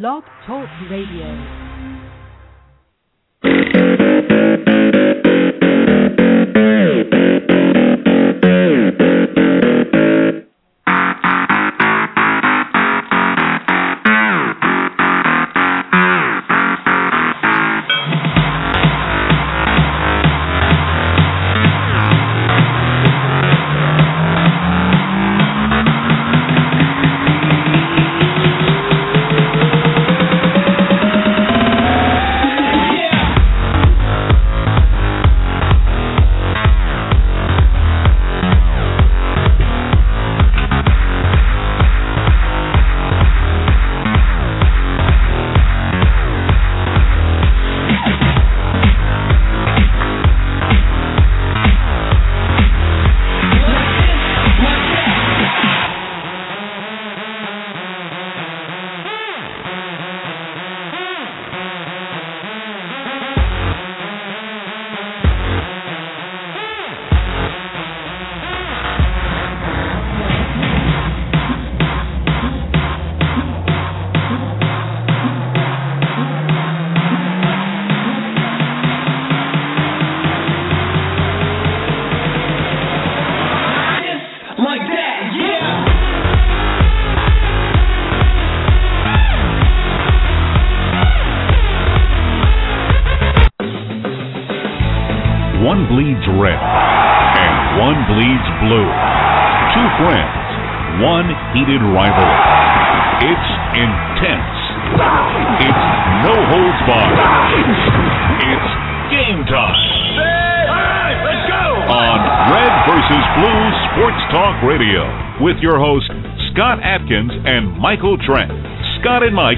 Blog Talk Radio.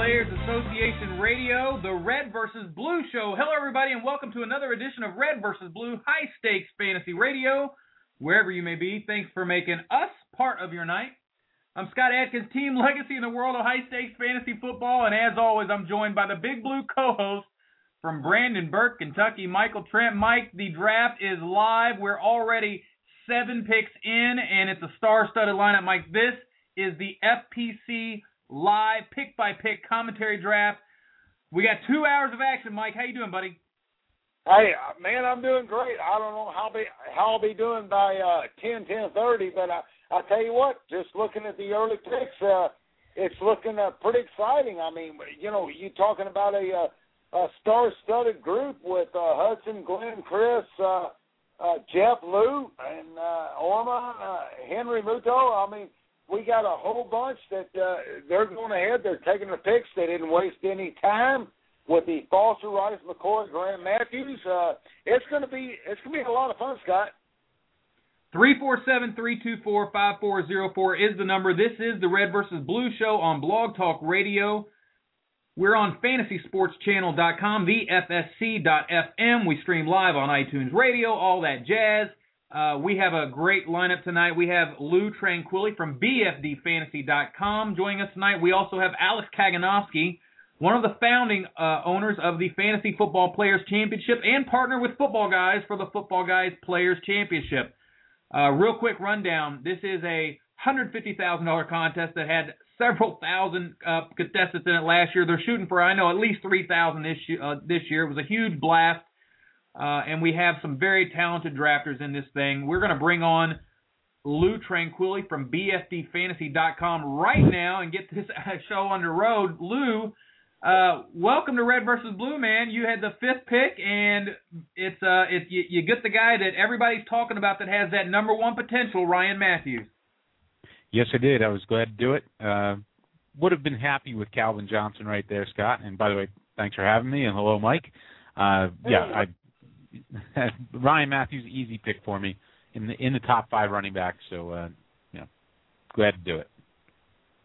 Players Association Radio, the Red versus Blue Show. Hello, everybody, and welcome to another edition of Red versus Blue High Stakes Fantasy Radio. Wherever you may be, thanks for making us part of your night. I'm Scott Atkins, Team Legacy in the world of high stakes fantasy football, and as always, I'm joined by the Big Blue co-host from Brandenburg, Kentucky, Michael Trent. Mike, the draft is live. We're already seven picks in, and it's a star-studded lineup. Mike, this is the FPC live pick by pick commentary draft. We got two hours of action, Mike. How you doing, buddy? Hey, man, I'm doing great. I don't know how be how I'll be doing by uh, ten ten thirty, but I I tell you what, just looking at the early picks, uh, it's looking uh, pretty exciting. I mean, you know, you talking about a uh, a star-studded group with uh, Hudson, Glenn, Chris, uh, uh, Jeff, Lou, and uh, Orma, uh, Henry Muto. I mean, we got a whole bunch that uh, they're going ahead. They're taking the picks. They didn't waste any time with the Foster, Rice, McCoy, Graham Mathews. Uh, it's going to be it's going to be a lot of fun, Scott. Three four seven three two four five four zero four is the number. This is the Red versus Blue Show on Blog Talk Radio. We're on FantasySportsChannel.com, the FSC.FM. We stream live on iTunes Radio, all that jazz. Uh, we have a great lineup tonight. We have Lou Tranquilli from BFDFantasy.com joining us tonight. We also have Alex Kaganovsky, one of the founding uh, owners of the Fantasy Football Players Championship and partner with Football Guys for the Football Guys Players Championship. Uh, real quick rundown. This is a $150,000 contest that had several thousand uh, contestants in it last year. They're shooting for, I know, at least 3,000 this, uh, this year. It was a huge blast. Uh, and we have some very talented drafters in this thing. We're going to bring on Lou Tranquilli from BFDFantasy.com right now and get this show on the road. Lou, uh, welcome to Red versus Blue, man. You had the fifth pick, and it's uh, it's you, you get the guy that everybody's talking about that has that number one potential, Ryan Mathews. Yes, I did. I was glad to do it. Uh, would have been happy with Calvin Johnson right there, Scott. And by the way, thanks for having me, and hello, Mike. Uh, yeah, I Ryan Mathews, easy pick for me in the in the top five running backs. So, uh, know, glad to do it.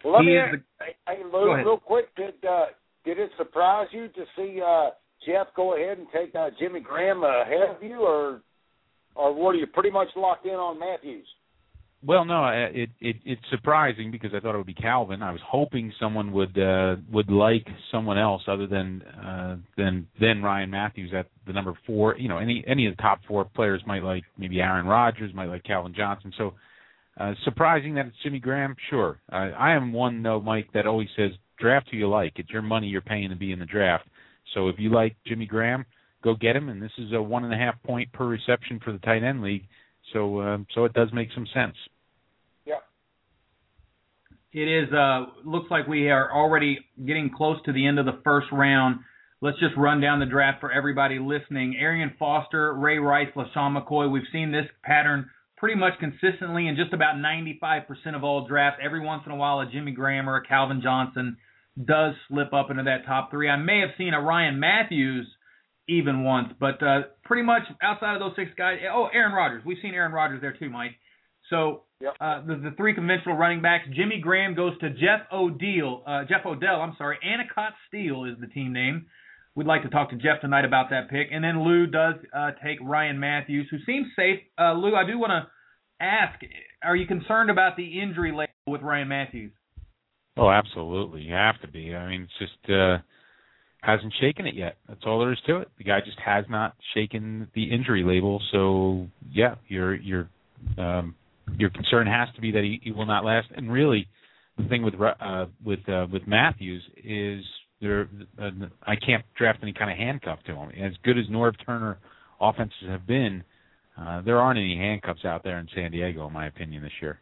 Well, let he me ask, the, hey, hey, Go Lou, real quick, did uh, did it surprise you to see uh, Jeff go ahead and take uh, Jimmy Graham ahead of you, or or were you pretty much locked in on Mathews? Well, no, it, it it's surprising because I thought it would be Calvin. I was hoping someone would uh, would like someone else other than uh, than than Ryan Mathews at the number four. You know, any any of the top four players might like maybe Aaron Rodgers, might like Calvin Johnson. So uh, surprising that it's Jimmy Graham. Sure, I, I am one though, Mike, that always says draft who you like. It's your money you're paying to be in the draft. So if you like Jimmy Graham, go get him. And this is a one and a half point per reception for the tight end league. So um, so it does make some sense. It is uh looks like we are already getting close to the end of the first round. Let's just run down the draft for everybody listening. Arian Foster, Ray Rice, LeSean McCoy. We've seen this pattern pretty much consistently in just about 95% of all drafts. Every once in a while, a Jimmy Graham or a Calvin Johnson does slip up into that top three. I may have seen a Ryan Mathews even once, but uh, pretty much outside of those six guys. Oh, Aaron Rodgers. We've seen Aaron Rodgers there too, Mike. So Yep. uh, the, the three conventional running backs. Jimmy Graham goes to Jeff Odell. Uh, Jeff Odell, I'm sorry. Anacott Steel is the team name. We'd like to talk to Jeff tonight about that pick. And then Lou does uh, take Ryan Mathews, who seems safe. Uh, Lou, I do want to ask: Are you concerned about the injury label with Ryan Mathews? Oh, absolutely. You have to be. I mean, it's just uh hasn't shaken it yet. That's all there is to it. The guy just has not shaken the injury label. So yeah, your your um your concern has to be that he, he will not last. And really, the thing with uh with uh with Mathews is there uh, I can't draft any kind of handcuff to him. As good as Norv Turner offenses have been, uh there aren't any handcuffs out there in San Diego, in my opinion, this year.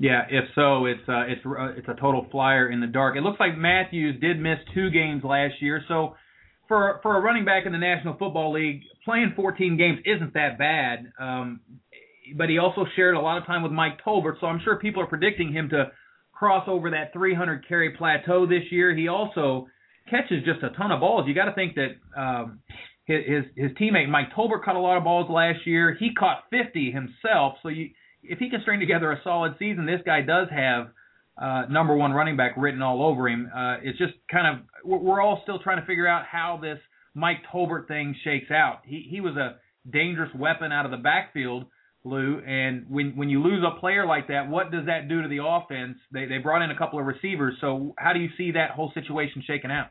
Yeah, if so, it's uh, it's uh, it's a total flyer in the dark. It looks like Mathews did miss two games last year, so for for a running back in the National Football League, playing 14 games isn't that bad. Um, but he also shared a lot of time with Mike Tolbert, so I'm sure people are predicting him to cross over that 300 carry plateau this year. He also catches just a ton of balls. You got to think that um, his, his teammate Mike Tolbert caught a lot of balls last year. He caught 50 himself, so you if he can string together a solid season, this guy does have uh, number one running back written all over him. Uh, it's just kind of we're, we're all still trying to figure out how this Mike Tolbert thing shakes out. He he was a dangerous weapon out of the backfield, Lou, and when when you lose a player like that, what does that do to the offense? They they brought in a couple of receivers, so how do you see that whole situation shaking out?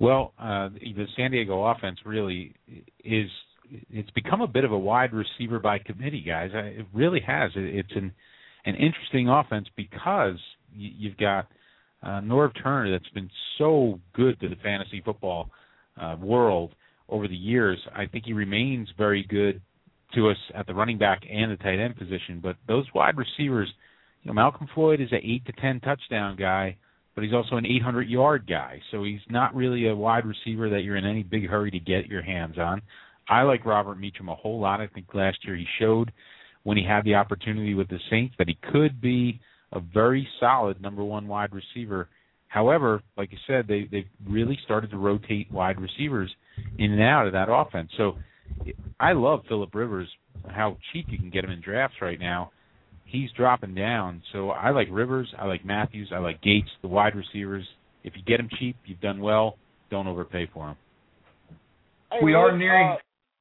Well, uh, the San Diego offense really is it's become a bit of a wide receiver by committee, guys. It really has. It's an an interesting offense because you've got uh, Norv Turner that's been so good to the fantasy football uh, world over the years. I think he remains very good to us at the running back and the tight end position. But those wide receivers, you know, Malcom Floyd is an eight to ten touchdown guy, but he's also an 800 yard guy. So he's not really a wide receiver that you're in any big hurry to get your hands on. I like Robert Meacham a whole lot. I think last year he showed when he had the opportunity with the Saints that he could be a very solid number one wide receiver. However, like you said, they they've really started to rotate wide receivers in and out of that offense. So I love Philip Rivers. How cheap you can get him in drafts right now. He's dropping down. So I like Rivers. I like Mathews. I like Gates, the wide receivers. If you get them cheap, you've done well. Don't overpay for them. Hey, we Lou, are nearing. Uh,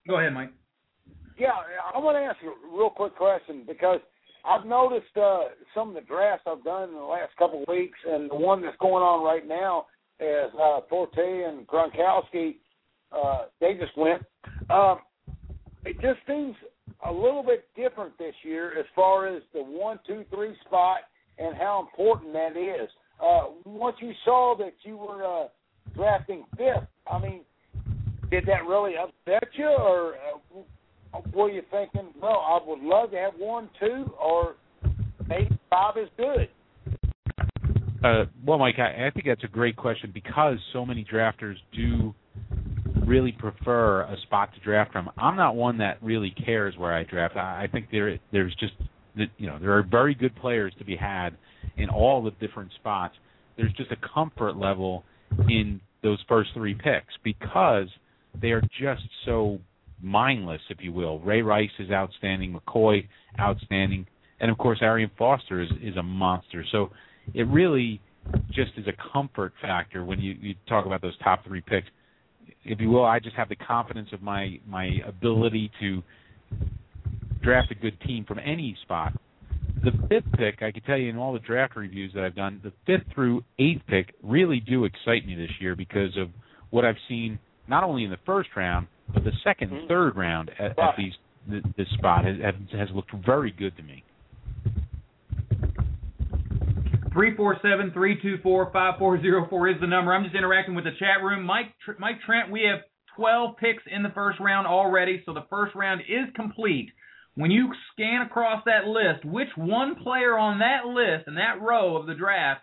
Go ahead, Mike. Yeah, I want to ask you a real quick question because I've noticed uh, some of the drafts I've done in the last couple of weeks, and the one that's going on right now is uh, Forte and Gronkowski. Uh, they just went. Um, it just seems a little bit different this year as far as the one, two, three spot and how important that is. Uh, once you saw that you were uh, drafting fifth, I mean, did that really upset you, or uh, were you thinking, well, I would love to have one, two, or maybe five is good? Uh, well, Mike, I, I think that's a great question because so many drafters do really prefer a spot to draft from. I'm not one that really cares where I draft. I, I think there there's just you know there are very good players to be had in all the different spots. There's just a comfort level in those first three picks because they are just so mindless, if you will. Ray Rice is outstanding, McCoy outstanding, and of course Arian Foster is is a monster. So it really just is a comfort factor when you you talk about those top three picks. If you will, I just have the confidence of my my ability to draft a good team from any spot. The fifth pick, I can tell you in all the draft reviews that I've done, the fifth through eighth pick really do excite me this year because of what I've seen not only in the first round but the 2nd and mm-hmm. third round at, at these this spot has has looked very good to me. 347-324-5404 is the number. I'm just interacting with the chat room. Mike Mike Trent, we have 12 picks in the first round already, so the first round is complete. When you scan across that list, which one player on that list and that row of the draft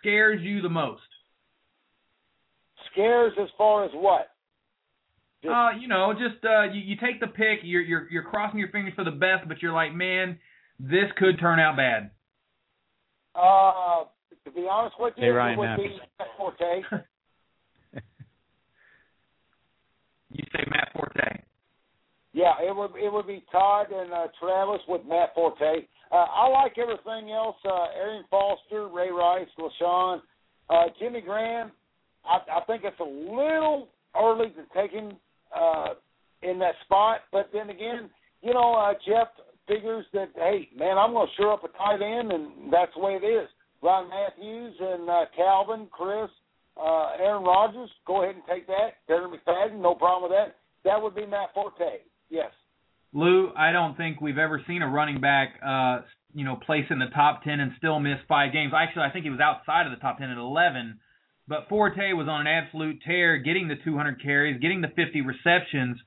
scares you the most? Scares as far as what? Just, uh, you know, just uh, you, you take the pick. You're you're you're crossing your fingers for the best, but you're like, man, this could turn out bad. Uh, to be honest with you, hey, it would be Matt Forte. you say Matt Forte. Yeah, it would it would be Todd and uh, Travis with Matt Forte. Uh, I like everything else. Uh, Arian Foster, Ray Rice, LeSean, uh, Jimmy Graham. I, I think it's a little early to take him uh, in that spot, but then again, you know, uh, Jeff figures that hey, man, I'm going to sure up a tight end, and that's the way it is. Ron Mathews and uh, Calvin, Chris, uh, Aaron Rodgers, go ahead and take that. Darren McFadden, no problem with that. That would be Matt Forte. Yes. Lou, I don't think we've ever seen a running back, uh, you know, place in the top ten and still miss five games. Actually, I think he was outside of the top ten at 11. But Forte was on an absolute tear, getting the 200 carries, getting the 50 receptions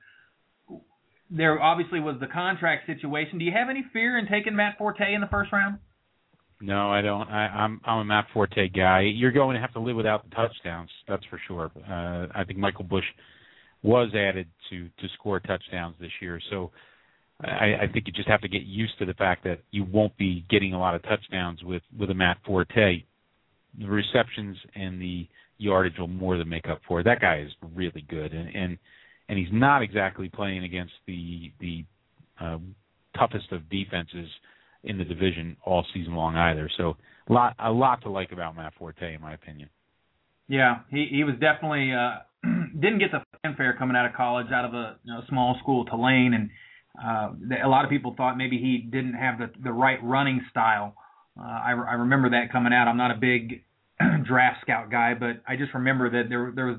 there obviously was the contract situation. Do you have any fear in taking Matt Forte in the first round? No, I don't. I, I'm I'm a Matt Forte guy. You're going to have to live without the touchdowns, that's for sure. Uh, I think Michael Bush was added to to score touchdowns this year, so I, I think you just have to get used to the fact that you won't be getting a lot of touchdowns with with a Matt Forte. The receptions and the yardage will more than make up for it. That guy is really good, and, and and he's not exactly playing against the the uh, toughest of defenses in the division all season long either. So a lot a lot to like about Matt Forte in my opinion. Yeah, he he was definitely uh didn't get the fanfare coming out of college out of a you know, small school Tulane and uh a lot of people thought maybe he didn't have the the right running style. Uh I I remember that coming out. I'm not a big draft scout guy, but I just remember that there there was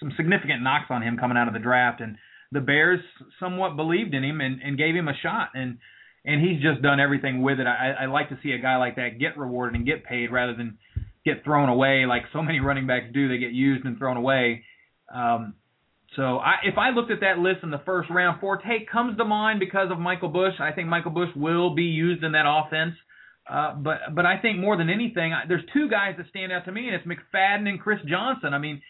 some significant knocks on him coming out of the draft, and the Bears somewhat believed in him and, and gave him a shot, and and he's just done everything with it. I, I like to see a guy like that get rewarded and get paid rather than get thrown away like so many running backs do. They get used and thrown away. Um, so I, if I looked at that list in the first round, Forte comes to mind because of Michael Bush. I think Michael Bush will be used in that offense. Uh, but but I think more than anything, there's two guys that stand out to me, and it's McFadden and Chris Johnson. I mean,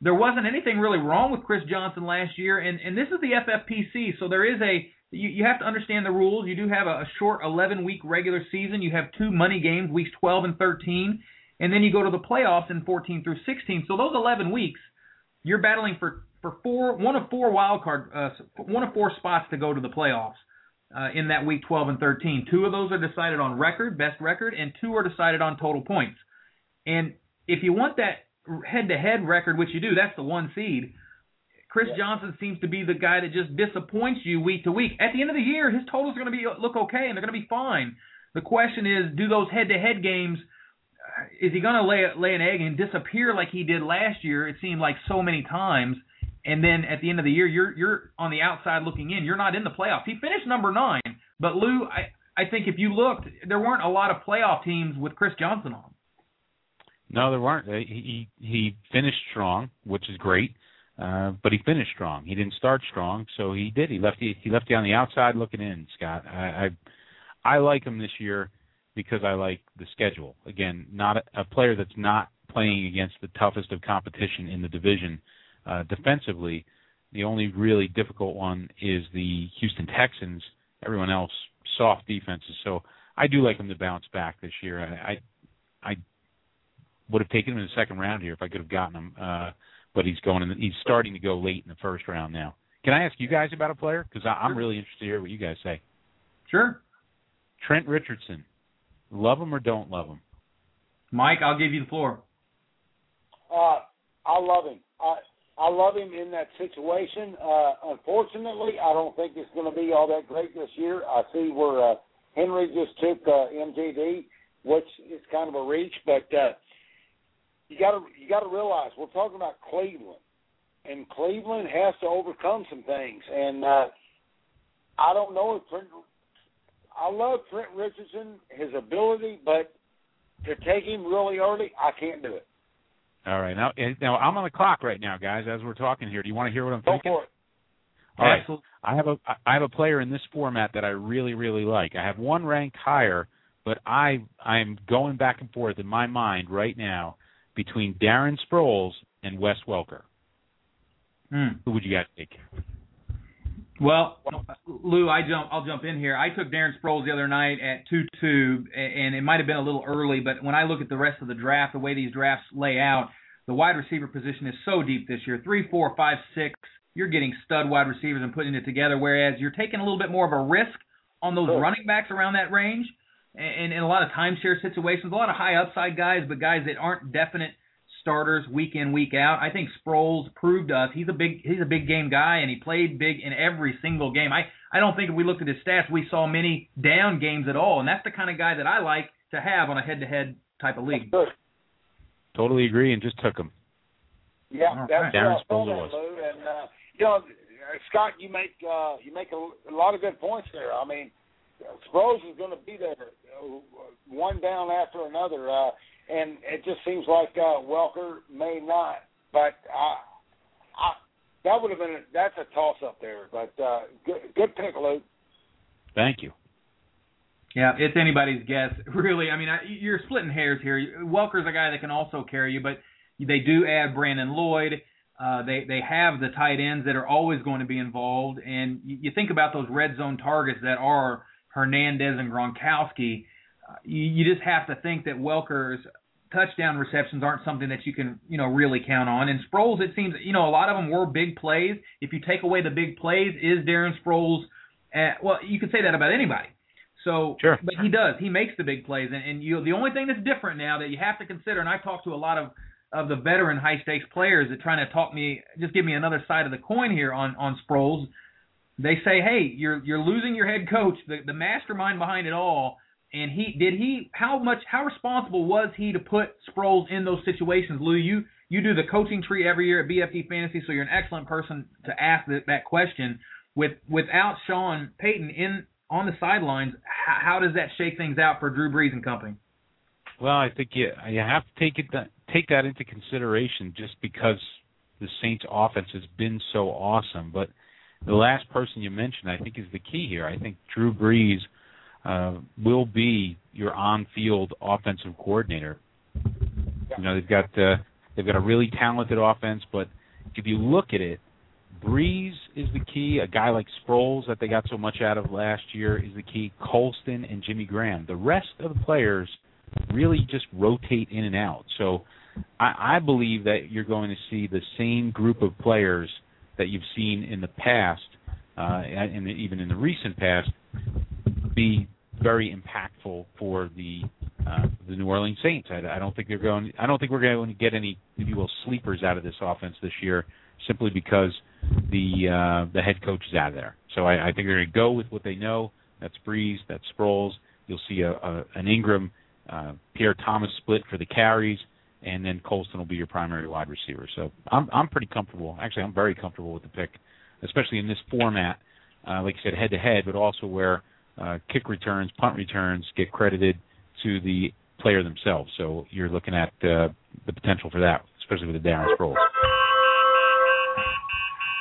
there wasn't anything really wrong with Chris Johnson last year, and and this is the FFPC, so there is a you, you have to understand the rules. You do have a, a short 11 week regular season. You have two money games, weeks 12 and 13, and then you go to the playoffs in 14 through 16. So those 11 weeks, you're battling for for four one of four wild card uh, one of four spots to go to the playoffs. Uh, in that week 12 and 13, two of those are decided on record, best record, and two are decided on total points. And if you want that head-to-head record, which you do, that's the one seed. Chris yeah. Johnson seems to be the guy that just disappoints you week to week. At the end of the year, his totals are going to be look okay and they're going to be fine. The question is, do those head-to-head games? Is he going to lay lay an egg and disappear like he did last year? It seemed like so many times. And then at the end of the year, you're you're on the outside looking in. You're not in the playoffs. He finished number nine, but Lou, I I think if you looked, there weren't a lot of playoff teams with Chris Johnson on. No, there weren't. He he finished strong, which is great. Uh, but he finished strong. He didn't start strong, so he did. He left you. He left you on the outside looking in. Scott, I I, I like him this year because I like the schedule. Again, not a, a player that's not playing against the toughest of competition in the division. Uh, defensively, the only really difficult one is the Houston Texans. Everyone else soft defenses. So I do like him to bounce back this year. I I, I would have taken him in the second round here if I could have gotten him. Uh, but he's going in. The, he's starting to go late in the first round now. Can I ask you guys about a player? Because I'm really interested to hear what you guys say. Sure. Trent Richardson. Love him or don't love him? Mike, I'll give you the floor. Uh, I love him. I I love him in that situation. Uh, unfortunately, I don't think it's going to be all that great this year. I see where uh, Henry just took uh, MJD, which is kind of a reach, but uh, you got to you got to realize we're talking about Cleveland, and Cleveland has to overcome some things. And uh, I don't know if Trent. I love Trent Richardson, his ability, but to take him really early, I can't do it. All right, now now I'm on the clock right now, guys. As we're talking here, do you want to hear what I'm Go thinking? for it. All right. Absolutely. I have a I have a player in this format that I really really like. I have one ranked higher, but I I'm going back and forth in my mind right now between Darren Sproles and Wes Welker. Hmm. Who would you guys take? Well, Lou, I jump. I'll jump in here. I took Darren Sproles the other night at two two, and it might have been a little early, but when I look at the rest of the draft, the way these drafts lay out, the wide receiver position is so deep this year. Three, four, five, six. You're getting stud wide receivers and putting it together, whereas you're taking a little bit more of a risk on those running backs around that range, and in a lot of timeshare situations, a lot of high upside guys, but guys that aren't definite starters week in week out. I think Sproles proved us he's a big he's a big game guy and he played big in every single game. I I don't think if we looked at his stats we saw many down games at all, and that's the kind of guy that I like to have on a head to head type of league. Totally agree, and just took him. Yeah, All that's right. what I Darren thought Sproles of, Lou. And uh, you know, uh, Scott, you make uh, you make a, a lot of good points there. I mean, Sproles is going to be there, uh, one down after another, uh, and it just seems like uh, Welker may not. But uh, I, that would have been a, that's a toss up there. But uh, good, good pick, Luke. Thank you. Yeah, it's anybody's guess. Really, I mean, I, you're splitting hairs here. Welker's a guy that can also carry you, but they do add Brandon Lloyd. Uh, they they have the tight ends that are always going to be involved, and you, you think about those red zone targets that are Hernandez and Gronkowski. Uh, you, you just have to think that Welker's touchdown receptions aren't something that you can you know really count on. And Sproles, it seems you know a lot of them were big plays. If you take away the big plays, is Darren Sproles? At, well, you could say that about anybody. So, Sure. but he does. He makes the big plays, and, and you. The only thing that's different now that you have to consider, and I've talked to a lot of of the veteran high stakes players that trying to talk me, just give me another side of the coin here on on Sproles. They say, hey, you're you're losing your head coach, the the mastermind behind it all. And he did he how much how responsible was he to put Sproles in those situations, Lou? You you do the coaching tree every year at BFD Fantasy, so you're an excellent person to ask that, that question. With without Sean Payton in on the sidelines, how, how does that shake things out for Drew Brees and company? Well, I think you you have to take it take that into consideration just because the Saints offense has been so awesome. But the last person you mentioned, I think, is the key here. I think Drew Brees uh, will be your on-field offensive coordinator. You know, they've got uh, they've got a really talented offense, but if you look at it, Brees is the key. A guy like Sproles that they got so much out of last year is the key. Colston and Jimmy Graham. The rest of the players really just rotate in and out. So I believe that you're going to see the same group of players that you've seen in the past, uh, and even in the recent past, be very impactful for the uh, the New Orleans Saints. I, I don't think they're going. I don't think we're going to get any, if you will, sleepers out of this offense this year, simply because the uh, the head coach is out of there. So I, I think they're going to go with what they know. That's Brees. That's Sproles. You'll see a, a an Ingram, uh, Pierre Thomas split for the carries, and then Colston will be your primary wide receiver. So I'm I'm pretty comfortable. Actually, I'm very comfortable with the pick, especially in this format. Uh, like you said, head to head, but also where uh, kick returns, punt returns get credited to the player themselves. So you're looking at uh, the potential for that, especially with the Darren Sproles.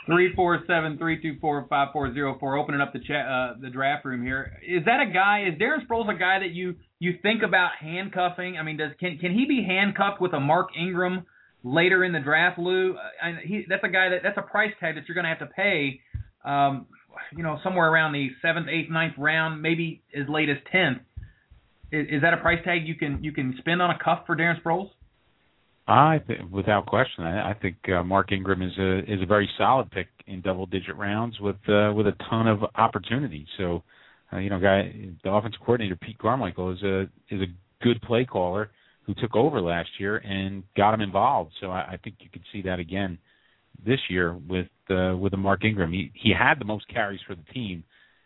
Three four seven three two four five four zero four. Opening up the chat, uh, the draft room here. Is that a guy? Is Darren Sproles a guy that you you think about handcuffing? I mean, does can can he be handcuffed with a Mark Ingram later in the draft, Lou? Uh, And he that's a guy that that's a price tag that you're going to have to pay. Um, you know, somewhere around the seventh, eighth, ninth round, maybe as late as tenth. Is, is that a price tag you can you can spend on a cuff for Darren Sproles? I th- without question, I, I think uh, Mark Ingram is a is a very solid pick in double digit rounds with uh, with a ton of opportunity. So uh, you know, guy, the offensive coordinator Pete Carmichael is a is a good play caller who took over last year and got him involved. So I, I think you could see that again this year with uh, with a Mark Ingram. He he had the most carries for the team.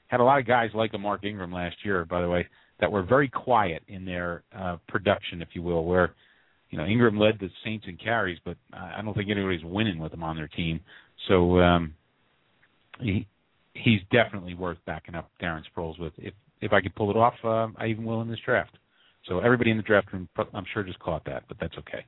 Had a lot of guys like a Mark Ingram last year, by the way, that were very quiet in their uh, production, if you will. Where you know Ingram led the Saints in carries, but I don't think anybody's winning with him on their team. So um, he he's definitely worth backing up Darren Sproles with. If if I could pull it off, uh, I even will in this draft. So everybody in the draft room, I'm sure, just caught that, but that's okay.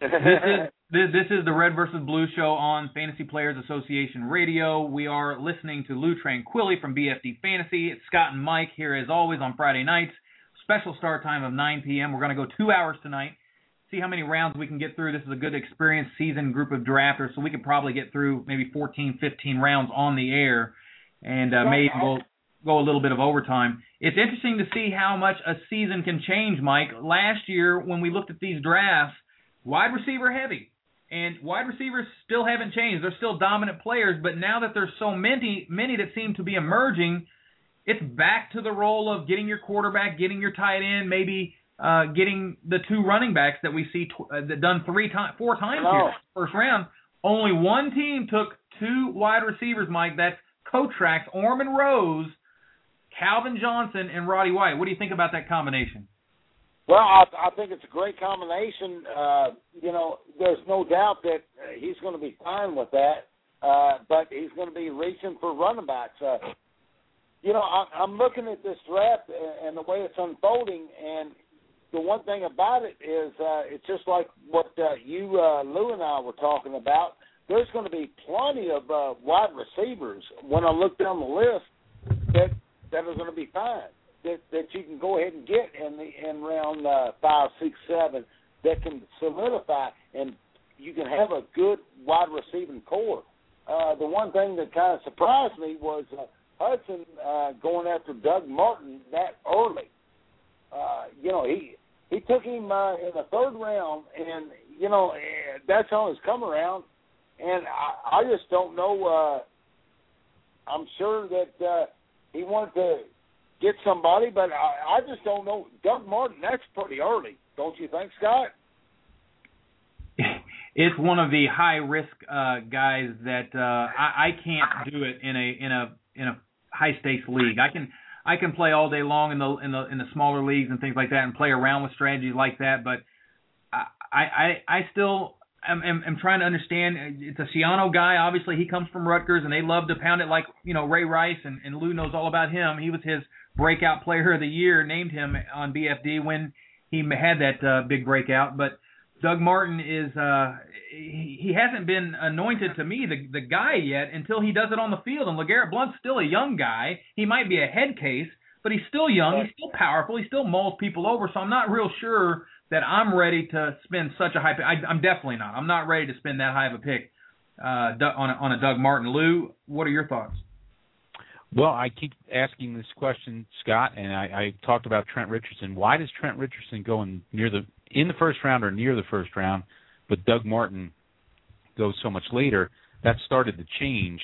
this is this is the Red versus Blue show on Fantasy Players Association Radio. We are listening to Lou Tranquilli from BFD Fantasy. It's Scott and Mike here as always on Friday nights. Special start time of 9 p.m. We're going to go two hours tonight. See how many rounds we can get through. This is a good experienced seasoned group of drafters, so we could probably get through maybe 14, 15 rounds on the air, and uh, maybe go go a little bit of overtime. It's interesting to see how much a season can change, Mike. Last year, when we looked at these drafts, wide receiver heavy. And wide receivers still haven't changed. They're still dominant players, but now that there's so many many that seem to be emerging, it's back to the role of getting your quarterback, getting your tight end, maybe uh, getting the two running backs that we see tw- uh, that done three times, four times oh. here first round. Only one team took two wide receivers, Mike. That's Kotrax, Ormond Rose, Calvin Johnson, and Roddy White. What do you think about that combination? Well, I, I think it's a great combination. Uh, you know, there's no doubt that uh, he's going to be fine with that, uh, but he's going to be reaching for running backs. Uh, you know, I, I'm looking at this draft and the way it's unfolding, and the one thing about it is uh, it's just like what uh, you, uh, Lou, and I were talking about. There's going to be plenty of uh, wide receivers when I look down the list that that are going to be fine that that you can go ahead and get in the in round uh, five, six, seven that can solidify and you can have a good wide receiving corps. Uh, the one thing that kind of surprised me was uh, Hudson uh, going after Doug Martin that early. Uh, you know, he he took him uh, in the third round, and you know eh, that's on his come around. And I, I just don't know. Uh, I'm sure that uh, he wanted to get somebody, but I, I just don't know. Doug Martin, that's pretty early, don't you think, Scott? it's one of the high risk uh, guys that uh, I, I can't do it in a in a in a high stakes league. I can I can play all day long in the in the in the smaller leagues and things like that and play around with strategies like that, but I I I still am, am, am trying to understand. It's a Schiano guy. Obviously, he comes from Rutgers, and they love to pound it like you know Ray Rice and, and Lou knows all about him. He was his breakout player of the year, named him on BFD when he had that uh, big breakout. But Doug Martin is uh, he, he hasn't been anointed to me the the guy yet until he does it on the field. And LeGarrette Blount's still a young guy. He might be a head case, but he's still young. He's still powerful. He still mauls people over. So I'm not real sure that I'm ready to spend such a high. Pick. I, I'm definitely not. I'm not ready to spend that high of a pick uh, on a, on a Doug Martin. Lou, what are your thoughts? Well, I keep asking this question, Scott, and I, I talked about Trent Richardson. Why does Trent Richardson go in near the in the first round or near the first round, but Doug Martin goes so much later? That started to change.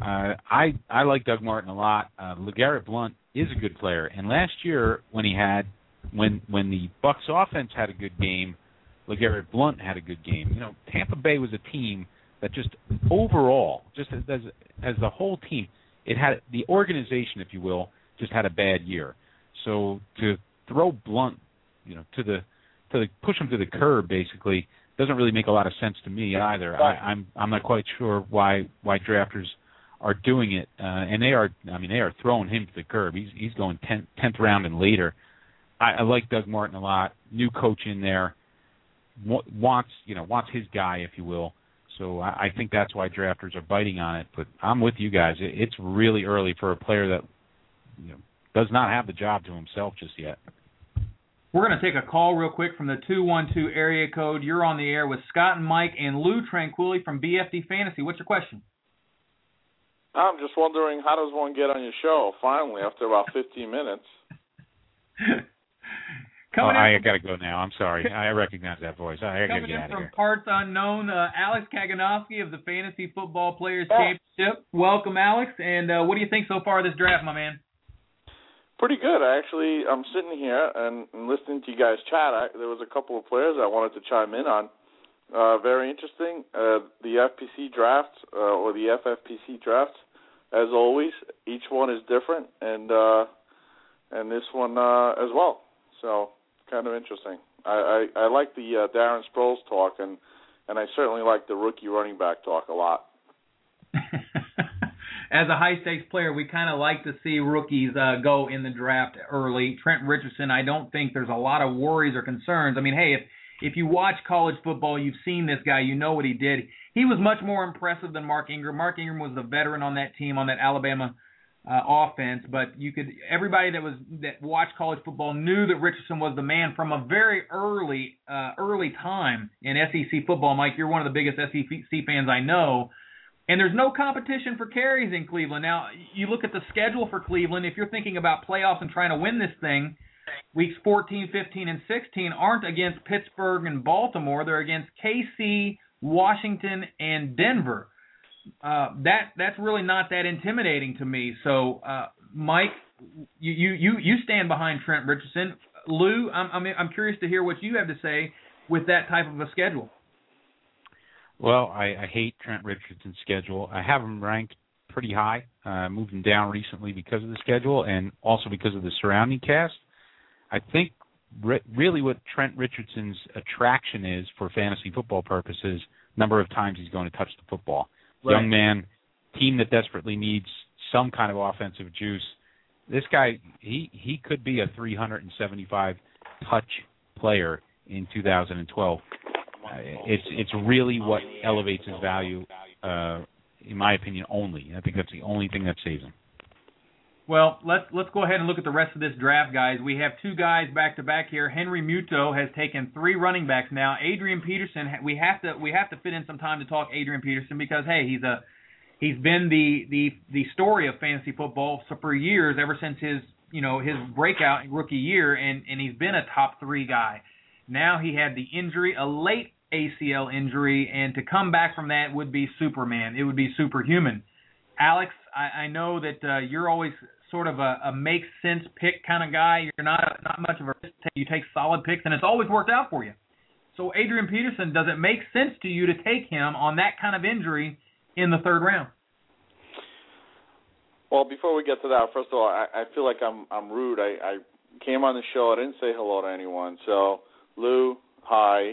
Uh, I I like Doug Martin a lot. Uh, LeGarrette Blount is a good player, and last year when he had when when the Bucs offense had a good game, LeGarrette Blount had a good game. You know, Tampa Bay was a team that just overall, just as as, as the whole team it had the organization, if you will, just had a bad year. So to throw Blount, you know, to the to the, push him to the curb, basically, doesn't really make a lot of sense to me either. I, I'm I'm not quite sure why why drafters are doing it, uh, and they are. I mean, they are throwing him to the curb. He's he's going tenth tenth round and later. I, I like Doug Martin a lot. New coach in there wants you know wants his guy, if you will. So I, I think that's why drafters are biting on it. But I'm with you guys. It, it's really early for a player that you know, does not have the job to himself just yet. We're going to take a call real quick from the 212 area code. You're on the air with Scott and Mike and Lou Tranquilli from BFD Fantasy. What's your question? I'm just wondering how does one get on your show finally after about 15 minutes? Coming oh, I got to go now. I'm sorry. I recognize that voice. I got to get out of here. Coming in from parts unknown, uh, Alex Kaganovsky of the Fantasy Football Players yeah. Championship. Welcome, Alex. And uh, what do you think so far of this draft, my man? Pretty good, actually. I'm sitting here and, and listening to you guys chat. I, there was a couple of players I wanted to chime in on. Uh, very interesting. Uh, the FPC draft uh, or the FFPC draft, as always, each one is different, and uh, and this one uh, as well. So kind of interesting. I I, I like the uh, Darren Sproles talk, and and I certainly like the rookie running back talk a lot. As a high stakes player, we kind of like to see rookies uh, go in the draft early. Trent Richardson, I don't think there's a lot of worries or concerns. I mean, hey, if if you watch college football, you've seen this guy, you know what he did. He was much more impressive than Mark Ingram. Mark Ingram was the veteran on that team on that Alabama uh, offense, but you could everybody that was that watched college football knew that Richardson was the man from a very early uh, early time in SEC football. Mike, you're one of the biggest SEC fans I know. And there's no competition for carries in Cleveland. Now, you look at the schedule for Cleveland, if you're thinking about playoffs and trying to win this thing, weeks 14, 15, and 16 aren't against Pittsburgh and Baltimore. They're against KC, Washington, and Denver. Uh, that that's really not that intimidating to me. So, uh, Mike, you, you you stand behind Trent Richardson. Lou, I'm I'm I'm curious to hear what you have to say with that type of a schedule. Well, I, I hate Trent Richardson's schedule. I have him ranked pretty high. Uh, moved him down recently because of the schedule and also because of the surrounding cast. I think re- really what Trent Richardson's attraction is for fantasy football purposes, number of times he's going to touch the football. Right. Young man, team that desperately needs some kind of offensive juice. This guy, he he could be a 375 touch player in 2012. Uh, it's it's really what elevates his value, uh, in my opinion, only. I think that's the only thing that saves him. Well, let's let's go ahead and look at the rest of this draft, guys. We have two guys back to back here. Henry Muto has taken three running backs now. Adrian Peterson, we have to we have to fit in some time to talk Adrian Peterson because hey, he's a he's been the the the story of fantasy football for years, ever since his you know his breakout rookie year, and and he's been a top three guy. Now he had the injury, a late ACL injury, and to come back from that would be Superman. It would be superhuman. Alex, I, I know that uh, you're always sort of a, a makes sense pick kind of guy. You're not not much of a risk. You take solid picks, and it's always worked out for you. So Adrian Peterson, does it make sense to you to take him on that kind of injury in the third round? Well, before we get to that, first of all, I, I feel like I'm I'm rude. I, I came on the show. I didn't say hello to anyone. So Lou, hi.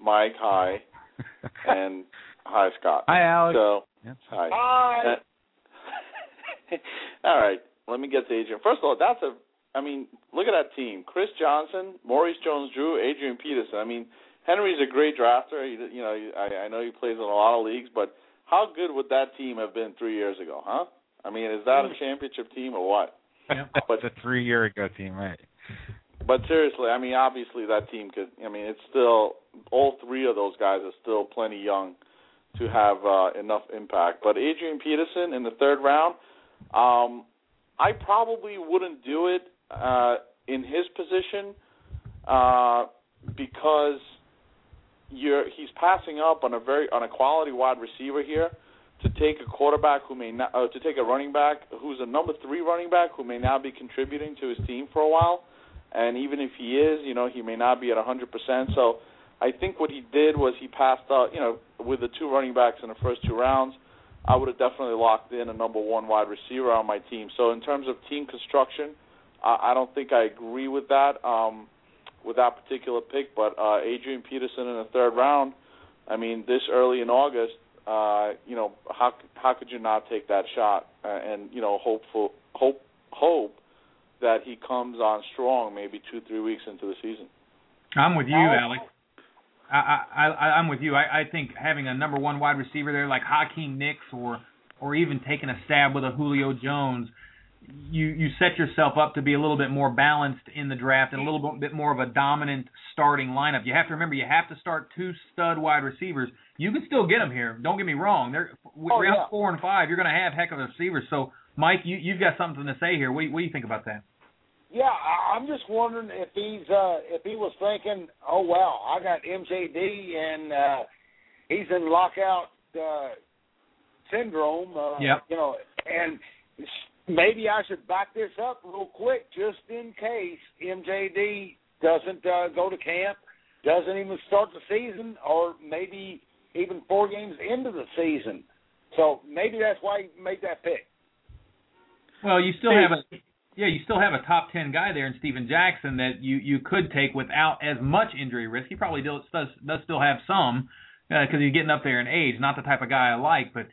Mike, hi. and hi, Scott. Hi, Alex. So, yes. hi. Hi. all right. Let me get to Adrian. First of all, that's a. I mean, look at that team: Chris Johnson, Maurice Jones-Drew, Adrian Peterson. I mean, Henry's a great drafter. He, you know, I, I know he plays in a lot of leagues, but how good would that team have been three years ago, huh? I mean, is that a championship team or what? Yeah, but it's a three-year ago team, right? But seriously, I mean, obviously that team could. I mean, it's still all three of those guys are still plenty young to have uh, enough impact. But Adrian Peterson in the third round, um, I probably wouldn't do it uh, in his position uh, because you're he's passing up on a very on a quality wide receiver here to take a quarterback who may not uh, to take a running back who's a number three running back who may now be contributing to his team for a while, and even if he is, you know, he may not be at a hundred percent. So I think what he did was he passed out, you know, with the two running backs in the first two rounds. I would have definitely locked in a number one wide receiver on my team. So in terms of team construction, I, I don't think I agree with that um, with that particular pick. But uh, Adrian Peterson in the third round, I mean, this early in August, uh, you know, how how could you not take that shot uh, and you know hopeful hope hope that he comes on strong maybe two three weeks into the season. I'm with you, Alex. I, I, I I'm with you. I, I think having a number one wide receiver there like Hakeem Nicks or or even taking a stab with a Julio Jones, you you set yourself up to be a little bit more balanced in the draft and a little bit more of a dominant starting lineup. You have to remember you have to start two stud wide receivers. You can still get them here. Don't get me wrong. They're oh, round yeah. four and five. You're going to have heck of a receivers. So Mike, you you've got something to say here. What, what do you think about that? Yeah, I'm just wondering if he's uh if he was thinking, oh wow, I got MJD and uh he's in lockout uh syndrome. Uh, Yep. You know, and maybe I should back this up real quick, just in case MJD doesn't uh, go to camp, doesn't even start the season, or maybe even four games into the season. So maybe that's why he made that pick. Well, you still have a yeah, you still have a top ten guy there in Steven Jackson that you you could take without as much injury risk. He probably does does, does still have some because uh, he's getting up there in age. Not the type of guy I like, but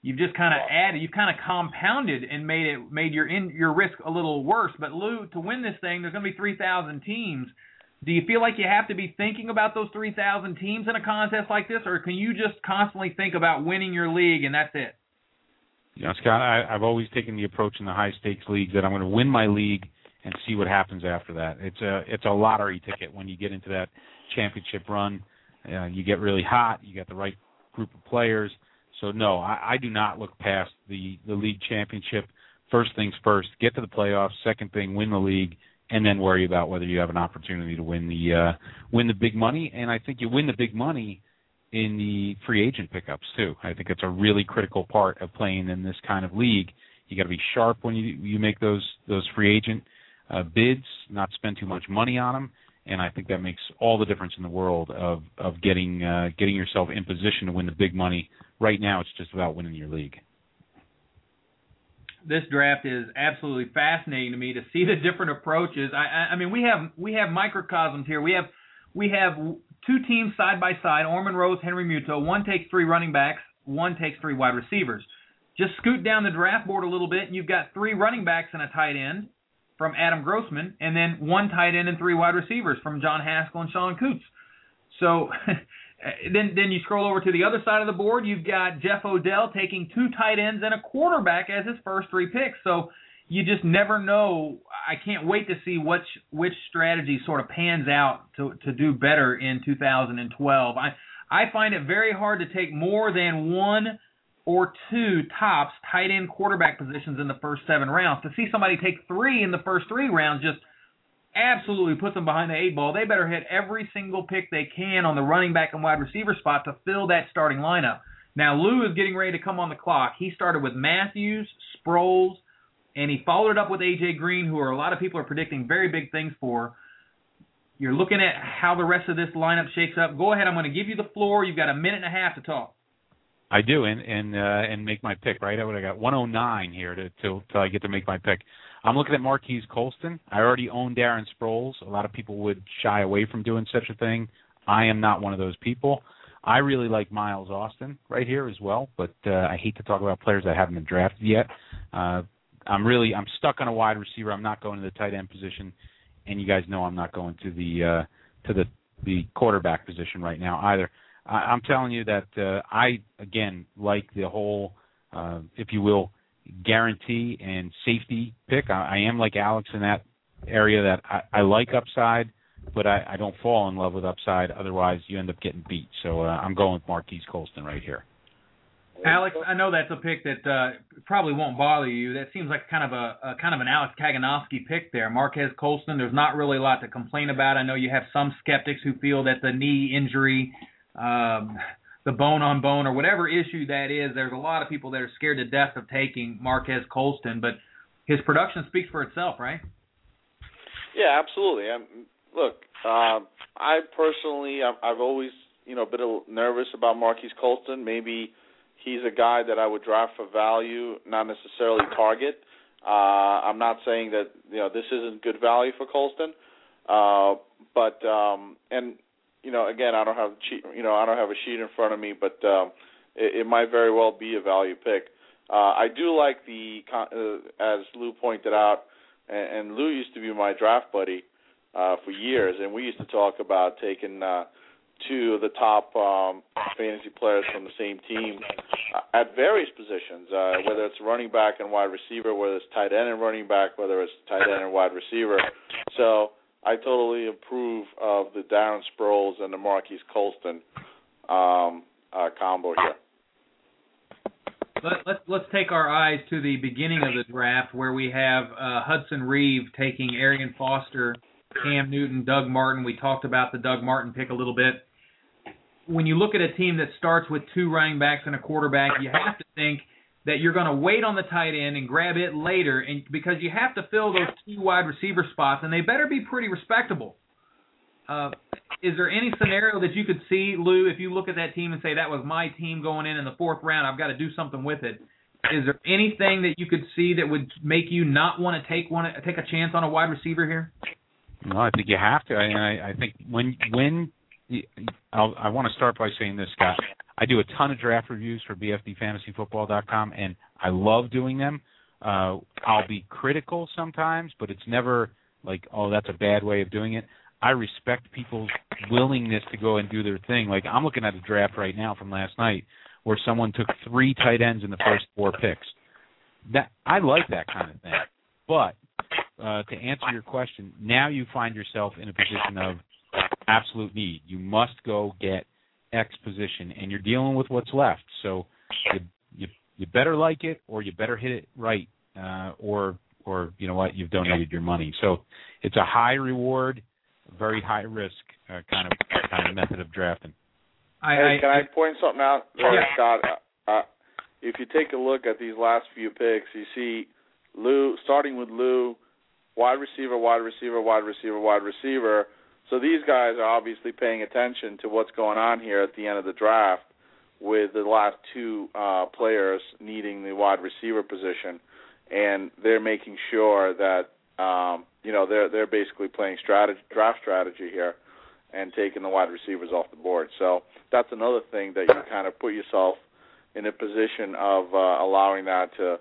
you've just kind of added, you've kind of compounded and made it made your in your risk a little worse. But Lou, to win this thing, there's going to be three thousand teams. Do you feel like you have to be thinking about those 3,000 teams in a contest like this, or can you just constantly think about winning your league and that's it? You know, Scott, I, I've always taken the approach in the high stakes leagues that I'm going to win my league and see what happens after that. It's a it's a lottery ticket when you get into that championship run. Uh, you get really hot. You got the right group of players. So no, I, I do not look past the the league championship. First things first, get to the playoffs. Second thing, win the league, and then worry about whether you have an opportunity to win the uh, win the big money. And I think you win the big money in the free agent pickups too. I think it's a really critical part of playing in this kind of league. You got to be sharp when you you make those those free agent uh, bids, not spend too much money on them, and I think that makes all the difference in the world of of getting uh, getting yourself in position to win the big money. Right now, it's just about winning your league. This draft is absolutely fascinating to me to see the different approaches. I, I, I mean, we have we have microcosms here. We have we have two teams side by side, Ormond Rose, Henry Muto. One takes three running backs, one takes three wide receivers. Just scoot down the draft board a little bit, and you've got three running backs and a tight end from Adam Grossman, and then one tight end and three wide receivers from John Haskell and Sean Coots. So then then you scroll over to the other side of the board, you've got Jeff Odell taking two tight ends and a quarterback as his first three picks. So you just never know. I can't wait to see which which strategy sort of pans out to to do better in 2012. I I find it very hard to take more than one or two tops tight end quarterback positions in the first seven rounds. To see somebody take three in the first three rounds just absolutely puts them behind the eight ball. They better hit every single pick they can on the running back and wide receiver spot to fill that starting lineup. Now Lou is getting ready to come on the clock. He started with Mathews, Sproles, and he followed up with AJ Green, who are a lot of people are predicting very big things for. You're looking at how the rest of this lineup shakes up. Go ahead. I'm going to give you the floor. You've got a minute and a half to talk. I do, and and uh, and make my pick. Right, I would have got 109 here to till till I get to make my pick. I'm looking at Marques Colston. I already own Darren Sproles. A lot of people would shy away from doing such a thing. I am not one of those people. I really like Miles Austin right here as well, but uh, I hate to talk about players that haven't been drafted yet. Uh, I'm really I'm stuck on a wide receiver. I'm not going to the tight end position, and you guys know I'm not going to the uh, to the the quarterback position right now either. I, I'm telling you that uh, I again like the whole, uh, if you will, guarantee and safety pick. I, I am like Alex in that area that I, I like upside, but I, I don't fall in love with upside. Otherwise, you end up getting beat. So uh, I'm going with Marques Colston right here. Alex, I know that's a pick that uh, probably won't bother you. That seems like kind of a, a kind of an Alex Kaganovsky pick there. Marques Colston. There's not really a lot to complain about. I know you have some skeptics who feel that the knee injury, um, the bone on bone, or whatever issue that is, there's a lot of people that are scared to death of taking Marques Colston. But his production speaks for itself, right? Yeah, absolutely. I'm, look, uh, I personally, I've, I've always, you know, been a little nervous about Marques Colston. Maybe he's a guy that I would draft for value, not necessarily target. Uh, I'm not saying that you know this isn't good value for Colston, uh, but um, and you know again I don't have you know I don't have a sheet in front of me, but um, it, it might very well be a value pick. Uh, I do like the uh, as Lou pointed out, and, and Lou used to be my draft buddy uh, for years, and we used to talk about taking. Uh, two of the top um, fantasy players from the same team uh, at various positions, uh, whether it's running back and wide receiver, whether it's tight end and running back, whether it's tight end and wide receiver. So I totally approve of the Darren Sproles and the Marques Colston um, uh, combo here. Let, let's let's take our eyes to the beginning of the draft, where we have uh, Hudson Reeve taking Arian Foster, Cam Newton, Doug Martin. We talked about the Doug Martin pick a little bit when you look at a team that starts with two running backs and a quarterback, you have to think that you're going to wait on the tight end and grab it later, and because you have to fill those two wide receiver spots, and they better be pretty respectable. Uh, is there any scenario that you could see, Lou, if you look at that team and say that was my team going in in the fourth round, I've got to do something with it? Is there anything that you could see that would make you not want to take one take a chance on a wide receiver here? No, I think you have to. I, I, I think when when I'll, I want to start by saying this, Scott. I do a ton of draft reviews for BFDFantasyFootball.com, and I love doing them. Uh, I'll be critical sometimes, but it's never like, oh, that's a bad way of doing it. I respect people's willingness to go and do their thing. Like I'm looking at a draft right now from last night where someone took three tight ends in the first four picks. That I like that kind of thing. But uh, to answer your question, now you find yourself in a position of absolute need. You must go get X position, and you're dealing with what's left. So you you, you better like it, or you better hit it right, uh, or or you know what, you've donated your money. So it's a high reward, very high risk uh, kind of kind of method of drafting. I, hey, can I, I point something out, there, yeah. Scott? Uh, uh, if you take a look at these last few picks, you see Lou starting with Lou, wide receiver, wide receiver, wide receiver, wide receiver. So these guys are obviously paying attention to what's going on here at the end of the draft, with the last two uh, players needing the wide receiver position, and they're making sure that um, you know they're they're basically playing strategy, draft strategy here and taking the wide receivers off the board. So that's another thing that you kind of put yourself in a position of uh, allowing that to,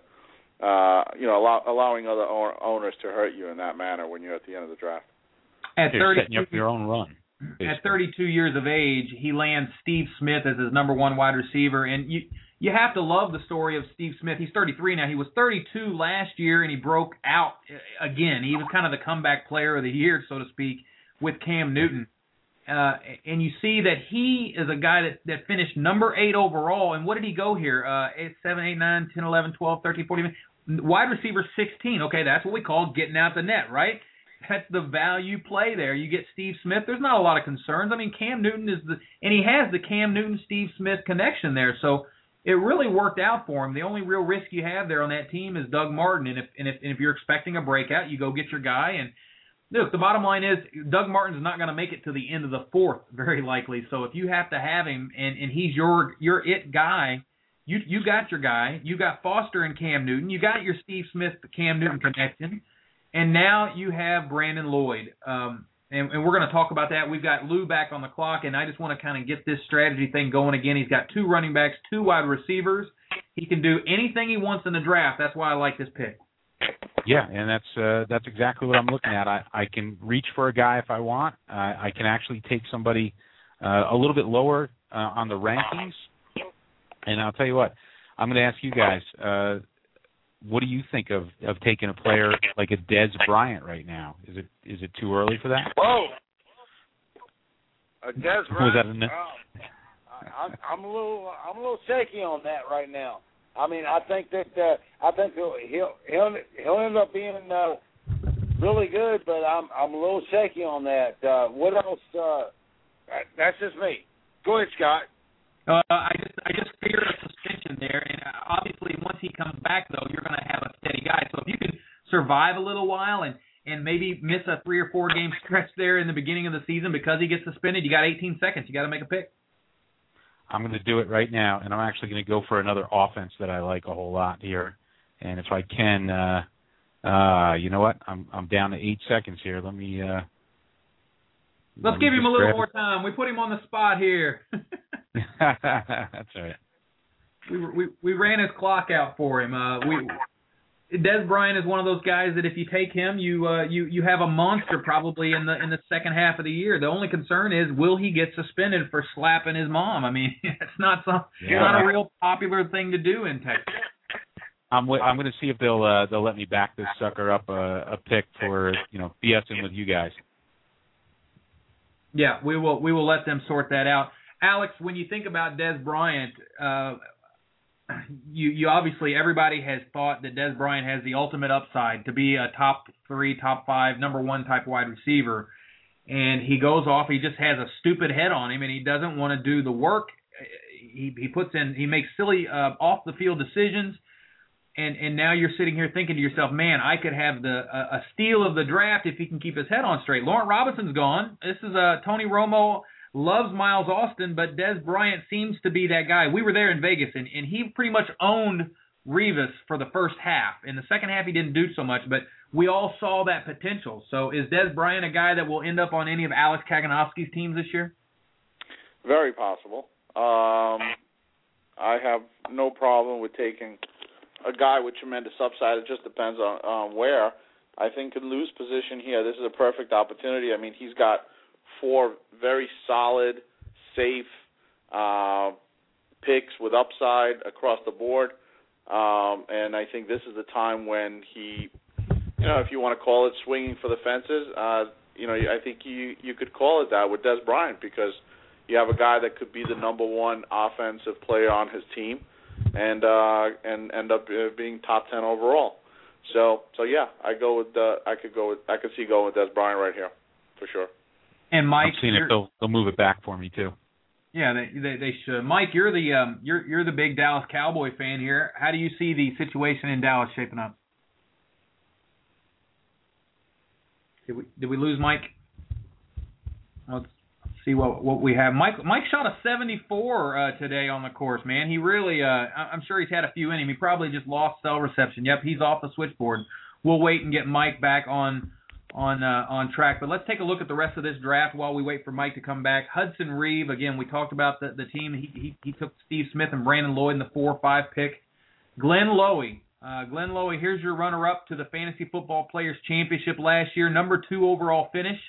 uh, you know, allow, allowing other owners to hurt you in that manner when you're at the end of the draft. At You're 32, setting up your own run. Basically. At 32 years of age, he lands Steve Smith as his number one wide receiver, and you you have to love the story of Steve Smith. He's 33 now. He was 32 last year, and he broke out again. He was kind of the comeback player of the year, so to speak, with Cam Newton. Uh, and you see that he is a guy that, that finished number eight overall. And what did he go here? Uh, eight, 7, 8, 9, 10, 11, 12, 13, 14. Wide receiver 16. Okay, that's what we call getting out the net, right? That's the value play there. You get Steve Smith. There's not a lot of concerns. I mean, Cam Newton is the, and he has the Cam Newton Steve Smith connection there. So it really worked out for him. The only real risk you have there on that team is Doug Martin. And if and if, and if you're expecting a breakout, you go get your guy and look, the bottom line is Doug Martin's not going to make it to the end of the fourth, very likely. So if you have to have him and and he's your your it guy, you you got your guy. You got Foster and Cam Newton. You got your Steve Smith Cam Newton connection, and now you have Brandon Lloyd. Um, and, and we're going to talk about that. We've got Lou back on the clock, and I just want to kind of get this strategy thing going again. He's got two running backs, two wide receivers. He can do anything he wants in the draft. That's why I like this pick. Yeah, and that's uh, that's exactly what I'm looking at. I, I can reach for a guy if I want. I can actually take somebody uh, a little bit lower uh, on the rankings. And I'll tell you what, I'm going to ask you guys, uh, what do you think of of taking a player like a Dez Bryant right now? Is it is it too early for that? Whoa, a Dez Bryant. Was that a, oh, I, I'm a little I'm a little shaky on that right now. I mean, I think that uh, I think he'll he'll he'll end up being uh, really good, but I'm I'm a little shaky on that. Uh, what else? Uh, that's just me. Go ahead, Scott. Uh, I just I just fear a suspension there, and uh, obviously once he comes back, though, you're going to have a steady guy. So if you can survive a little while and and maybe miss a three or four game stretch there in the beginning of the season because he gets suspended, you got 18 seconds. You got to make a pick. I'm going to do it right now, and I'm actually going to go for another offense that I like a whole lot here. And if I can, uh, uh, you know what? I'm I'm down to eight seconds here. Let me. Uh, Let's let give him a little it. more time. We put him on the spot here. That's all right. We, we we ran his clock out for him. Uh, we Dez Bryant is one of those guys that if you take him, you uh, you you have a monster probably in the in the second half of the year. The only concern is will he get suspended for slapping his mom? I mean, it's not some yeah. not a real popular thing to do in Texas. I'm w- I'm going to see if they'll uh, they'll let me back this sucker up a, a pick for you know BSing with you guys. Yeah, we will we will let them sort that out. Alex, when you think about Dez Bryant, uh, you you obviously everybody has thought that Dez Bryant has the ultimate upside to be a top three, top five, number one type wide receiver, and he goes off. He just has a stupid head on him, and he doesn't want to do the work. He he puts in he makes silly uh, off the field decisions. and and now you're sitting here thinking to yourself, man, I could have the a, a steal of the draft if he can keep his head on straight. Laurent Robinson's gone. This is uh, Tony Romo loves Miles Austin, but Dez Bryant seems to be that guy. We were there in Vegas, and and he pretty much owned Revis for the first half. In the second half, he didn't do so much, but we all saw that potential. So is Dez Bryant a guy that will end up on any of Alex Kaganovsky's teams this year? Very possible. Um, I have no problem with taking a guy with tremendous upside. It just depends on where. I think could lose position here. This is a perfect opportunity. I mean, he's got four very solid, safe uh, picks with upside across the board, um, and I think this is the time when he, you know, if you want to call it swinging for the fences, uh, you know, I think you you could call it that with Dez Bryant because you have a guy that could be the number one offensive player on his team and uh, and end up uh, being top ten overall. So so yeah, I go with uh, I could go with I could see going with Dez Bryant right here for sure. And Mike, I've seen it. They'll they'll move it back for me too. Yeah, they, they they should. Mike, you're the um you're you're the big Dallas Cowboy fan here. How do you see the situation in Dallas shaping up? Did we did we lose Mike? Let's see what what we have. Mike Mike shot a 74 uh, today on the course, man. He really, uh, I'm sure he's had a few in him. He probably just lost cell reception. Yep, he's off the switchboard. We'll wait and get Mike back on on uh, on track. But let's take a look at the rest of this draft while we wait for Mike to come back. Hudson Reeve, again, we talked about the the team. He he, he took Steve Smith and Brandon Lloyd in the four or five pick. Glenn Lowy. Uh, Glenn Lowy, here's your runner-up to the Fantasy Football Players Championship last year, number two overall finish.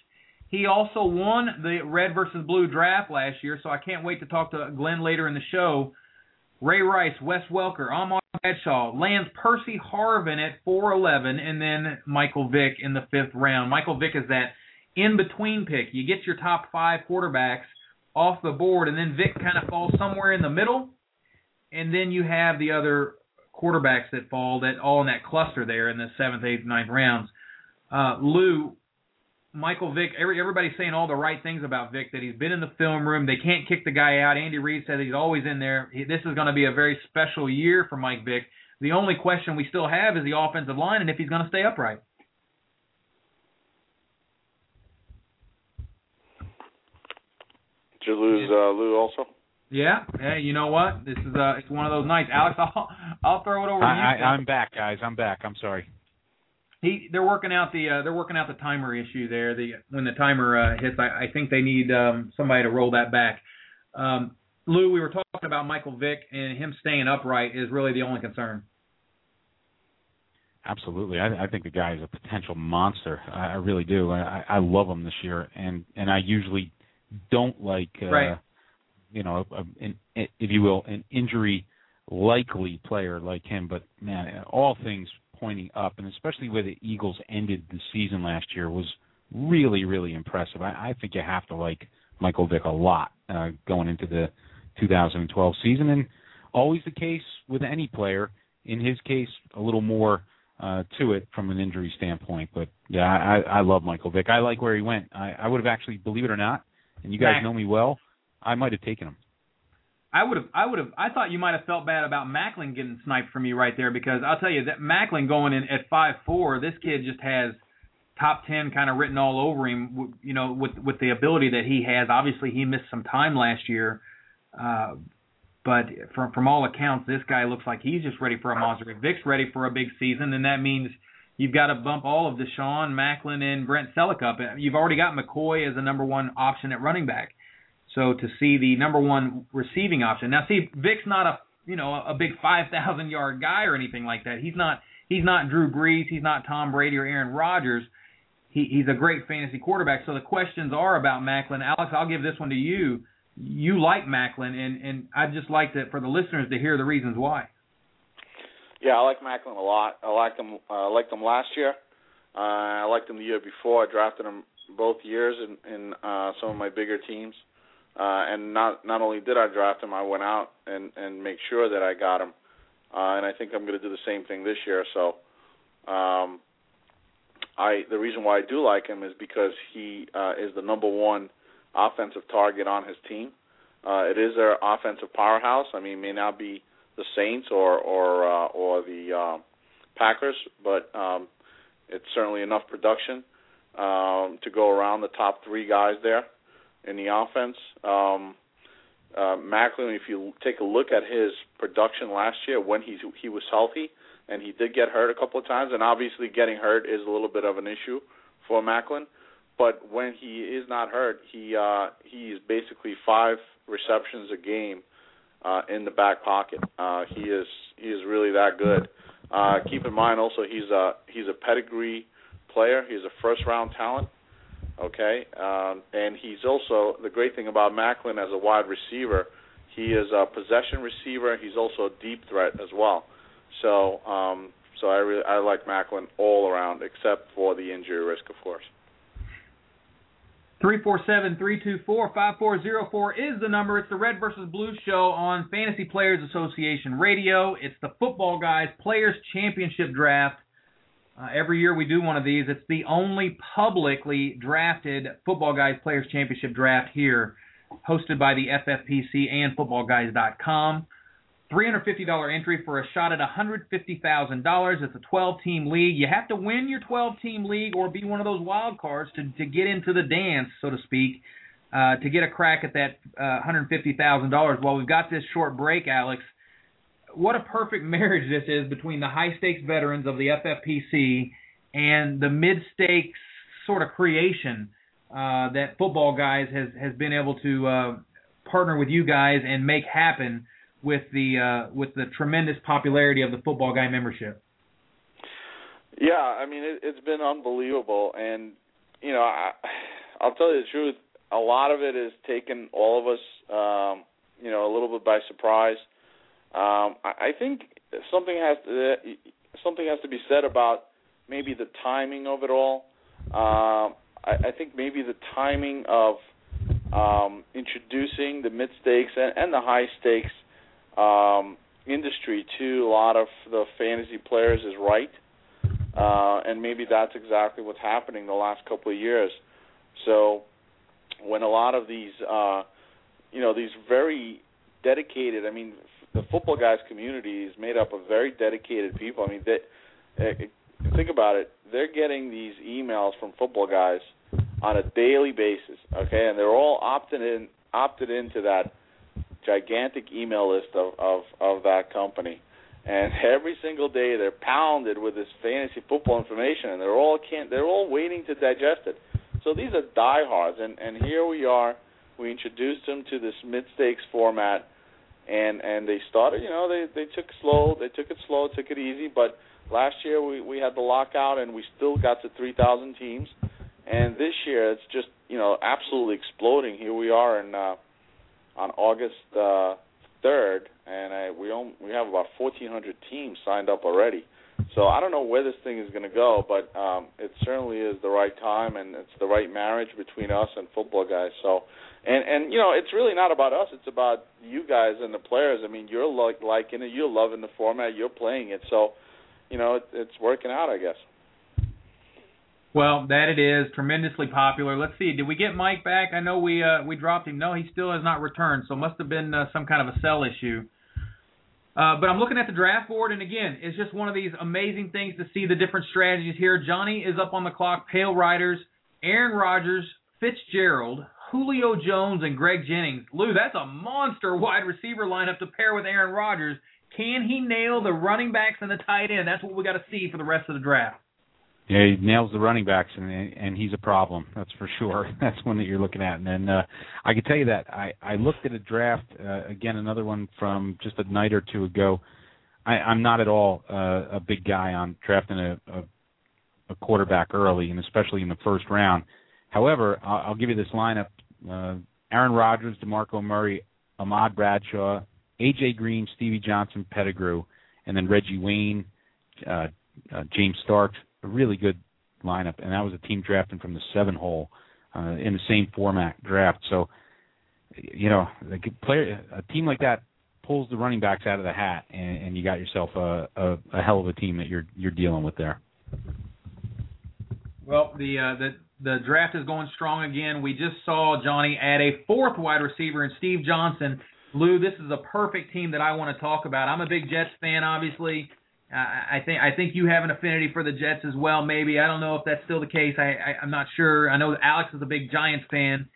He also won the red versus blue draft last year, so I can't wait to talk to Glenn later in the show. Ray Rice, Wes Welker, Ahmad Bradshaw, lands Percy Harvin at 4'11, and then Michael Vick in the fifth round. Michael Vick is that in between pick. You get your top five quarterbacks off the board, and then Vick kind of falls somewhere in the middle, and then you have the other quarterbacks that fall that all in that cluster there in the seventh, eighth, ninth rounds. Uh, Lou, Michael Vick, every, everybody's saying all the right things about Vick, that he's been in the film room. They can't kick the guy out. Andy Reid said he's always in there. He, this is going to be a very special year for Mike Vick. The only question we still have is the offensive line and if he's going to stay upright. Did you lose uh, Lou also? Yeah. Hey, you know what? This is uh, it's one of those nights. Alex, I'll I'll throw it over I, to you. I, I'm back, guys. I'm back. I'm sorry. He they're working out the uh, they're working out the timer issue there. The when the timer uh, hits, I, I think they need um, somebody to roll that back. Um, Lou, we were talking about Michael Vick and him staying upright is really the only concern. Absolutely, I, I think the guy is a potential monster. I, I really do. I, I love him this year, and and I usually don't like, uh, Right. you know, a, an, if you will, an injury likely player like him. But man, all things pointing up, and especially where the Eagles ended the season last year was really, really impressive. I, I think you have to like Michael Vick a lot uh, going into the 2012 season, and always the case with any player. In his case, a little more uh, to it from an injury standpoint. But yeah, I, I love Michael Vick. I like where he went. I, I would have actually, believe it or not, and you guys Mac- know me well, I might have taken him. I would have, I would have, I thought you might have felt bad about Maclin getting sniped from you right there because I'll tell you that Maclin going in at five four, this kid just has top ten kind of written all over him. You know, with with the ability that he has. Obviously, he missed some time last year, uh, but from from all accounts, this guy looks like he's just ready for a monster. If Vick's ready for a big season, then that means you've got to bump all of DeSean, Maclin, and Brent Celek up. You've already got McCoy as the number one option at running back. So to see the number one receiving option. Now, see, Vick's not a you know a big five thousand yard guy or anything like that. He's not he's not Drew Brees. He's not Tom Brady or Aaron Rodgers. He, he's a great fantasy quarterback. So the questions are about Maclin. Alex, I'll give this one to you. You like Maclin, and and I'd just like to for the listeners to hear the reasons why. Yeah, I like Maclin a lot. I liked him. Uh, I liked him last year. Uh, I liked him the year before. I drafted him both years in, in uh, some of my bigger teams. Uh, and not not only did I draft him, I went out and and make sure that I got him. Uh, and I think I'm going to do the same thing this year. So, um, I the reason why I do like him is because he uh, is the number one offensive target on his team. Uh, it is their offensive powerhouse. I mean, it may not be the Saints or or uh, or the uh, Packers, but um, it's certainly enough production um, to go around the top three guys there in the offense. Um, uh, Maclin, if you take a look at his production last year when he he was healthy, and he did get hurt a couple of times, and obviously getting hurt is a little bit of an issue for Maclin. But when he is not hurt, he uh, he's basically five receptions a game uh, in the back pocket. Uh, he is he is really that good. Uh, keep in mind also he's a he's a pedigree player. He's a first round talent. Okay, um, and he's also the great thing about Maclin as a wide receiver. He is a possession receiver. He's also a deep threat as well. So, um, so I really I like Maclin all around, except for the injury risk, of course. 347-324-5404 is the number. It's the Red versus Blue show on Fantasy Players Association Radio. It's the Football Guys Players Championship Draft. Uh, every year we do one of these. It's the only publicly drafted Football Guys Players Championship Draft here, hosted by the FFPC and FootballGuys.com. $350 entry for a shot at $150,000. It's a 12 team league. You have to win your 12 team league or be one of those wild cards to, to get into the dance, so to speak, uh, to get a crack at that uh, $150,000. Well, we've got this short break, Alex. What a perfect marriage this is between the high stakes veterans of the FFPC and the mid stakes sort of creation uh, that Football Guys has, has been able to uh, partner with you guys and make happen with the uh, with the tremendous popularity of the football guy membership. Yeah, I mean it, it's been unbelievable, and you know I, I'll tell you the truth. A lot of it has taken all of us, um, you know, a little bit by surprise. Um, I, I think something has to something has to be said about maybe the timing of it all. Um, I, I think maybe the timing of um, introducing the mid stakes and, and the high stakes um, industry to a lot of the fantasy players is right, uh, and maybe that's exactly what's happening the last couple of years. So when a lot of these, uh, you know, these very dedicated, I mean, the football guys community is made up of very dedicated people. I mean, they, uh, think about it. They're getting these emails from football guys on a daily basis, okay, and they're all opted in opted into that gigantic email list of of of that company. And every single day they're pounded with this fantasy football information and they're all can't they're all waiting to digest it. So these are diehards and and here we are. We introduced them to this mid stakes format and and they started you know they they took slow they took it slow took it easy but last year we we had the lockout and we still got to 3000 teams and this year it's just you know absolutely exploding here we are in uh on August uh, 3rd, and I, we own, we have about 1,400 teams signed up already. So I don't know where this thing is going to go, but um, it certainly is the right time, and it's the right marriage between us and football guys. So, and and you know, it's really not about us; it's about you guys and the players. I mean, you're like liking it, you're loving the format, you're playing it. So, you know, it, it's working out, I guess. Well, that it is tremendously popular. Let's see, did we get Mike back? I know we uh, we dropped him. No, he still has not returned. So must have been uh, some kind of a cell issue. Uh, but I'm looking at the draft board, and again, it's just one of these amazing things to see the different strategies here. Johnny is up on the clock. Pale Riders, Aaron Rodgers, Fitzgerald, Julio Jones, and Greg Jennings. Lou, that's a monster wide receiver lineup to pair with Aaron Rodgers. Can he nail the running backs and the tight end? That's what we got to see for the rest of the draft. Yeah, he nails the running backs, and and he's a problem. That's for sure. That's one that you're looking at. And then uh, I can tell you that I I looked at a draft uh, again, another one from just a night or two ago. I, I'm not at all uh, a big guy on drafting a, a a quarterback early, and especially in the first round. However, I'll, I'll give you this lineup: uh, Aaron Rodgers, DeMarco Murray, Ahmad Bradshaw, AJ Green, Stevie Johnson, Pettigrew, and then Reggie Wayne, uh, uh, James Starks a really good lineup, and that was a team drafting from the seven hole uh, in the same format draft. So, you know, the player, a team like that pulls the running backs out of the hat, and, and you got yourself a, a, a hell of a team that you're you're dealing with there. Well, the uh, the the draft is going strong again. We just saw Johnny add a fourth wide receiver in Steve Johnson. Lou, this is a perfect team that I want to talk about. I'm a big Jets fan, obviously. Uh, I think I think you have an affinity for the Jets as well. Maybe I don't know if that's still the case. I, I I'm not sure. I know Alex is a big Giants fan,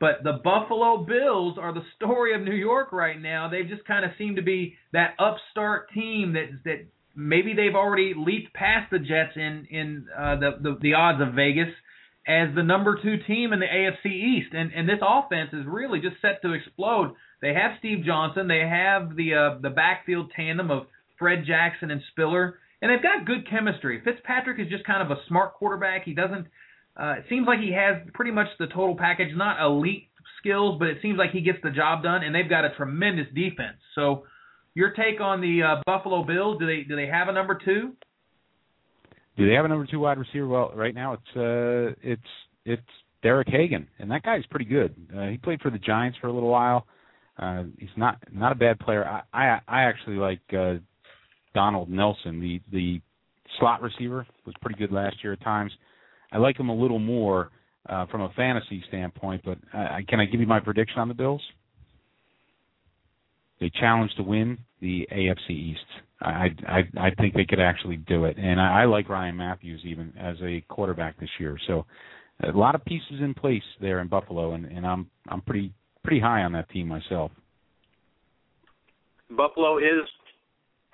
but the Buffalo Bills are the story of New York right now. They just kind of seem to be that upstart team that that maybe they've already leaped past the Jets in in uh, the, the the odds of Vegas as the number two team in the AFC East, and and this offense is really just set to explode. They have Steve Johnson, they have the uh, the backfield tandem of Fred Jackson and Spiller, and they've got good chemistry. Fitzpatrick is just kind of a smart quarterback. He doesn't. Uh, it seems like he has pretty much the total package, not elite skills, but it seems like he gets the job done, and they've got a tremendous defense. So, your take on the uh, Buffalo Bills? Do they do they have a number two? Do they have a number two wide receiver? Well, right now it's uh, it's it's Derek Hagan, and that guy's pretty good. Uh, he played for the Giants for a little while. Uh, he's not not a bad player. I I, I actually like uh, Donald Nelson, the the slot receiver, was pretty good last year at times. I like him a little more uh, from a fantasy standpoint, but uh, can I give you my prediction on the Bills? They challenge to win the AFC East. I I I think they could actually do it, and I, I like Ryan Matthews even as a quarterback this year. So a lot of pieces in place there in Buffalo, and, and I'm I'm pretty pretty high on that team myself. Buffalo is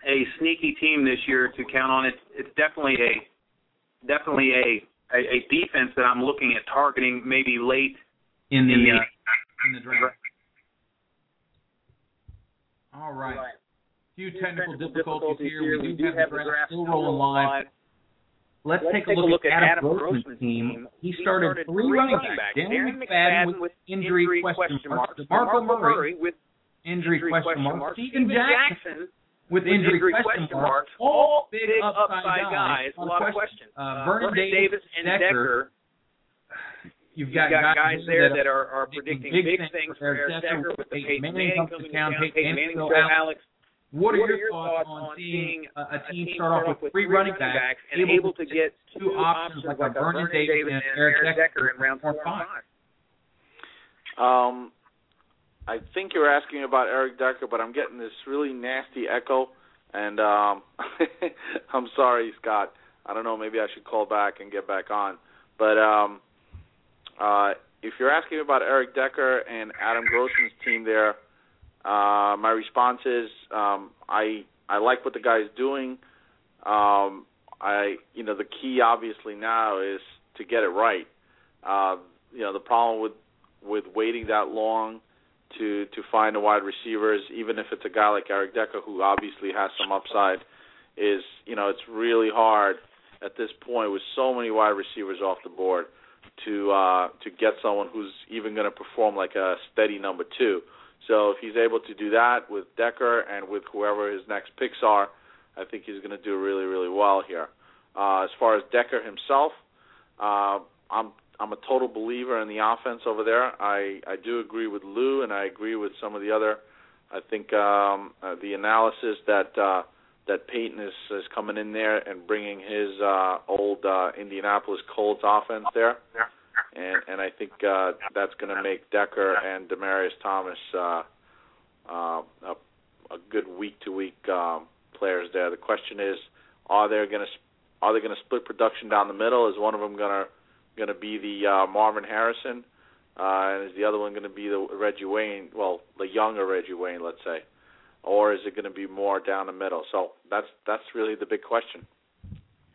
a sneaky team this year to count on. It's it's definitely a definitely a a, a defense that I'm looking at targeting maybe late in the, in the, uh, in the draft. All right. Right. Few technical, technical difficulties, difficulties here. We, We do have, have the draft still rolling live. Let's, Let's take a look, at Adam, Grossman's team. He started, three running backs. Darren McFadden with injury question marks. DeMarco Murray with injury question marks. Stephen Steven Jackson with injury injury question question marks. All big big upside guys. guys. A lot of questions. Uh, Uh, Vernon Davis and Decker. You've You've got, got guys there that are are, are predicting big big things for Eric Decker, with the Peyton Manning coming town, to town. Peyton Manning so Alex, Alex. What are your thoughts on seeing a, a team start off with three running backs and able to get two options like a Vernon Davis and Eric Decker in round four and five? Um, I think you're asking about Eric Decker, but I'm getting this really nasty echo, and um, I'm sorry, Scott. I don't know. Maybe I should call back and get back on. But um, uh, if you're asking about Eric Decker and Adam Grossman's team there, uh, my response is um, I I like what the guy's doing. Um, I you know the key obviously now is to get it right. Uh, you know the problem with with waiting that long to to find a wide receivers, even if it's a guy like Eric Decker who obviously has some upside, is you know it's really hard at this point with so many wide receivers off the board to uh, to get someone who's even going to perform like a steady number two. So if he's able to do that with Decker and with whoever his next picks are, I think he's going to do really really well here. Uh, as far as Decker himself, uh, I'm I'm a total believer in the offense over there. I I do agree with Lou, and I agree with some of the other. I think um, uh, the analysis that uh, that Peyton is is coming in there and bringing his uh, old uh, Indianapolis Colts offense there, and and I think uh, that's going to make Decker and Demaryius Thomas uh, uh, a, a good week to week players there. The question is, are they going to are they going to split production down the middle? Is one of them going to going to be the uh, Marvin Harrison, uh, and is the other one going to be the Reggie Wayne? Well, the younger Reggie Wayne, let's say, or is it going to be more down the middle? So that's that's really the big question.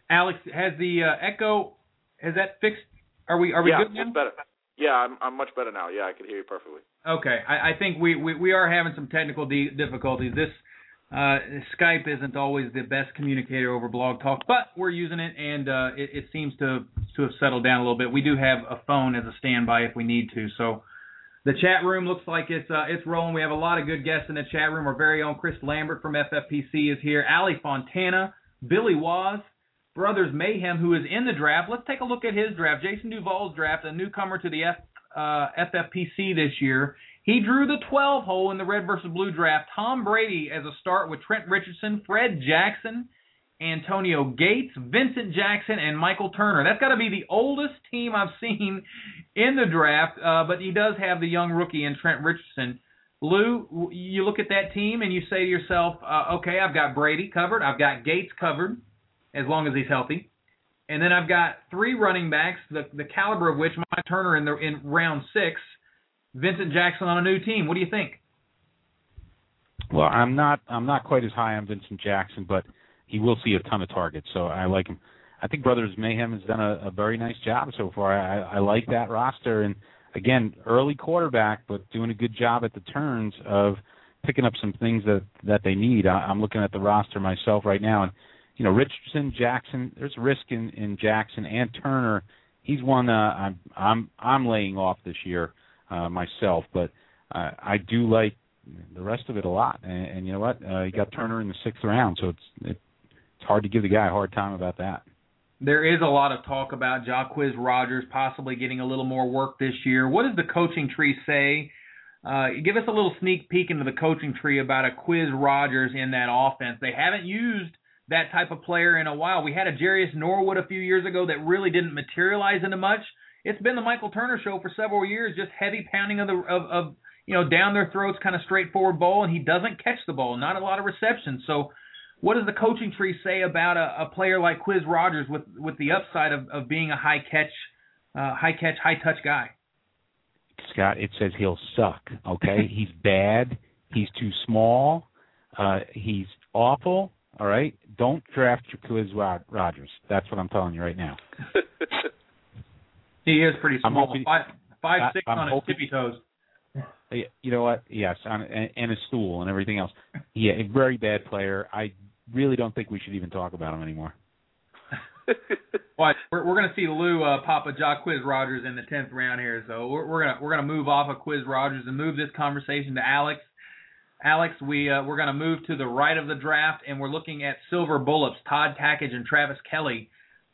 Alex, has the uh, echo has that fixed? Are we are we yeah, good now? better. Yeah, I'm I'm much better now. Yeah, I can hear you perfectly. Okay, I, I think we, we, we are having some technical de- difficulties. This uh, Skype isn't always the best communicator over Blog Talk, but we're using it, and uh, it, it seems to to have settled down a little bit. We do have a phone as a standby if we need to. So the chat room looks like it's uh, it's rolling. We have a lot of good guests in the chat room. Our very own Chris Lambert from FFPC is here. Ali Fontana, Billy Waz, Brothers Mayhem, who is in the draft. Let's take a look at his draft. Jason Duvall's draft, a newcomer to the F, uh, FFPC this year. He drew the 12 hole in the red versus blue draft. Tom Brady as a start with Trent Richardson, Fred Jackson, Antonio Gates, Vincent Jackson, and Michael Turner. That's got to be the oldest team I've seen in the draft, uh, but he does have the young rookie in Trent Richardson. Lou, you look at that team and you say to yourself, uh, okay, I've got Brady covered, I've got Gates covered, as long as he's healthy, and then I've got three running backs, the the caliber of which Mike Turner in the in round six, Vincent Jackson on a new team. What do you think? Well, I'm not I'm not quite as high on Vincent Jackson, but he will see a ton of targets, so I like him. I think Brothers Mayhem has done a, a very nice job so far. I, I like that roster, and again, early quarterback, but doing a good job at the turns of picking up some things that that they need. I, I'm looking at the roster myself right now, and you know Richardson, Jackson. There's risk in in Jackson and Turner. He's one uh, I'm I'm I'm laying off this year uh, myself, but uh, I do like the rest of it a lot. And, and you know what? Uh, you got Turner in the sixth round, so it's it, it's hard to give the guy a hard time about that. There is a lot of talk about Jacquizz Rodgers possibly getting a little more work this year. What does the coaching tree say? Uh, give us a little sneak peek into the coaching tree about a Quiz Rodgers in that offense. They haven't used that type of player in a while. We had a Jerious Norwood a few years ago that really didn't materialize into much. It's been the Michael Turner show for several years, just heavy pounding of the of, of you know down their throats, kind of straightforward ball, and he doesn't catch the ball. Not a lot of receptions. So, what does the coaching tree say about a, a player like Quiz Rodgers with with the upside of, of being a high catch, uh, high catch, high touch guy? Scott, it says he'll suck. Okay, he's bad. He's too small. Uh, he's awful. All right, don't draft your Quiz Rodgers. That's what I'm telling you right now. he is pretty small. Hoping, five, five I, six I'm on hoping, his tippy toes. You know what? Yes, on, and, and a stool and everything else. Yeah, a very bad player. I really don't think we should even talk about him anymore. well, we're, we're going to see Lou uh, pop a Jacquizz Rodgers in the tenth round here, so we're, we're gonna we're gonna move off of Quiz Rodgers and move this conversation to Alex. Alex, we uh, we're going to move to the right of the draft, and we're looking at silver bullets, Todd Package and Travis Kelly.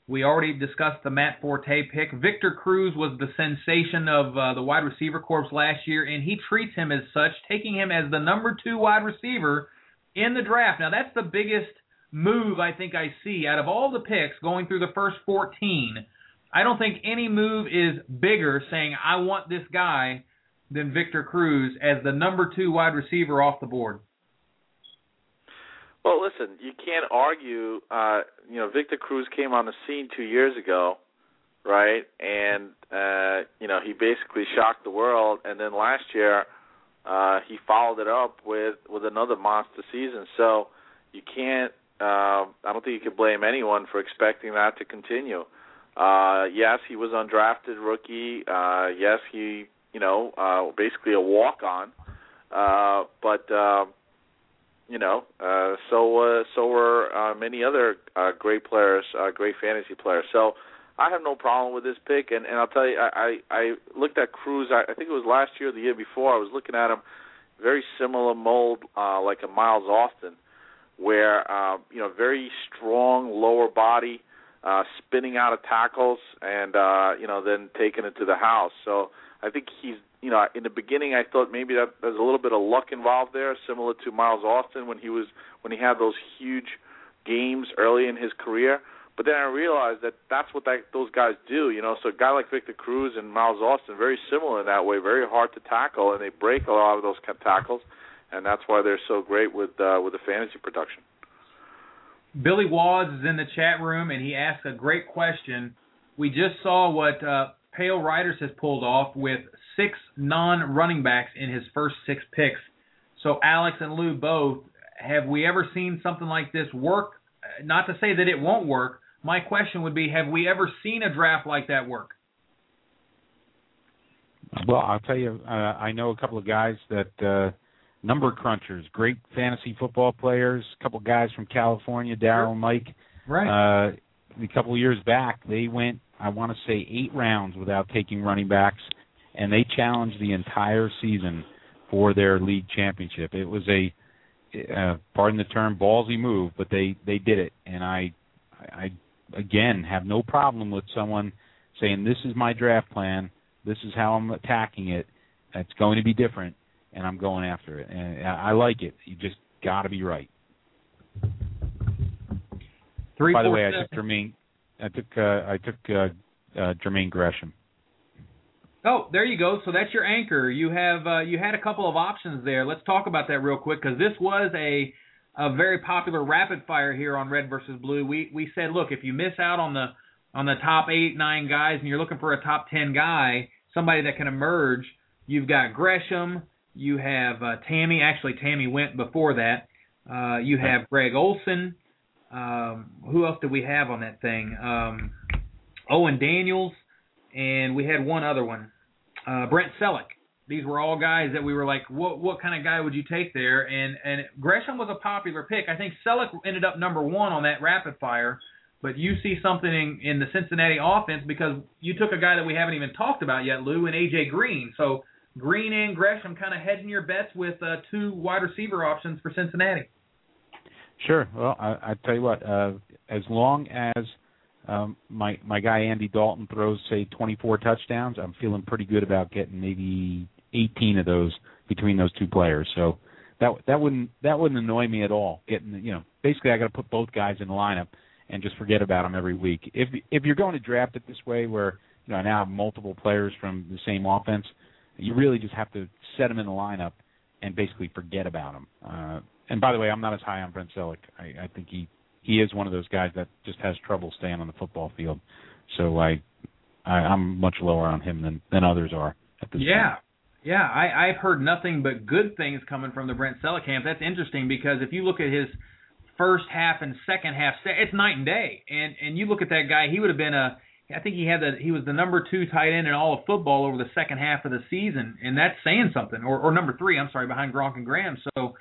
We already discussed the Matt Forte pick. Victor Cruz was the sensation of uh, the wide receiver corps last year, and he treats him as such, taking him as the number two wide receiver in the draft. Now, that's the biggest move I think I see out of all the picks going through the first 14. I don't think any move is bigger saying, I want this guy than Victor Cruz as the number two wide receiver off the board. Well, listen, you can't argue. Uh, you know, Victor Cruz came on the scene two years ago, right? And uh, you know, he basically shocked the world. And then last year, uh, he followed it up with with another monster season. So you can't. Uh, I don't think you can blame anyone for expecting that to continue. Uh, yes, he was undrafted rookie. Uh, yes, he you know, uh, basically a walk on. Uh, but uh, you know, uh, so uh, so were uh, many other uh, great players, uh, great fantasy players. So I have no problem with this pick, and and I'll tell you, I I, I looked at Cruz. I, I think it was last year, or the year before. I was looking at him, very similar mold, uh, like a Miles Austin, where uh, you know, very strong lower body, uh, spinning out of tackles, and uh, you know, then taking it to the house. So I think he's, you know, in the beginning I thought maybe that there's a little bit of luck involved there, similar to Miles Austin when he was when he had those huge games early in his career. But then I realized that that's what that, those guys do, you know. So a guy like Victor Cruz and Miles Austin, very similar in that way, very hard to tackle, and they break a lot of those tackles, and that's why they're so great with uh, with the fantasy production. Billy Wads is in the chat room, and he asked a great question. We just saw what uh, Pale Riders has pulled off with six non running backs in his first six picks. So, Alex and Lou both, have we ever seen something like this work? Not to say that it won't work. My question would be have we ever seen a draft like that work? Well, I'll tell you, uh, I know a couple of guys that uh, number crunchers, great fantasy football players, a couple of guys from California, Daryl and Mike. Right. Uh, a couple of years back, they went I want to say eight rounds without taking running backs, and they challenged the entire season for their league championship. It was a, uh, pardon the term, ballsy move, but they they did it, and I, I again have no problem with someone saying this is my draft plan, this is how I'm attacking it. It's going to be different, and I'm going after it, and I like it. You just got to be right. Three, By the way, seven. I took Jermaine I took uh, I took uh, uh, Jermaine Gresham. Oh, there you go. So that's your anchor. You have uh, you had a couple of options there. Let's talk about that real quick because this was a a very popular rapid fire here on Red versus Blue. We we said, look, if you miss out on the on the top eight nine guys and you're looking for a top ten guy, somebody that can emerge, you've got Gresham, you have uh, Tamme. Actually, Tamme went before that. Uh, you have Greg Olsen. Um, who else do we have on that thing? Um, Owen Daniels and we had one other one, uh, Brent Celek. These were all guys that we were like, what what kind of guy would you take there? And and Gresham was a popular pick. I think Celek ended up number one on that rapid fire. But you see something in, in the Cincinnati offense because you took a guy that we haven't even talked about yet, Lou, and AJ Green. So Green and Gresham kind of hedging your bets with uh, two wide receiver options for Cincinnati. Sure. Well, I, I tell you what, uh, as long as um, my my guy Andy Dalton throws say 24 touchdowns. I'm feeling pretty good about getting maybe 18 of those between those two players. So that that wouldn't that wouldn't annoy me at all. Getting you know basically I got to put both guys in the lineup and just forget about them every week. If if you're going to draft it this way, where you know I now have multiple players from the same offense, you really just have to set them in the lineup and basically forget about them. Uh, and by the way, I'm not as high on Brent. I, I think he he is one of those guys that just has trouble staying on the football field. So I, I I'm much lower on him than than others are at this yeah. point. Yeah, I, I've heard nothing but good things coming from the Brent Celek camp. That's interesting because if you look at his first half and second half, it's night and day. And and you look at that guy, he would have been a I think he had the he was the number two tight end in all of football over the second half of the season, and that's saying something. Or or number three, I'm sorry, behind Gronk and Graham. So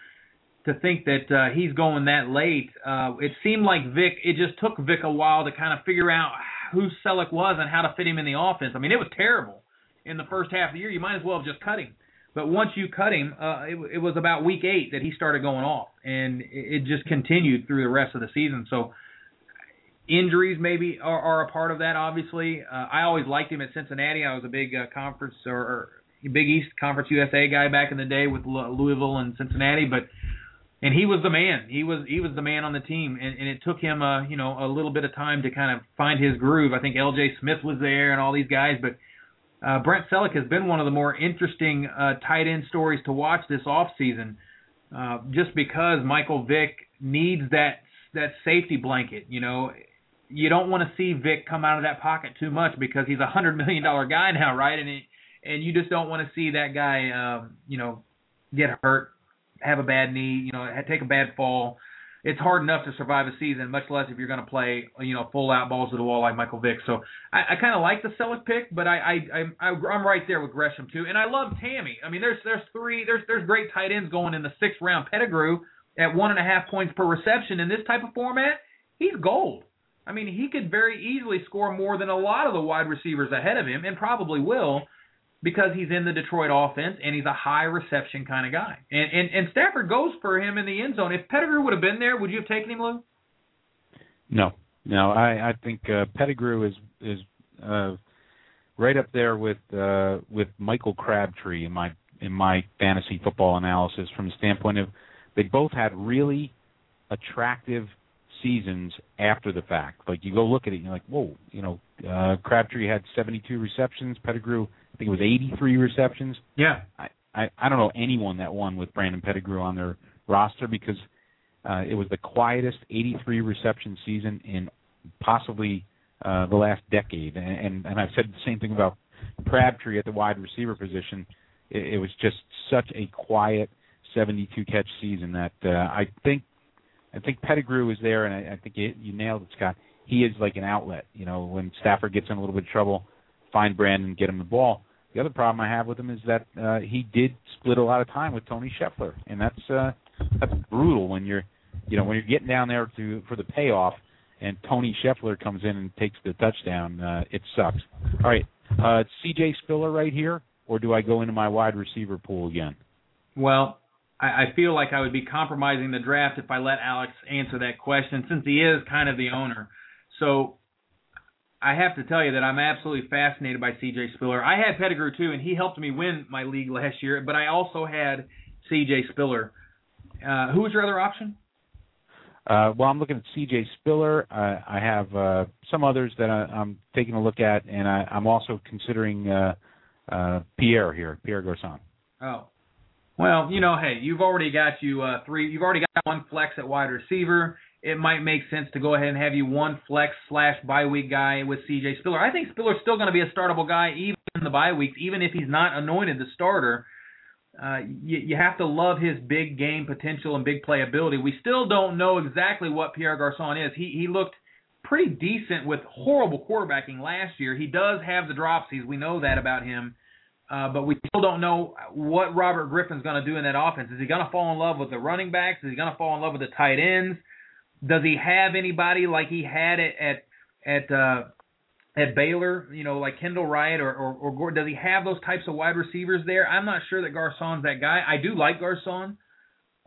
to think that uh, he's going that late. Uh, it seemed like Vick. It just took Vick a while to kind of figure out who Celek was and how to fit him in the offense. I mean, it was terrible in the first half of the year. You might as well have just cut him. But once you cut him, uh, it, it was about week eight that he started going off, and it, it just continued through the rest of the season. So injuries maybe are, are a part of that. Obviously, uh, I always liked him at Cincinnati. I was a big uh, conference or, or Big East Conference USA guy back in the day with Louisville and Cincinnati, but and he was the man. He was he was the man on the team, and, and it took him uh you know a little bit of time to kind of find his groove. I think L.J. Smith was there and all these guys, but uh, Brent Celek has been one of the more interesting uh, tight end stories to watch this off season, uh, just because Michael Vick needs that that safety blanket. You know, you don't want to see Vick come out of that pocket too much because he's a hundred million dollar guy now, right? And he, and you just don't want to see that guy, um, you know, get hurt have a bad knee, you know, take a bad fall. It's hard enough to survive a season, much less if you're going to play, you know, full out balls to the wall like Michael Vick. So I, I kind of like the Celek pick, but I, I, I, I'm right there with Gresham too, and I love Tamme. I mean, there's there's three there's there's great tight ends going in the sixth round. Pettigrew at one and a half points per reception in this type of format, he's gold. I mean, he could very easily score more than a lot of the wide receivers ahead of him, and probably will because he's in the Detroit offense and he's a high reception kind of guy. And and, and Stafford goes for him in the end zone. If Pettigrew would have been there, would you have taken him, Lou? No, no. I I think uh, Pettigrew is is uh, right up there with uh, with Michael Crabtree in my in my fantasy football analysis from the standpoint of they both had really attractive seasons after the fact. Like you go look at it, and you're like, whoa, you know, uh, Crabtree had 72 receptions, Pettigrew think it was 83 receptions. Yeah. I, I I don't know anyone that won with Brandon Pettigrew on their roster because uh, it was the quietest 83 reception season in possibly uh, the last decade. And, and and I've said the same thing about Crabtree at the wide receiver position. It, it was just such a quiet 72 catch season that uh, I think I think Pettigrew is there, and I, I think it, you nailed it, Scott. He is like an outlet. You know, when Stafford gets in a little bit of trouble, find Brandon, get him the ball. The other problem I have with him is that uh, he did split a lot of time with Tony Scheffler, and that's uh, that's brutal when you're, you know, when you're getting down there to for the payoff, and Tony Scheffler comes in and takes the touchdown. Uh, it sucks. All right, uh, C.J. Spiller right here, or do I go into my wide receiver pool again? Well, I, I feel like I would be compromising the draft if I let Alex answer that question, since he is kind of the owner. So I have to tell you that I'm absolutely fascinated by C.J. Spiller. I had Pettigrew too, and he helped me win my league last year. But I also had C.J. Spiller. Uh, who was your other option? Uh, well, I'm looking at C.J. Spiller. Uh, I have uh, some others that I, am taking a look at, and I, am also considering uh, uh, Pierre here, Pierre Garcon. Oh, well, you know, hey, you've already got you uh, three. You've already got one flex at wide receiver. It might make sense to go ahead and have you one flex slash bye week guy with C.J. Spiller. I think Spiller's still going to be a startable guy even in the bye weeks, even if he's not anointed the starter. Uh, you, you have to love his big game potential and big playability. We still don't know exactly what Pierre Garcon is. He he looked pretty decent with horrible quarterbacking last year. He does have the dropsies. We know that about him. Uh, but we still don't know what Robert Griffin's going to do in that offense. Is he going to fall in love with the running backs? Is he going to fall in love with the tight ends? Does he have anybody like he had it at at uh, at Baylor? You know, like Kendall Wright or, or or does he have those types of wide receivers there? I'm not sure that Garcon's that guy. I do like Garcon.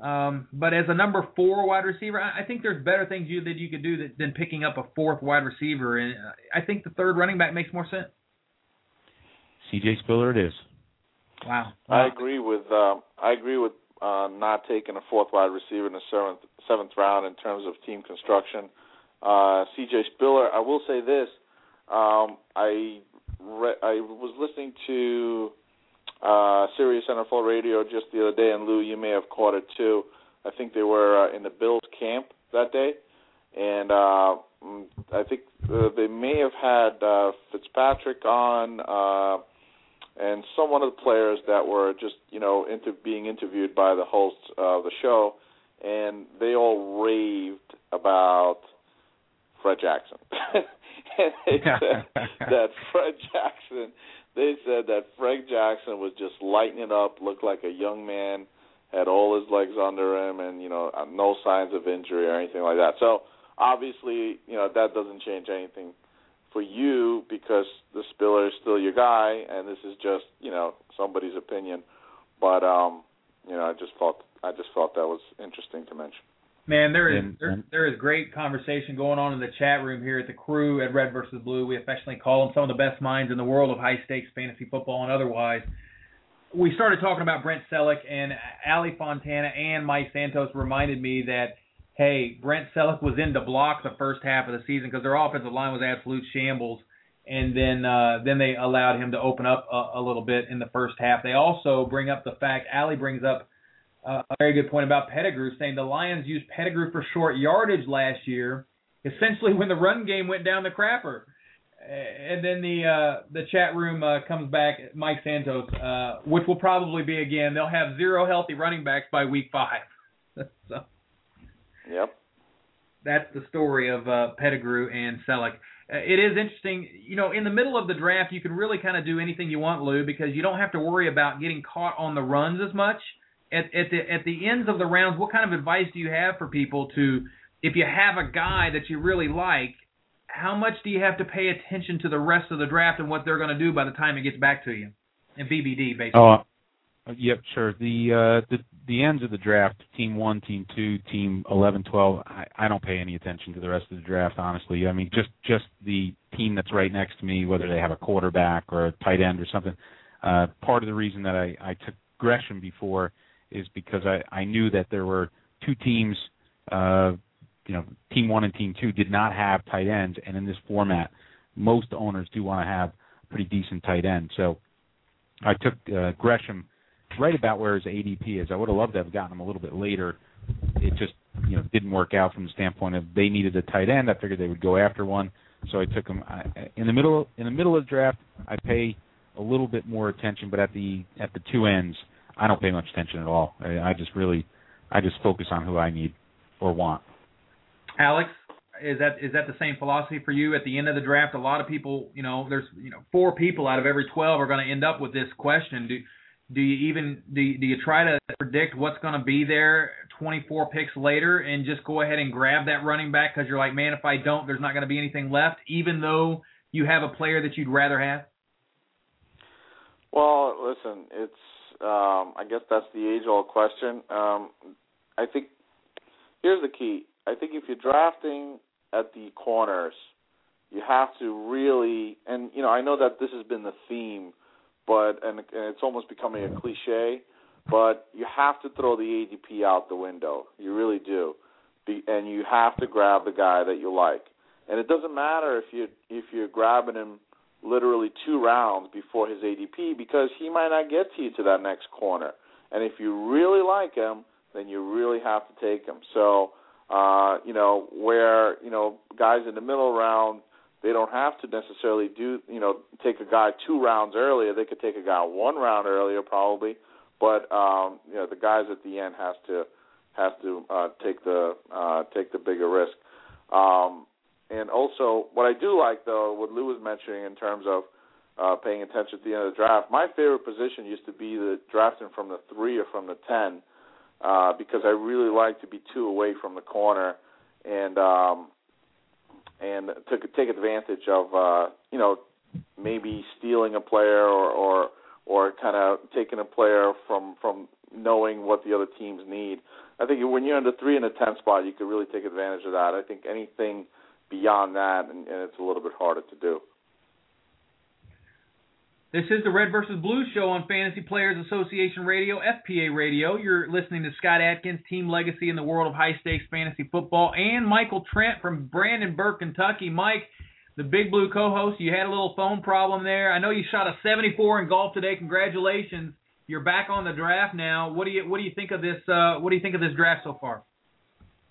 Um, but as a number four wide receiver, I, I think there's better things you that you could do that, than picking up a fourth wide receiver, and I think the third running back makes more sense. C.J. Spiller, it is. Wow. I agree with um, I agree with uh, not taking a fourth wide receiver in the seventh seventh round in terms of team construction. Uh, C.J. Spiller, I will say this: um, I re- I was listening to uh, Sirius NFL Radio just the other day, and Lou, you may have caught it too. I think they were uh, in the Bills camp that day, and uh, mm, I think uh, they may have had uh, Fitzpatrick on. Uh, and some one of the players that were just you know into being interviewed by the hosts of the show, and they all raved about Fred Jackson. and they said that Fred Jackson, they said that Fred Jackson was just lighting it up, looked like a young man, had all his legs under him, and you know uh, no signs of injury or anything like that. So obviously, you know that doesn't change anything for you because the Spiller is still your guy, and this is just you know somebody's opinion. But um, you know, I just thought I just thought that was interesting to mention. Man, there is there, there is great conversation going on in the chat room here at the crew at Red versus Blue. We affectionately call them some of the best minds in the world of high stakes fantasy football and otherwise. We started talking about Brent Celek and Ali Fontana and Mike Santos reminded me that hey, Brent Celek was in to block the first half of the season because their offensive line was absolute shambles, and then uh, then they allowed him to open up a, a little bit in the first half. They also bring up the fact Ali brings up uh, a very good point about Pettigrew, saying the Lions used Pettigrew for short yardage last year, essentially when the run game went down the crapper. And then the uh, the chat room uh, comes back, Mike Santos, uh, which will probably be again. They'll have zero healthy running backs by week five. So Yep. That's the story of uh, Pettigrew and Celek. Uh, it is interesting, you know, in the middle of the draft, you can really kind of do anything you want, Lou, because you don't have to worry about getting caught on the runs as much. At, at the at the ends of the rounds, what kind of advice do you have for people to, if you have a guy that you really like, how much do you have to pay attention to the rest of the draft and what they're going to do by the time it gets back to you? And BBD basically. Oh, uh, yep, sure. The uh, the the ends of the draft, team one, team two, team eleven, twelve. I, I don't pay any attention to the rest of the draft, honestly. I mean, just just the team that's right next to me, whether they have a quarterback or a tight end or something. Uh, part of the reason that I, I took Gresham before is because I, I knew that there were two teams, uh, you know, team one and team two did not have tight ends, and in this format, most owners do want to have a pretty decent tight end. So I took uh, Gresham right about where his ADP is. I would have loved to have gotten him a little bit later. It just you know didn't work out from the standpoint of they needed a tight end. I figured they would go after one, so I took him I, in the middle. In the middle of the draft, I pay a little bit more attention, but at the at the two ends, I don't pay much attention at all. I, I just really, I just focus on who I need or want. Alex, is that is that the same philosophy for you at the end of the draft? A lot of people, you know, there's you know four people out of every twelve are going to end up with this question. Do do you even do you, do you try to predict what's going to be there 24 picks later and just go ahead and grab that running back because you're like, man, if I don't, there's not going to be anything left, even though you have a player that you'd rather have? Well, listen, it's um, I guess that's the age-old question. Um, I think here's the key. I think if you're drafting at the corners, you have to really, and you know, I know that this has been the theme but and, and it's almost becoming a cliche, but you have to throw the ADP out the window. You really do, Be, and you have to grab the guy that you like. And it doesn't matter if you if you're grabbing him literally two rounds before his ADP because he might not get to you to that next corner. And if you really like him, then you really have to take him. So, uh, you know, where, you know, guys in the middle round, they don't have to necessarily do, you know, take a guy two rounds earlier. They could take a guy one round earlier probably, but um, you know, the guys at the end has to has to uh, take the uh, take the bigger risk. Um, and also, what I do like though, what Lou was mentioning in terms of uh, paying attention at the end of the draft, my favorite position used to be the drafting from the three or from the ten, uh, because I really like to be two away from the corner, and um, and to take advantage of uh, you know maybe stealing a player or or or kind of taking a player from from knowing what the other teams need. I think when you're in the three and the ten spot, you could really take advantage of that. I think anything beyond that, and, and it's a little bit harder to do. This is the Red versus Blue show on Fantasy Players Association Radio, FPA Radio. You're listening to Scott Atkins, Team Legacy in the world of high stakes fantasy football, and Michael Trent from Brandenburg, Kentucky. Mike, the Big Blue co-host, you had a little phone problem there. I know you shot a 74 in golf today. Congratulations. You're back on the draft now. What do you what do you think of this? Uh, what do you think of this draft so far?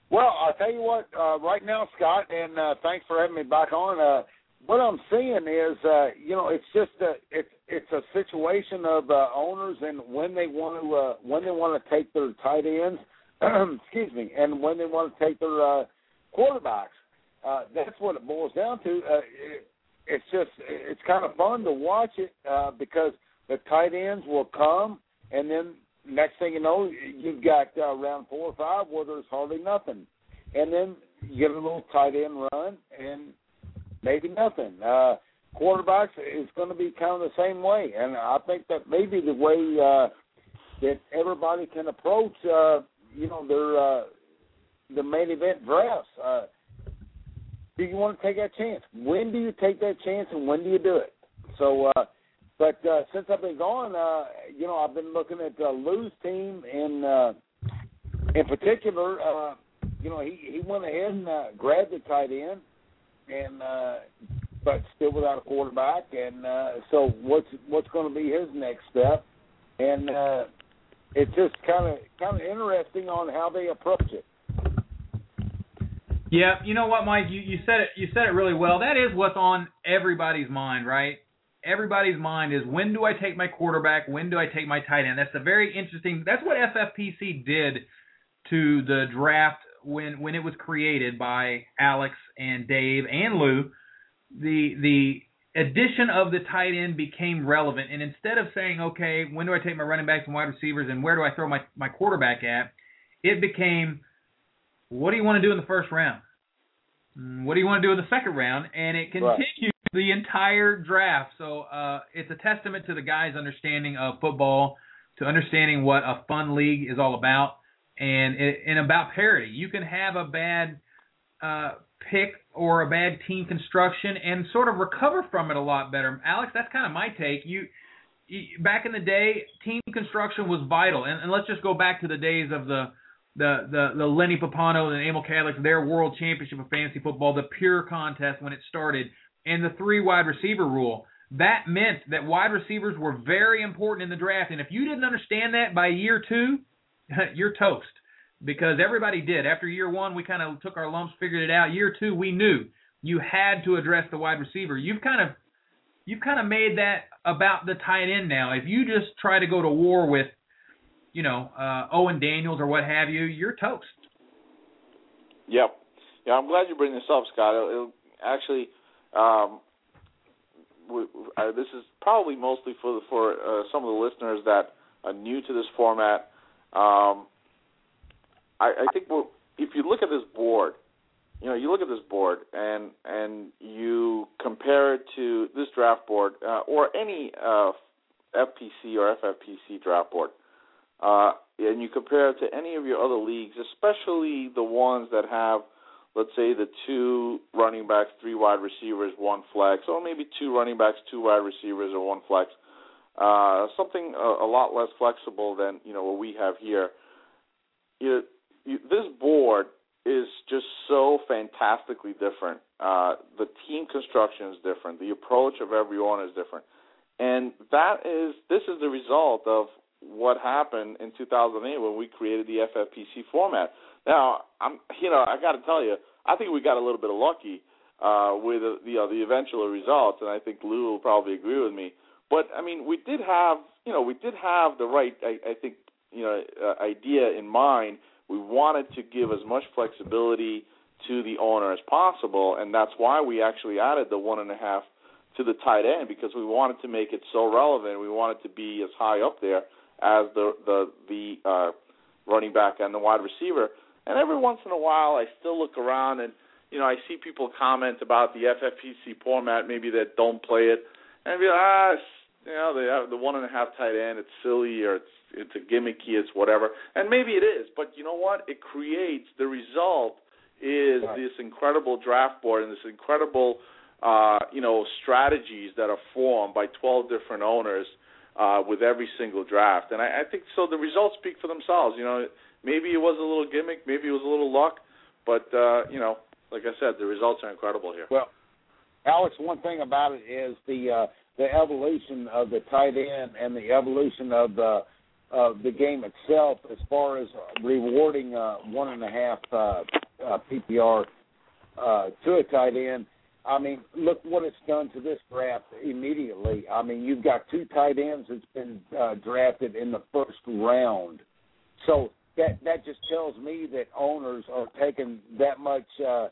Well, I'll tell you what. Uh, right now, Scott, and uh, thanks for having me back on. Uh, what I'm seeing is, uh, you know, it's just a it's it's a situation of uh, owners and when they want to uh, when they want to take their tight ends, excuse me, and when they want to take their uh, quarterbacks. Uh, that's what it boils down to. Uh, it, it's just it's kind of fun to watch it uh, because the tight ends will come, and then next thing you know, you've got uh, round four or five where there's hardly nothing, and then you get a little tight end run, and maybe nothing. Uh, quarterbacks is going to be kind of the same way, and I think that maybe the way uh, that everybody can approach, uh, you know, their uh, the main event drafts. Uh, do you want to take that chance? When do you take that chance, and when do you do it? So, uh, but uh, since I've been gone, uh, you know, I've been looking at uh, Lou's team in uh, in particular. Uh, you know, he he went ahead and uh, grabbed the tight end and uh, but still without a quarterback. And uh, so, what's what's going to be his next step? And uh, it's just kind of kind of interesting on how they approach it. Yeah, you know what, Mike? You, you said it. You said it really well. That is what's on everybody's mind, right? Everybody's mind is when do I take my quarterback? When do I take my tight end? That's a very interesting. That's what FFPC did to the draft when when it was created by Alex and Dave and Lou, the the addition of the tight end became relevant. And instead of saying, okay, when do I take my running backs and wide receivers, and where do I throw my my quarterback at, it became, what do you want to do in the first round? Mm, what do you want to do in the second round? And it continued right. the entire draft. So uh, it's a testament to the guys' understanding of football, to understanding what a fun league is all about and and about parity. You can have a bad uh, pick or a bad team construction and sort of recover from it a lot better. Alex, that's kind of my take. You, you back in the day, team construction was vital, and, and let's just go back to the days of the the the, the Lenny Pappano and Emil Kadlec, their world championship of fantasy football, the pure contest when it started, and the three wide receiver rule. That meant that wide receivers were very important in the draft, and if you didn't understand that by year two, you're toast because everybody did. After year one, we kind of took our lumps, figured it out. Year two, we knew you had to address the wide receiver. You've kind of you've kind of made that about the tight end now. If you just try to go to war with, you know, uh, Owen Daniels or what have you, you're toast. Yep. Yeah, I'm glad you bring this up, Scott. It'll, it'll actually, um, we, uh, this is probably mostly for for uh, some of the listeners that are new to this format. Um, I, I think well, if you look at this board, you know, you look at this board and and you compare it to this draft board uh, or any uh, FPC or FFPC draft board, uh, and you compare it to any of your other leagues, especially the ones that have, let's say, the two running backs, three wide receivers, one flex, or maybe two running backs, two wide receivers, or one flex. Uh, something a, a lot less flexible than you know what we have here. You, you, this board is just so fantastically different. Uh, the team construction is different. The approach of every owner is different, and that is this is the result of what happened in 2008 when we created the FFPC format. Now, I'm you know I got to tell you, I think we got a little bit lucky uh, with the you know, the eventual results, and I think Lou will probably agree with me. But I mean, we did have you know we did have the right I, I think you know uh, idea in mind. We wanted to give as much flexibility to the owner as possible, and that's why we actually added the one and a half to the tight end because we wanted to make it so relevant. We wanted to be as high up there as the the the uh, running back and the wide receiver. And every once in a while, I still look around and you know I see people comment about the FFPC format, maybe that don't play it, and be like, ah, you know, they have the one and a half tight end. It's silly or it's it's a gimmicky. It's whatever, and maybe it is. But you know what? It creates the result is right. this incredible draft board and this incredible uh, you know strategies that are formed by 12 different owners uh, with every single draft. And I, I think so. The results speak for themselves. You know, maybe it was a little gimmick, maybe it was a little luck, but uh, you know, like I said, the results are incredible here. Well, Alex, one thing about it is the uh, the evolution of the tight end and the evolution of the of the game itself, as far as rewarding uh, one and a half uh, uh, PPR uh, to a tight end. I mean, look what it's done to this draft immediately. I mean, you've got two tight ends that's been uh, drafted in the first round. So that that just tells me that owners are taking that much uh,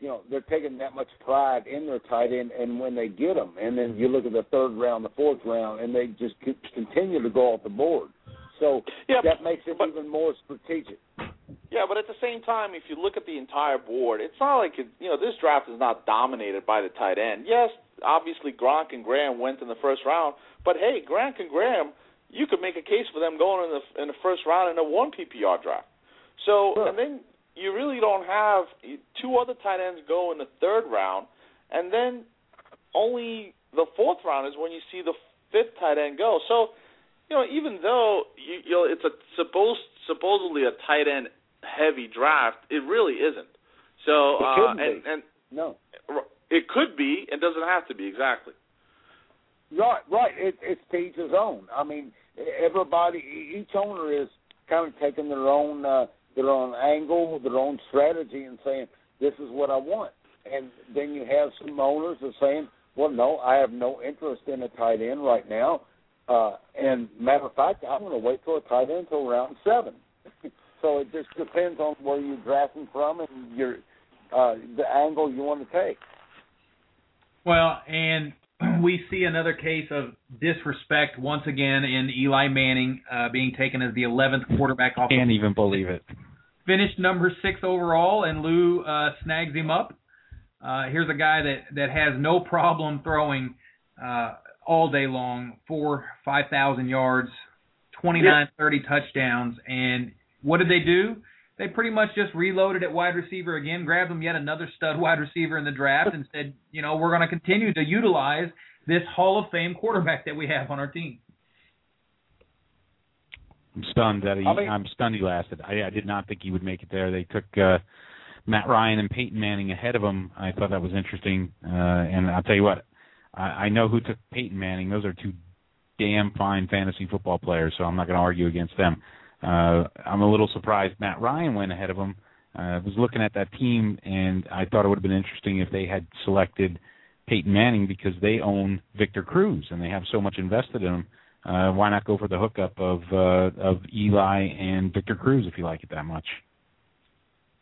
you know they're taking that much pride in their tight end, and when they get them, and then you look at the third round, the fourth round, and they just continue to go off the board. So yeah, that makes it but, even more strategic. Yeah, but at the same time, if you look at the entire board, it's not like it, you know this draft is not dominated by the tight end. Yes, obviously Gronk and Graham went in the first round, but hey, Gronk and Graham, you could make a case for them going in the in the first round in a one PPR draft. So sure. and then you really don't have two other tight ends go in the third round, and then only the fourth round is when you see the fifth tight end go. So, you know, even though you, you know it's a supposed supposedly a tight end heavy draft, it really isn't. So, uh, and and no, it could be. It doesn't have to be exactly. Right, right. It, it's to each his own. I mean, everybody, each owner is kind of taking their own. Uh, their own angle, their own strategy, and saying, "This is what I want." And then you have some owners that are saying, "Well, no, I have no interest in a tight end right now." Uh, and matter of fact, I'm going to wait for a tight end until round seven. so it just depends on where you're drafting from and your uh, the angle you want to take. Well, and we see another case of disrespect once again in Eli Manning uh, being taken as the 11th quarterback off. Can't even believe it. Finished number six overall, and Lou uh, snags him up. Uh, here's a guy that that has no problem throwing uh, all day long, four, five thousand yards, 29, 30 touchdowns, and what did they do? they pretty much just reloaded at wide receiver again, grabbed them yet another stud wide receiver in the draft, and said, you know, we're going to continue to utilize this Hall of Fame quarterback that we have on our team. I'm stunned that he. I mean, I'm stunned he lasted. I, I did not think he would make it there. They took uh, Matt Ryan and Peyton Manning ahead of him. I thought that was interesting. Uh, and I'll tell you what, I, I know who took Peyton Manning. Those are two damn fine fantasy football players. So I'm not going to argue against them. Uh, I'm a little surprised Matt Ryan went ahead of him. Uh, I was looking at that team, and I thought it would have been interesting if they had selected Peyton Manning because they own Victor Cruz and they have so much invested in him. Uh, why not go for the hookup of uh, of Eli and Victor Cruz if you like it that much?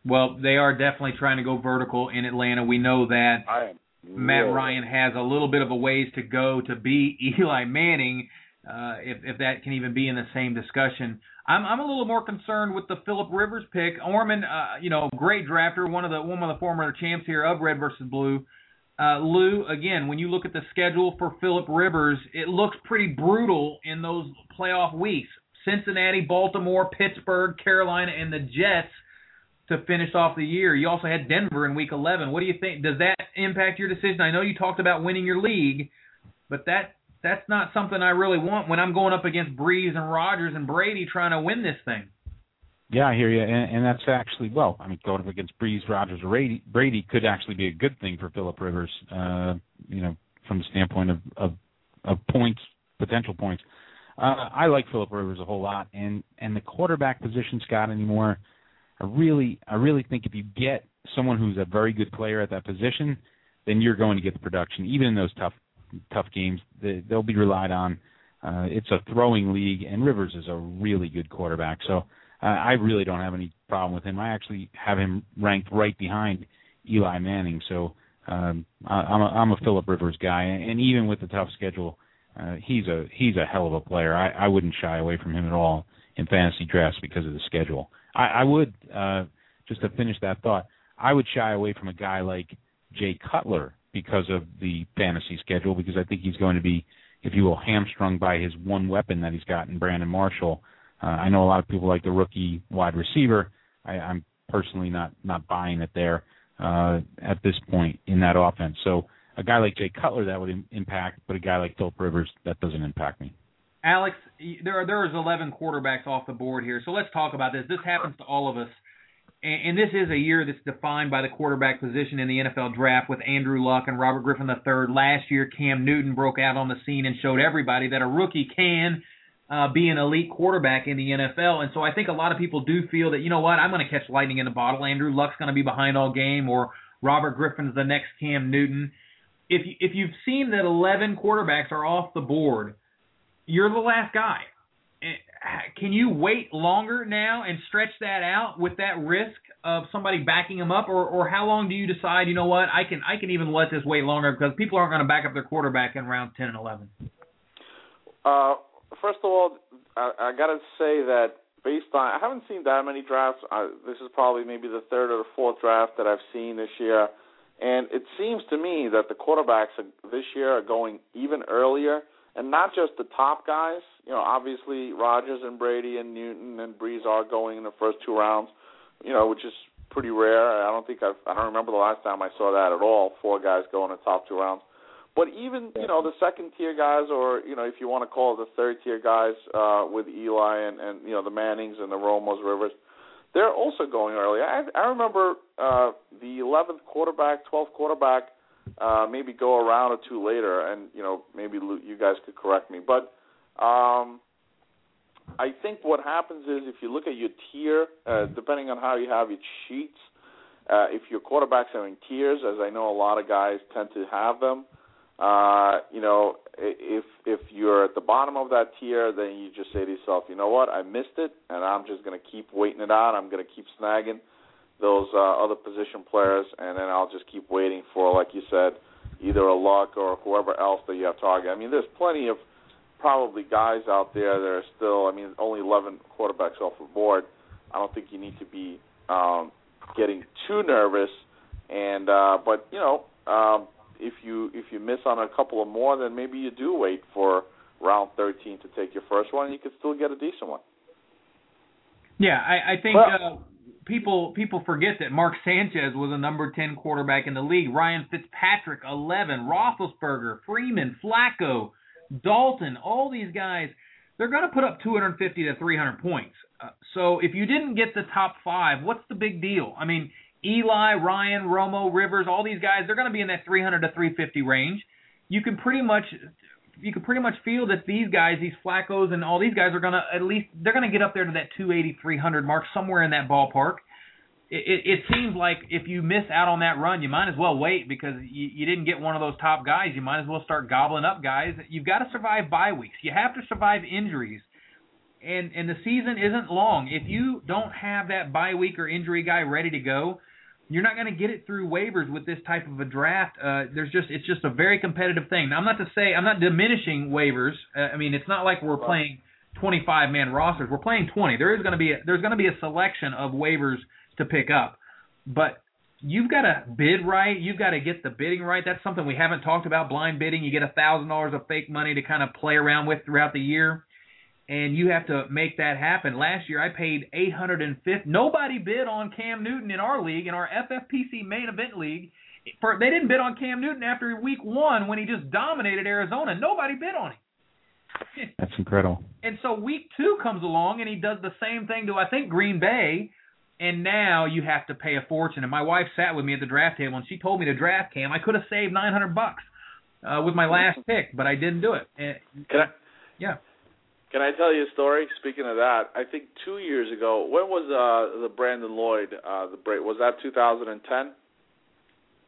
Well, they are definitely trying to go vertical in Atlanta. We know that Matt Ryan has a little bit of a ways to go to be Eli Manning, uh, if if that can even be in the same discussion. I'm I'm a little more concerned with the Philip Rivers pick. Ormond, uh, you know, great drafter, one of the one of the former champs here of Red versus Blue. Uh, Lou, again, when you look at the schedule for Philip Rivers, it looks pretty brutal in those playoff weeks. Cincinnati, Baltimore, Pittsburgh, Carolina, and the Jets to finish off the year. You also had Denver in Week 11. What do you think? Does that impact your decision? I know you talked about winning your league, but that that's not something I really want when I'm going up against Brees and Rodgers and Brady trying to win this thing. Yeah, I hear you, and, and that's actually well. I mean, going up against Brees, Rodgers, or Brady, Brady could actually be a good thing for Philip Rivers. Uh, you know, from the standpoint of of, of points, potential points. Uh, I like Philip Rivers a whole lot, and and the quarterback position, Scott, anymore. I really, I really think if you get someone who's a very good player at that position, then you're going to get the production, even in those tough, tough games. They, they'll be relied on. Uh, it's a throwing league, and Rivers is a really good quarterback. So uh, I really don't have any problem with him. I actually have him ranked right behind Eli Manning. So um, I, I'm a, I'm a Philip Rivers guy, and even with the tough schedule, uh, he's a he's a hell of a player. I, I wouldn't shy away from him at all in fantasy drafts because of the schedule. I, I would uh, just to finish that thought. I would shy away from a guy like Jay Cutler because of the fantasy schedule because I think he's going to be, if you will, hamstrung by his one weapon that he's got in Brandon Marshall. Uh, I know a lot of people like the rookie wide receiver. I, I'm personally not not buying it there uh, at this point in that offense. So a guy like Jay Cutler that would Im- impact, but a guy like Philip Rivers that doesn't impact me. Alex, there are there is 11 quarterbacks off the board here, so let's talk about this. This happens to all of us, and, and this is a year that's defined by the quarterback position in the NFL draft with Andrew Luck and Robert Griffin III. Last year, Cam Newton broke out on the scene and showed everybody that a rookie can uh, be an elite quarterback in the NFL. And so I think a lot of people do feel that you know what, I'm going to catch lightning in a bottle. Andrew Luck's going to be behind all game, or Robert Griffin's the next Cam Newton. If you, if you've seen that 11 quarterbacks are off the board you're the last guy. Can you wait longer now and stretch that out with that risk of somebody backing him up, or or how long do you decide? You know what, I can I can even let this wait longer because people aren't going to back up their quarterback in round ten and eleven. Uh, first of all, I, I got to say that based on I haven't seen that many drafts. Uh, this is probably maybe the third or the fourth draft that I've seen this year, and it seems to me that the quarterbacks this year are going even earlier and not just the top guys. You know, obviously Rodgers and Brady and Newton and Brees are going in the first two rounds. You know, which is pretty rare. I don't think I've I don't remember the last time I saw that at all. Four guys go in the top two rounds. But even you know the second tier guys, or you know if you want to call it the third tier guys, uh, with Eli and and you know the Mannings and the Romos Rivers, they're also going early. I I remember uh, the 11th quarterback, 12th quarterback uh, maybe go around a round or two later, and you know maybe you guys could correct me. But um, I think what happens is if you look at your tier, uh, depending on how you have your sheets, uh, if your quarterbacks are in tiers, as I know a lot of guys tend to have them, uh, you know, if if you're at the bottom of that tier, then you just say to yourself, you know what, I missed it, and I'm just going to keep waiting it out. I'm going to keep snagging those uh, other position players, and then I'll just keep waiting for, like you said, either a Luck or whoever else that you have target. I mean, there's plenty of probably guys out there that are still. I mean, only 11 quarterbacks off the board. I don't think you need to be um, getting too nervous. And uh, but you know, um, if you if you miss on a couple of more, then maybe you do wait for round 13 to take your first one, and you could still get a decent one. Yeah, I, I think. Well, uh, people people forget that Mark Sanchez was a number 10 quarterback in the league. Ryan Fitzpatrick 11, Roethlisberger, Freeman, Flacco, Dalton, all these guys, they're going to put up 250 to 300 points. Uh, so if you didn't get the top 5, what's the big deal? I mean, Eli, Ryan, Romo, Rivers, all these guys, they're going to be in that 300 to 350 range. You can pretty much you can pretty much feel that these guys, these Flaccos and all these guys are going to at least they're going to get up there to that 280, 300 mark somewhere in that ballpark. It, it, it seems like if you miss out on that run, you might as well wait because you, you didn't get one of those top guys. You might as well start gobbling up guys. You've got to survive bye weeks. You have to survive injuries, and and the season isn't long. If you don't have that bye week or injury guy ready to go, you're not going to get it through waivers with this type of a draft. Uh, there's just it's just a very competitive thing. Now, I'm not to say I'm not diminishing waivers. Uh, I mean, it's not like we're playing 25 man rosters. We're playing 20. There is going to be a, there's going to be a selection of waivers to pick up, but you've got to bid right. You've got to get the bidding right. That's something we haven't talked about. Blind bidding. You get a thousand dollars of fake money to kind of play around with throughout the year and you have to make that happen. Last year I paid 850. Nobody bid on Cam Newton in our league, in our FFPC main event league. For they didn't bid on Cam Newton after week one when he just dominated Arizona. Nobody bid on him. That's incredible. And so week two comes along and he does the same thing to I think Green Bay, and now you have to pay a fortune. And my wife sat with me at the draft table and she told me to draft Cam. I could have saved nine hundred bucks uh, with my last pick, but I didn't do it. And, Can I? yeah. Can I tell you a story? Speaking of that, I think two years ago, when was uh, the Brandon Lloyd uh, the break? Was that 2010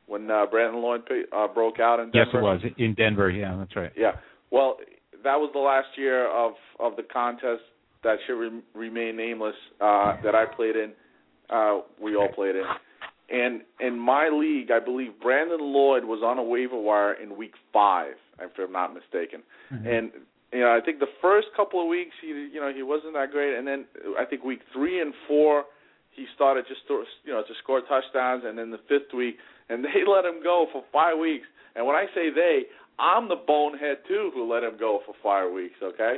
when uh, Brandon Lloyd uh, broke out in Denver? Yes, it was in Denver. Yeah, that's right. Yeah. Well, that was the last year of of the contest that should re- remain nameless uh, that I played in. Uh, we all played in. And in my league, I believe Brandon Lloyd was on a waiver wire in week five, if I'm not mistaken. Mm-hmm. And you know, I think the first couple of weeks he you know he wasn't that great, and then I think week three and four he started just to you know to score touchdowns, and then the fifth week, and they let him go for five weeks. And when I say they, I'm the bonehead too who let him go for five weeks. Okay,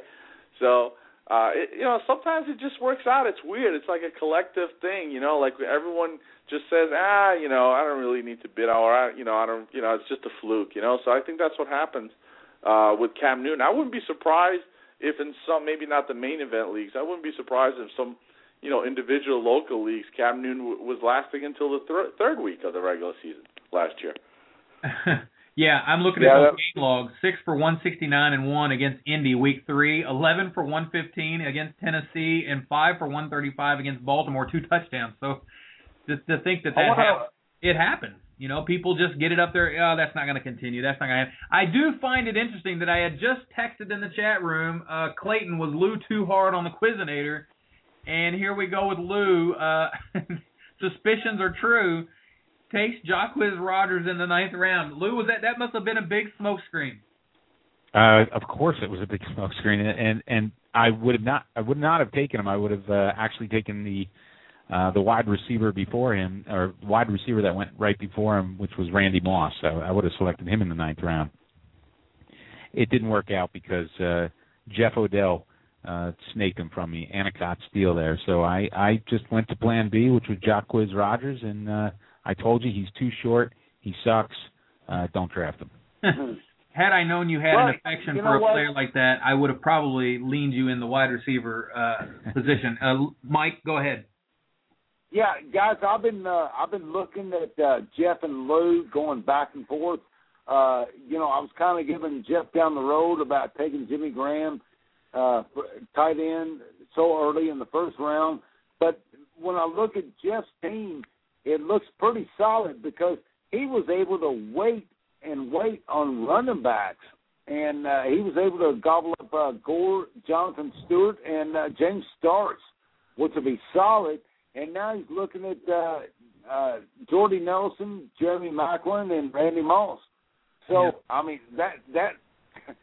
so uh, it, you know sometimes it just works out. It's weird. It's like a collective thing. You know, like everyone just says, ah, you know, I don't really need to bid, or you know, I don't, you know, it's just a fluke. You know, so I think that's what happens Uh, with Cam Newton. I wouldn't be surprised if in some, maybe not the main event leagues, I wouldn't be surprised if some, you know, individual local leagues, Cam Newton w- was lasting until the thir- third week of the regular season last year. yeah, I'm looking Yeah, at those game logs. Six for 169 and one against Indy week three. Eleven for 115 against Tennessee, and five for 135 against Baltimore. Two touchdowns. So just to think that that hap- it happens. You know, people just get it up there. Oh, that's not going to continue. That's not going to happen. I do find it interesting that I had just texted in the chat room. Uh, Clayton was Lou too hard on the Quizinator, and here we go with Lou. Uh, suspicions are true. Takes Jacquizz Rodgers in the ninth round. Lou, was that that must have been a big smoke screen. Uh, of course, it was a big smoke screen, and and I would have not I would not have taken him. I would have uh, actually taken the uh, the wide receiver before him, or wide receiver that went right before him, which was Randy Moss. So I would have selected him in the ninth round. It didn't work out because uh, Jeff Odell uh, snaked him from me, Anacott Steele there. So I I just went to Plan B, which was Jacquizz Rodgers, and uh, I told you he's too short. He sucks. Uh, don't draft him. Had I known you had Well, an affection you for a what? player like that, I would have probably leaned you in the wide receiver uh, position. Uh, Mike, go ahead. Yeah, guys, I've been uh, I've been looking at uh, Jeff and Lou going back and forth. Uh, you know, I was kind of giving Jeff down the road about taking Jimmy Graham uh, tight end so early in the first round, but when I look at Jeff's team, it looks pretty solid because he was able to wait and wait on running backs, and uh, he was able to gobble up uh, Gore, Jonathan Stewart, and uh, James Starks, which will be solid and now he's looking at uh, uh, Jordy Nelson, Jeremy Maclin, and Randy Moss. So Yeah. I mean that that.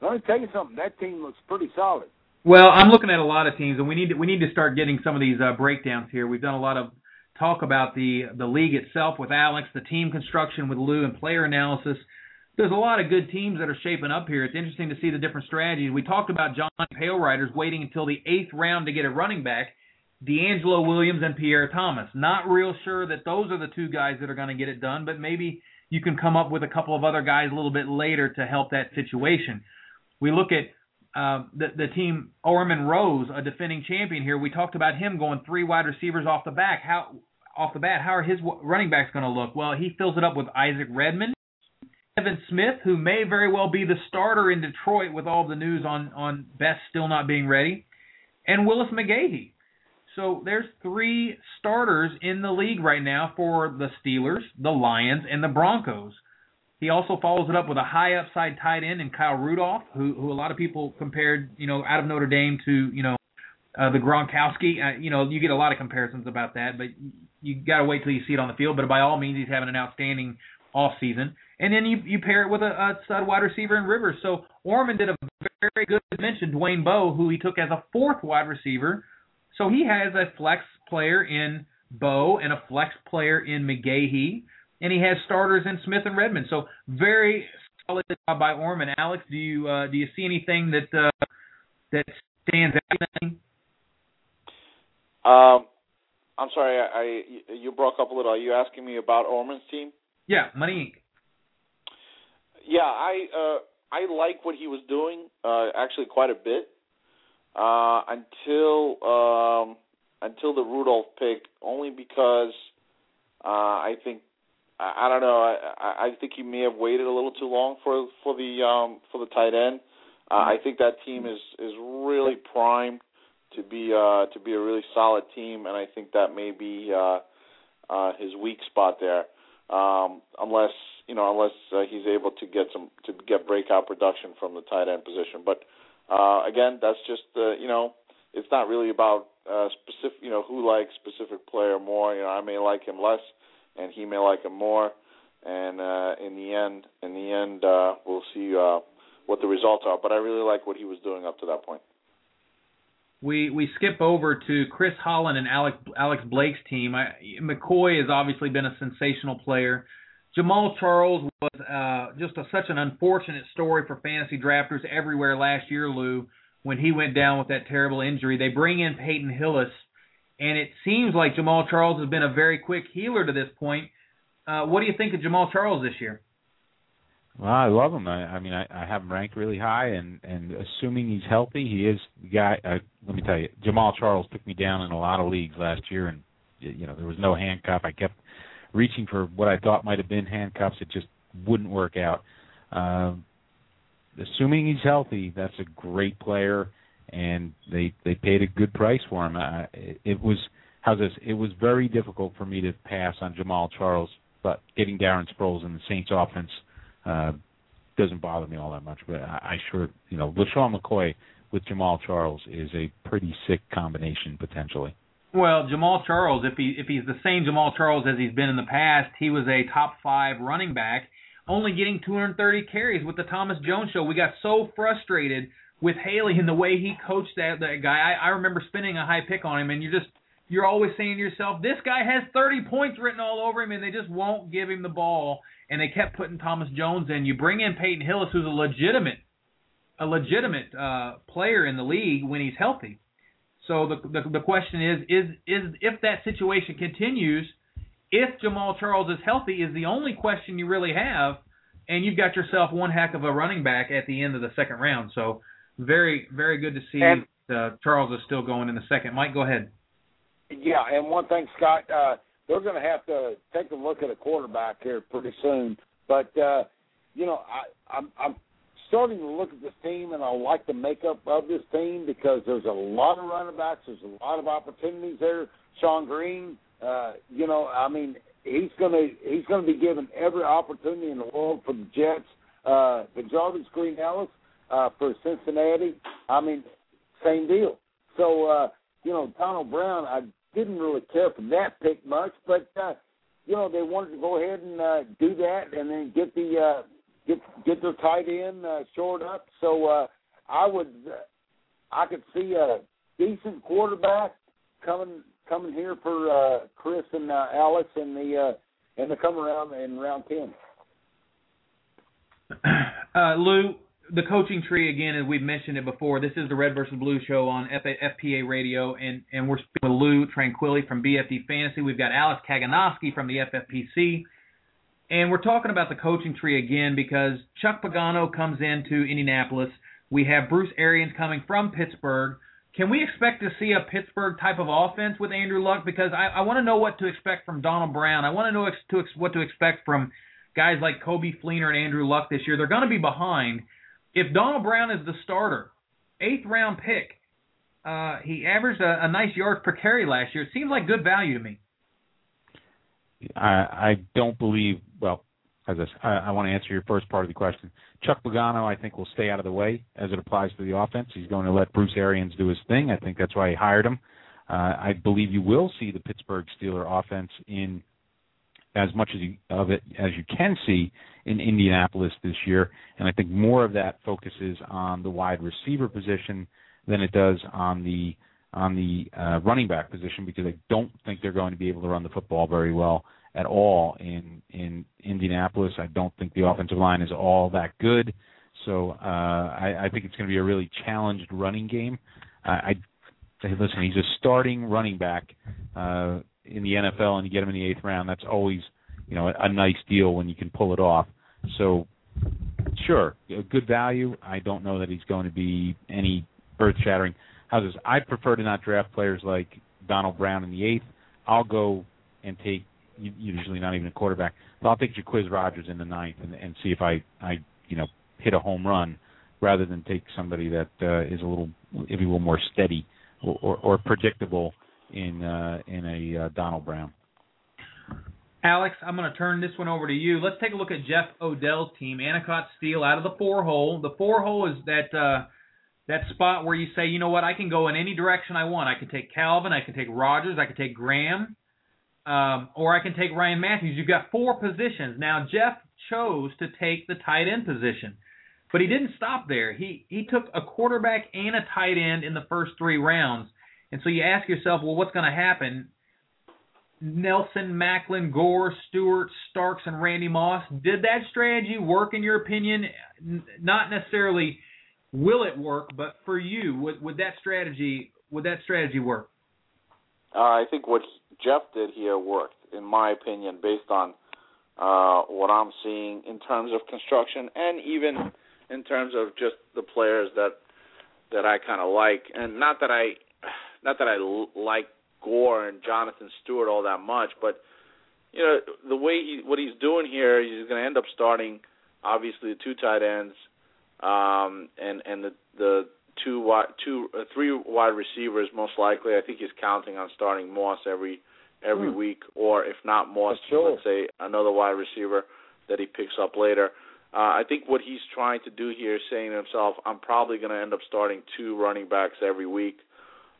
let me tell you something. That team looks pretty solid. Well, I'm looking at a lot of teams, and we need to, we need to start getting some of these uh, breakdowns here. We've done a lot of talk about the the league itself with Alex, the team construction with Lou, and player analysis. There's a lot of good teams that are shaping up here. It's interesting to see the different strategies. We talked about John Pale Riders waiting until the eighth round to get a running back. DeAngelo Williams and Pierre Thomas. Not real sure that those are the two guys that are going to get it done, but maybe you can come up with a couple of other guys a little bit later to help that situation. We look at uh, the the team Ormond Rose, a defending champion here. We talked about him going three wide receivers off the back. How off the bat, how are his running backs going to look? Well, he fills it up with Isaac Redman, Kevin Smith, who may very well be the starter in Detroit with all the news on on Best still not being ready, and Willis McGahee. So there's three starters in the league right now for the Steelers, the Lions, and the Broncos. He also follows it up with a high upside tight end in Kyle Rudolph, who who a lot of people compared, you know, out of Notre Dame to, you know, uh, the Gronkowski. Uh, you know, you get a lot of comparisons about that, but you got to wait till you see it on the field. But by all means, he's having an outstanding off season. And then you you pair it with a, a stud wide receiver in Rivers. So Ormond did a very good mention, Dwayne Bowe, who he took as a fourth wide receiver. So he has a flex player in Bowe and a flex player in McGahee, and he has starters in Smith and Redman. So very solid job by Ormond. Alex, do you uh, do you see anything that uh, that stands out? Um, I'm sorry, I, I you broke up a little. Are you asking me about Ormond's team? Yeah, Money Inc. Yeah, I uh I like what he was doing uh, actually quite a bit uh, until um, until the Rudolph pick, only because uh, I think I, I don't know. I, I think he may have waited a little too long for for the um, for the tight end. Uh, I think that team is is really primed to be uh, to be a really solid team, and I think that may be uh, uh, his weak spot there, um, unless you know unless uh, he's able to get some to get breakout production from the tight end position. But uh, again, that's just uh, you know it's not really about uh, specific you know who likes specific player more. You know I may like him less, and he may like him more, and uh, in the end in the end uh, we'll see uh, what the results are. But I really like what he was doing up to that point we we skip over to Chris Holland and Alex Alex Blake's team. I, McCoy has obviously been a sensational player. Jamaal Charles was uh, just a, such an unfortunate story for fantasy drafters everywhere last year, Lou, when he went down with that terrible injury. They bring in Peyton Hillis, and it seems like Jamaal Charles has been a very quick healer to this point. Uh, what do you think of Jamaal Charles this year? Well, I love him. I, I mean, I, I have him ranked really high, and and assuming he's healthy, he is the guy. Uh, let me tell you, Jamaal Charles took me down in a lot of leagues last year, and you know there was no handcuff. I kept reaching for what I thought might have been handcuffs. It just wouldn't work out. Um, assuming he's healthy, that's a great player, and they they paid a good price for him. Uh, it, was how's this? It was very difficult for me to pass on Jamaal Charles, but getting Darren Sproles in the Saints offense uh, doesn't bother me all that much. But I, I sure, you know, LeSean McCoy with Jamaal Charles is a pretty sick combination potentially. Well, Jamaal Charles, if he if he's the same Jamaal Charles as he's been in the past, he was a top five running back, only getting 230 carries with the Thomas Jones show. We got so frustrated with Haley and the way he coached that that guy. I, I remember spending a high pick on him, and you just you're always saying to yourself, this guy has 30 points written all over him, and they just won't give him the ball and they kept putting Thomas Jones in. You bring in Peyton Hillis, who's a legitimate, a legitimate uh, player in the league when he's healthy. So the, the the question is is is if that situation continues, if Jamaal Charles is healthy, is the only question you really have, and you've got yourself one heck of a running back at the end of the second round. So very very good to see and, uh, Charles is still going in the second. Mike, go ahead. Yeah, and one thing, Scott. Uh, they're going to have to take a look at a quarterback here pretty soon. But uh, you know, I, I'm I'm starting to look at this team, and I like the makeup of this team because there's a lot of running backs, there's a lot of opportunities there. Shonn Greene, uh, you know, I mean, he's to he's to be given every opportunity in the world for the Jets. Uh, BenJarvus Green-Ellis uh, for Cincinnati, I mean, same deal. So, uh, you know, Donald Brown, I didn't really care for that pick much, but uh, you know they wanted to go ahead and uh, do that and then get the uh, get get their tight end uh, shored up. So uh, I would I could see a decent quarterback coming coming here for uh, Chris and uh, Alex in the uh, in the come around in round ten. Uh, Lou, the coaching tree again, as we've mentioned it before. This is the Red versus Blue show on FPA Radio, and and we're speaking with Lou Tranquilli from BFD Fantasy. We've got Alex Kaganovsky from the FFPC, and we're talking about the coaching tree again because Chuck Pagano comes into Indianapolis. We have Bruce Arians coming from Pittsburgh. Can we expect to see a Pittsburgh type of offense with Andrew Luck? Because I, I want to know what to expect from Donald Brown. I want to know ex- to ex- what to expect from guys like Coby Fleener and Andrew Luck this year. They're going to be behind if Donald Brown is the starter, eighth round pick, uh, he averaged a, a nice yards per carry last year. It seems like good value to me. I, I don't believe. As I, I want to answer your first part of the question. Chuck Pagano, I think, will stay out of the way as it applies to the offense. He's going to let Bruce Arians do his thing. I think that's why he hired him. Uh, I believe you will see the Pittsburgh Steeler offense in as much as you, of it as you can see in Indianapolis this year, and I think more of that focuses on the wide receiver position than it does on the on the uh, running back position because I don't think they're going to be able to run the football very well at all in in Indianapolis. I don't think the offensive line is all that good, so uh, I, I think it's going to be a really challenged running game. Uh, I listen, he's a starting running back. Uh, in the NFL and you get him in the eighth round, that's always you know a, a nice deal when you can pull it off. So sure, good value. I don't know that he's going to be any earth-shattering. How's this? I prefer to not draft players like Donald Brown in the eighth. I'll go and take usually not even a quarterback. But I'll take Jacquizz Rodgers in the ninth and, and see if I, I, you know, hit a home run rather than take somebody that uh, is a little, if you will, more steady or, or, or predictable in uh, in a uh, Donald Brown. Alex, I'm going to turn this one over to you. Let's take a look at Jeff Odell's team. Anacott Steel out of the four hole. The four hole is that uh, that spot where you say, you know what, I can go in any direction I want. I can take Calvin, I can take Rodgers, I can take Graham, um, or I can take Ryan Mathews. You've got four positions. Now Jeff chose to take the tight end position, but he didn't stop there. He he took a quarterback and a tight end in the first three rounds. And so you ask yourself, well, what's going to happen? Nelson, Maclin, Gore, Stewart, Starks, and Randy Moss. Did that strategy work in your opinion? Not necessarily will it work, but for you, would, would that strategy would that strategy work? Uh, I think what Jeff did here worked, in my opinion, based on uh, what I'm seeing in terms of construction and even in terms of just the players that that I kind of like, and not that I not that I l- like Gore and Jonathan Stewart all that much, but you know the way he what he's doing here, he's going to end up starting obviously the two tight ends, um, and and the the two two uh, three wide receivers most likely. I think he's counting on starting Moss every every hmm. week, or if not Moss, sure. let's say another wide receiver that he picks up later. Uh, I think what he's trying to do here is saying to himself, I'm probably going to end up starting two running backs every week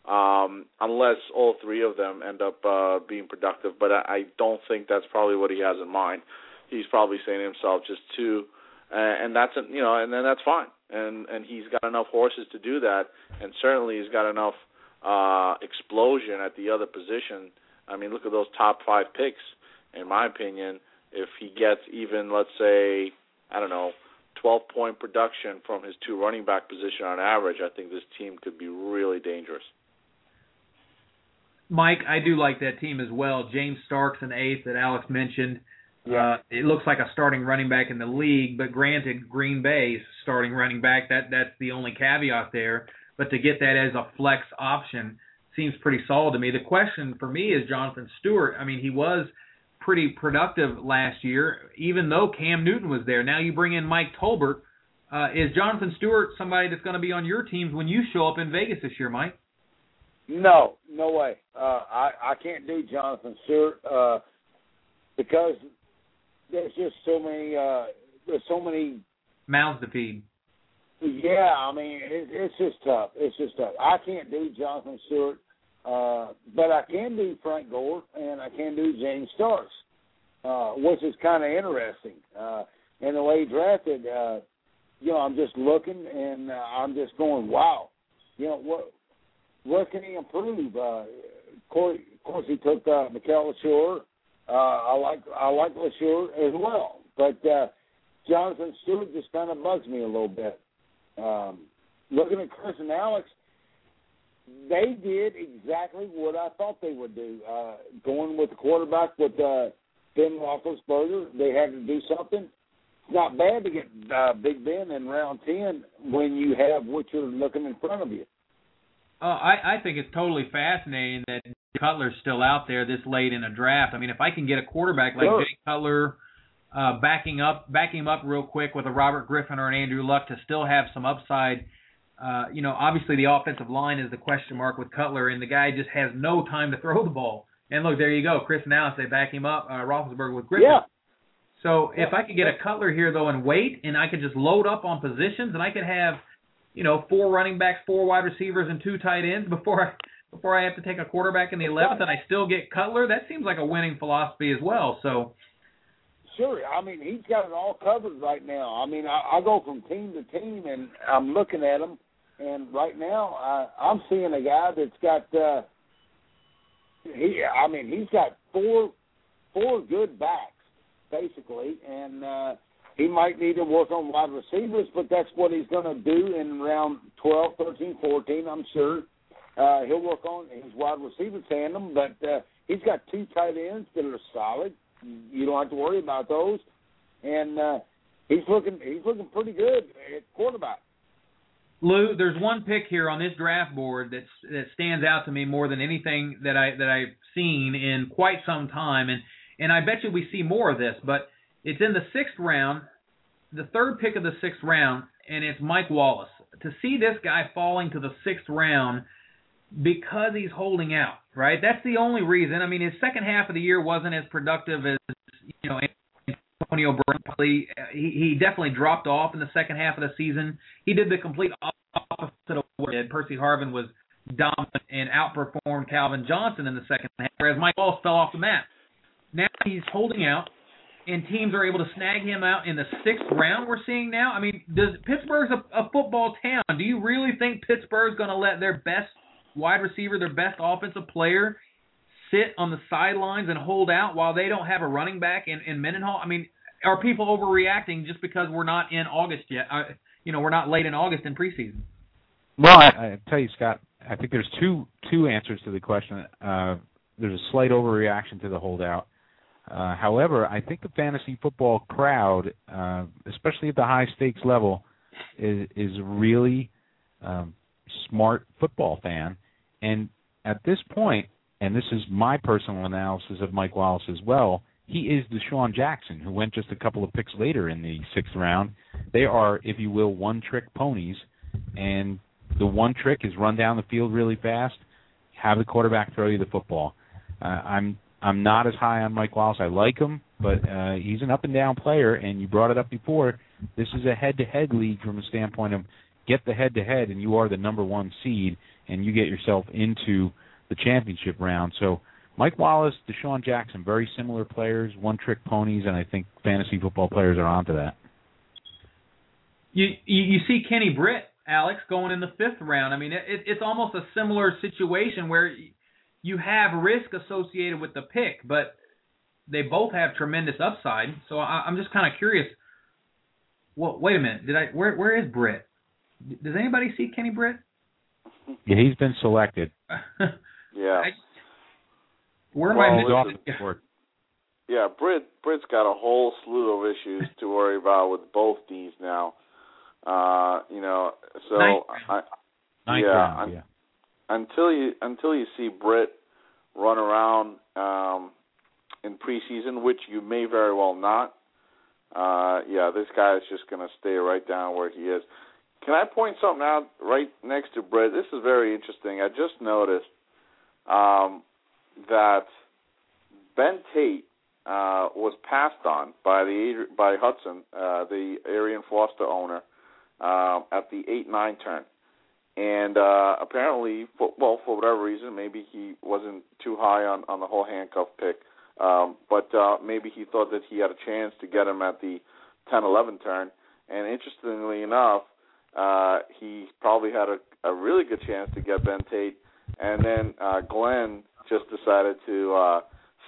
um, unless all three of them end up uh, being productive. But I, I don't think that's probably what he has in mind. He's probably saying to himself, just two, uh, and that's a, you know, and then that's fine. And and he's got enough horses to do that, and certainly he's got enough uh, explosion at the other position. I mean, look at those top five picks. In my opinion, if he gets even, let's say, I don't know, 12 point production from his two running back position on average, I think this team could be really dangerous. Mike, I do like that team as well. James Starks in eighth that Alex mentioned. Yeah. Uh, it looks like a starting running back in the league, but granted, Green Bay's starting running back. That that's the only caveat there. But to get that as a flex option seems pretty solid to me. The question for me is Jonathan Stewart. I mean, he was pretty productive last year, even though Cam Newton was there. Now you bring in Mike Tolbert. Uh, is Jonathan Stewart somebody that's going to be on your teams when you show up in Vegas this year, Mike? No, no way. Uh, I I can't do Jonathan Stewart uh, because there's just so many. Uh, there's so many mouths to feed. Yeah, I mean it, it's just tough. It's just tough. I can't do Jonathan Stewart, uh, but I can do Frank Gore and I can do James Starks, uh, which is kind of interesting. Uh, and the way he drafted, uh, you know, I'm just looking and uh, I'm just going, wow. You know what? what can he improve? Uh, of course, of course he took uh, Mikel Leshoure. Uh, I like I like Leshoure as well, but uh, Jonathan Stewart just kind of bugs me a little bit. Um, looking at Chris and Alex, they did exactly what I thought they would do. Uh, going with the quarterback with uh, Ben Roethlisberger, they had to do something. It's not bad to get uh, Big Ben in round ten when you have what you're looking in front of you. Uh, I, I think it's totally fascinating that Cutler's still out there this late in a draft. I mean, if I can get a quarterback like sure. Jay Cutler uh, backing up, backing him up real quick with a Robert Griffin or an Andrew Luck to still have some upside. Uh, you know, obviously the offensive line is the question mark with Cutler, and the guy just has no time to throw the ball. And look, there you go, Chris Now they back him up, uh, Roethlisberger with Griffin. Yeah. So if I could get a Cutler here though and wait, and I could just load up on positions, and I could have you know, four running backs, four wide receivers, and two tight ends before I before I have to take a quarterback in the eleventh, and I still get Cutler. That seems like a winning philosophy as well. So. Sure, I mean he's got it all covered right now. I mean I, I go from team to team and I'm looking at him, and right now I, I'm seeing a guy that's got. uh he, I mean, he's got four, four good backs basically, and uh, he might need to work on wide receivers, but that's what he's going to do in round 12, 13, 14, I'm sure. Uh, he'll work on his wide receiver tandem, but uh, he's got two tight ends that are solid. You don't have to worry about those. And uh, he's looking he's looking pretty good at quarterback. Lou, there's one pick here on this draft board that's that stands out to me more than anything that I that I've seen in quite some time, and and I bet you we see more of this, but it's in the sixth round, the third pick of the sixth round, and it's Mike Wallace. To see this guy falling to the sixth round because he's holding out, right? That's the only reason. I mean, his second half of the year wasn't as productive as you know Antonio Brinkley. He he definitely dropped off in the second half of the season. He did the complete opposite of what he did. Percy Harvin was dominant and outperformed Calvin Johnson in the second half, whereas Mike Wallace fell off the map. Now he's holding out, and teams are able to snag him out in the sixth round. We're seeing now. I mean, does Pittsburgh's a, a football town? Do you really think Pittsburgh's going to let their best wide receiver, their best offensive player, sit on the sidelines and hold out while they don't have a running back in, in Mendenhall? I mean, are people overreacting just because we're not in August yet? Uh, you know, we're not late in August in preseason. Well, I, I tell you, Scott, I think there's two two answers to the question. Uh, there's a slight overreaction to the holdout. Uh, however, I think the fantasy football crowd, uh, especially at the high stakes level, is is really um, smart football fan. And at this point, and this is my personal analysis of Mike Wallace as well, he is DeSean Jackson, who went just a couple of picks later in the sixth round. They are, if you will, one trick ponies, and the one trick is run down the field really fast, have the quarterback throw you the football. Uh, I'm I'm not as high on Mike Wallace. I like him, but uh, he's an up and down player, and you brought it up before. This is a head to head league from a standpoint of get the head to head, and you are the number one seed, and you get yourself into the championship round. So Mike Wallace, DeSean Jackson, very similar players, one trick ponies, and I think fantasy football players are onto that. You you, see Kenny Britt, Alex, going in the fifth round. I mean, it, it's almost a similar situation where you have risk associated with the pick, but they both have tremendous upside. So I, I'm just kind of curious. Well, wait a minute. Did I? Where where is Britt? Does anybody see Kenny Britt? Yeah, he's been selected. Yeah. I, where am Well, I He's missing? off listen. the board. Yeah, Britt Britt's got a whole slew of issues to worry about with both teams now. Uh, you know, so Ninth I, Ninth yeah, round, yeah. until you until you see Britt run around um, in preseason, which you may very well not. Uh, yeah, this guy is just going to stay right down where he is. Can I point something out right next to Britt? This is very interesting. I just noticed um, that Ben Tate uh, was passed on by the by Hudson, uh, the Arian Foster owner, um, at the eight nine turn. And uh apparently for, well for whatever reason maybe he wasn't too high on on the whole handcuff pick um but uh maybe he thought that he had a chance to get him at the 10 11 turn. And interestingly enough uh he probably had a a really good chance to get Ben Tate and then uh Glenn just decided to uh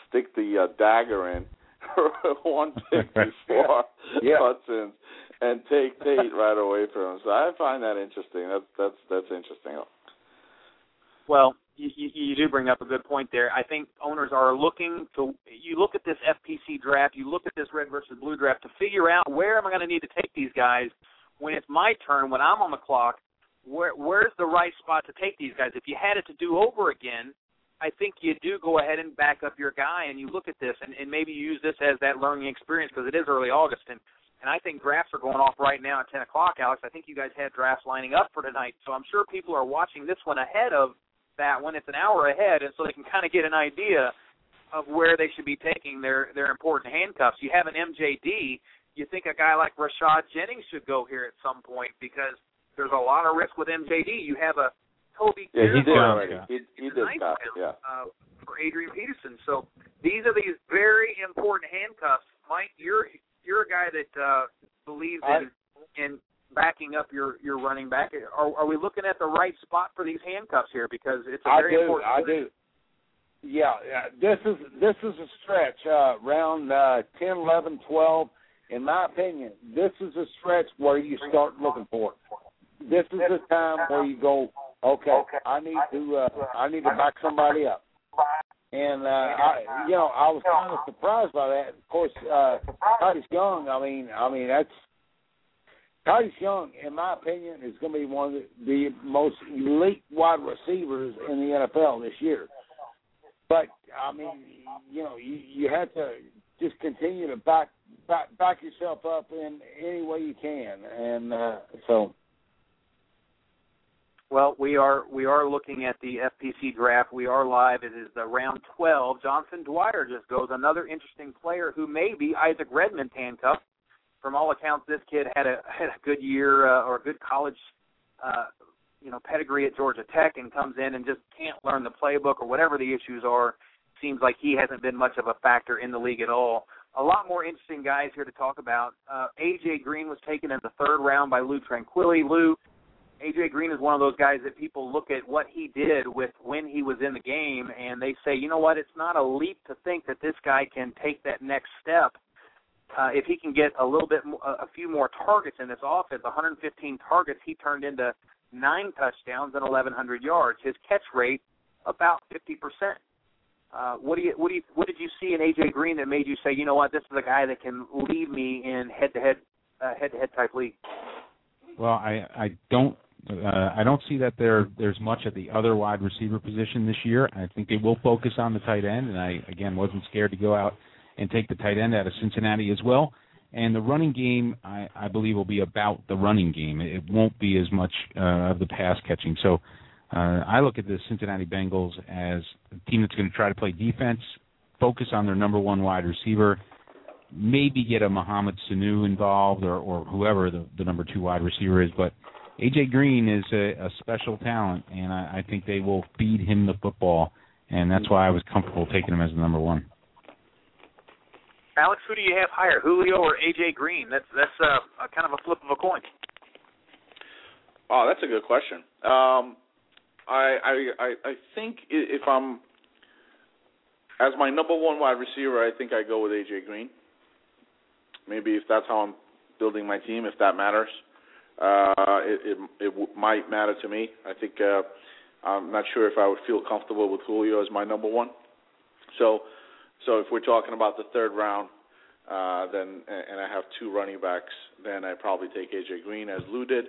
stick the uh, dagger in one pick before Yeah. Hudson's and take Tate right away from him. So I find that interesting. That's that's that's interesting. Well, you, you, you do bring up a good point there. I think owners are looking to. You look at this FPC draft, you look at this red versus blue draft to figure out where am I going to need to take these guys when it's my turn, when I'm on the clock. Where where's the right spot to take these guys? If you had it to do over again, I think you do go ahead and back up your guy, and you look at this, and, and maybe use this as that learning experience because it is early August, and and I think drafts are going off right now at 10 o'clock, Alex. I think you guys had drafts lining up for tonight, so I'm sure people are watching this one ahead of that when it's an hour ahead, and so they can kind of get an idea of where they should be taking their their important handcuffs. You have an MJD. You think a guy like Rashad Jennings should go here at some point because there's a lot of risk with MJD. You have a Toby Yeah, he He's did gone, already. He he It's did nice Scott. for Yeah. uh, for Adrian Peterson. So these are these very important handcuffs. Mike, you're you're a guy that uh, believes in in backing up your your running back. Are, are we looking at the right spot for these handcuffs here? Because it's a I very do. important. I do. Yeah, yeah, this is this is a stretch. Uh, round uh, ten, eleven, twelve. In my opinion, this is a stretch where you start looking for it. This is the time where you go, okay, I need to uh, I need to back somebody up. And uh, I, you know, I was kind of surprised by that. Of course, uh, Titus Young. I mean, I mean that's Titus Young, in my opinion, is going to be one of the, the most elite wide receivers in the NFL this year. But I mean, you know, you you have to just continue to back back back yourself up in any way you can, and uh, so. Well, we are we are looking at the FPC draft. We are live. It is the round 12. Jonathan Dwyer just goes. Another interesting player who may be Isaac Redman handcuffed. From all accounts, this kid had a had a good year uh, or a good college, uh, you know, pedigree at Georgia Tech, and comes in and just can't learn the playbook or whatever the issues are. Seems like he hasn't been much of a factor in the league at all a lot more interesting guys here to talk about. Uh, AJ Green was taken in the third round by Lou Tranquilli. Lou, AJ Green is one of those guys that people look at what he did with when he was in the game, and they say, you know what, it's not a leap to think that this guy can take that next step. Uh, if he can get a little bit, a few more targets in this offense, 115 targets, he turned into nine touchdowns and 1,100 yards. His catch rate about 50 percent. Uh, what do you what do you what did you see in AJ Green that made you say, you know what, this is a guy that can lead me in head to head head to head type league? Well, I I don't uh, I don't see that there there's much at the other wide receiver position this year. I think they will focus on the tight end, and I again wasn't scared to go out and take the tight end out of Cincinnati as well. And the running game, I, I believe, will be about the running game. It won't be as much uh, of the pass catching. So uh, I look at the Cincinnati Bengals as a team that's going to try to play defense, focus on their number one wide receiver, maybe get a Mohamed Sanu involved or, or whoever the, the number two wide receiver is. But AJ Green is a, a special talent, and I, I think they will feed him the football, and that's why I was comfortable taking him as the number one. Alex, who do you have higher, Julio or AJ Green? That's that's uh, a kind of a flip of a coin. Oh, that's a good question. Um, I I I think if I'm as my number one wide receiver, I think I go with AJ Green. Maybe if that's how I'm building my team, if that matters, uh, it it, it might matter to me. I think uh, I'm not sure if I would feel comfortable with Julio as my number one. So, so if we're talking about the third round, uh, then and I have two running backs, then I probably take AJ Green as Lou did.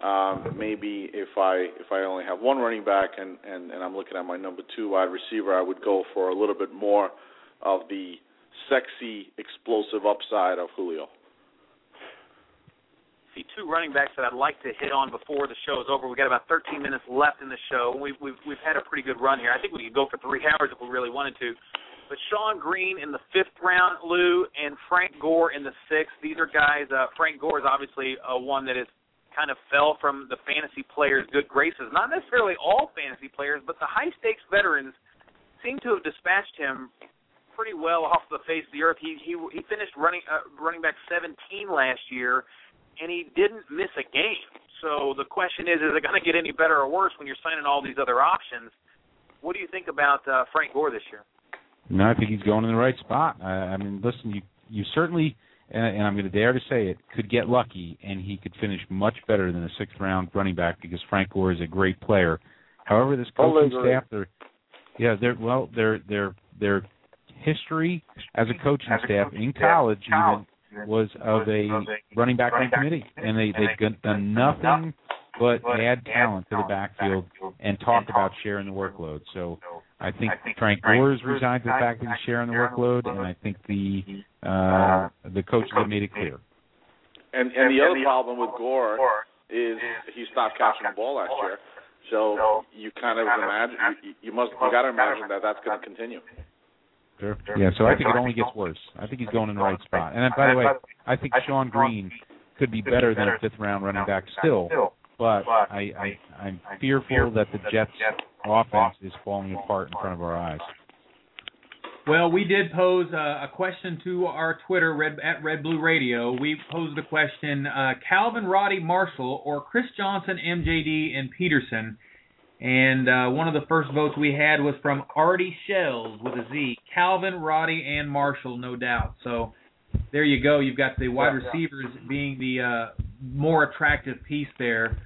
Um, maybe if I if I only have one running back and, and, and I'm looking at my number two wide receiver, I would go for a little bit more of the sexy, explosive upside of Julio. See two running backs that I'd like to hit on before the show is over. We've got about 13 minutes left in the show. We've we've we've had a pretty good run here. I think we could go for three hours if we really wanted to. But Shonn Greene in the fifth round, Lou, and Frank Gore in the sixth. These are guys. Uh, Frank Gore is obviously uh, one that is kind of fell from the fantasy players' good graces. Not necessarily all fantasy players, but the high stakes veterans seem to have dispatched him pretty well off the face of the earth. He he he finished running uh, running back 17 last year, and he didn't miss a game. So the question is, is it going to get any better or worse when you're signing all these other options? What do you think about uh, Frank Gore this year? No, I think he's going in the right spot. I, I mean, listen, you you certainly and, and I'm going to dare to say it, could get lucky and he could finish much better than a sixth round running back because Frank Gore is a great player. However, this coaching staff, their yeah, their well, their their their history as a coaching staff in college even was of a running back committee, and they they've done nothing but add talent to the backfield and talk about sharing the workload. So I think Frank Gore is resigned to the fact that he's sharing the workload, and I think the uh, the coaches have made it clear. And and the other problem with Gore is he stopped catching the ball last year. So you kind of imagine you, you must you got to imagine that that's going to continue. Sure. Yeah. So I think it only gets worse. I think he's going in the right spot. And by the way, I think Shonn Greene could be better than a fifth round running back still. But I, I I'm fearful that the Jets offense is falling apart in front of our eyes. Well, we did pose a, a question to our Twitter Red, at Red Blue Radio. We posed a question: uh, Calvin Roddy Marshall or Chris Johnson, MJD, and Peterson. And uh, one of the first votes we had was from Artie Shells with a Z. Calvin, Roddy, and Marshall, no doubt. So there you go. You've got the wide receivers being the uh, more attractive piece there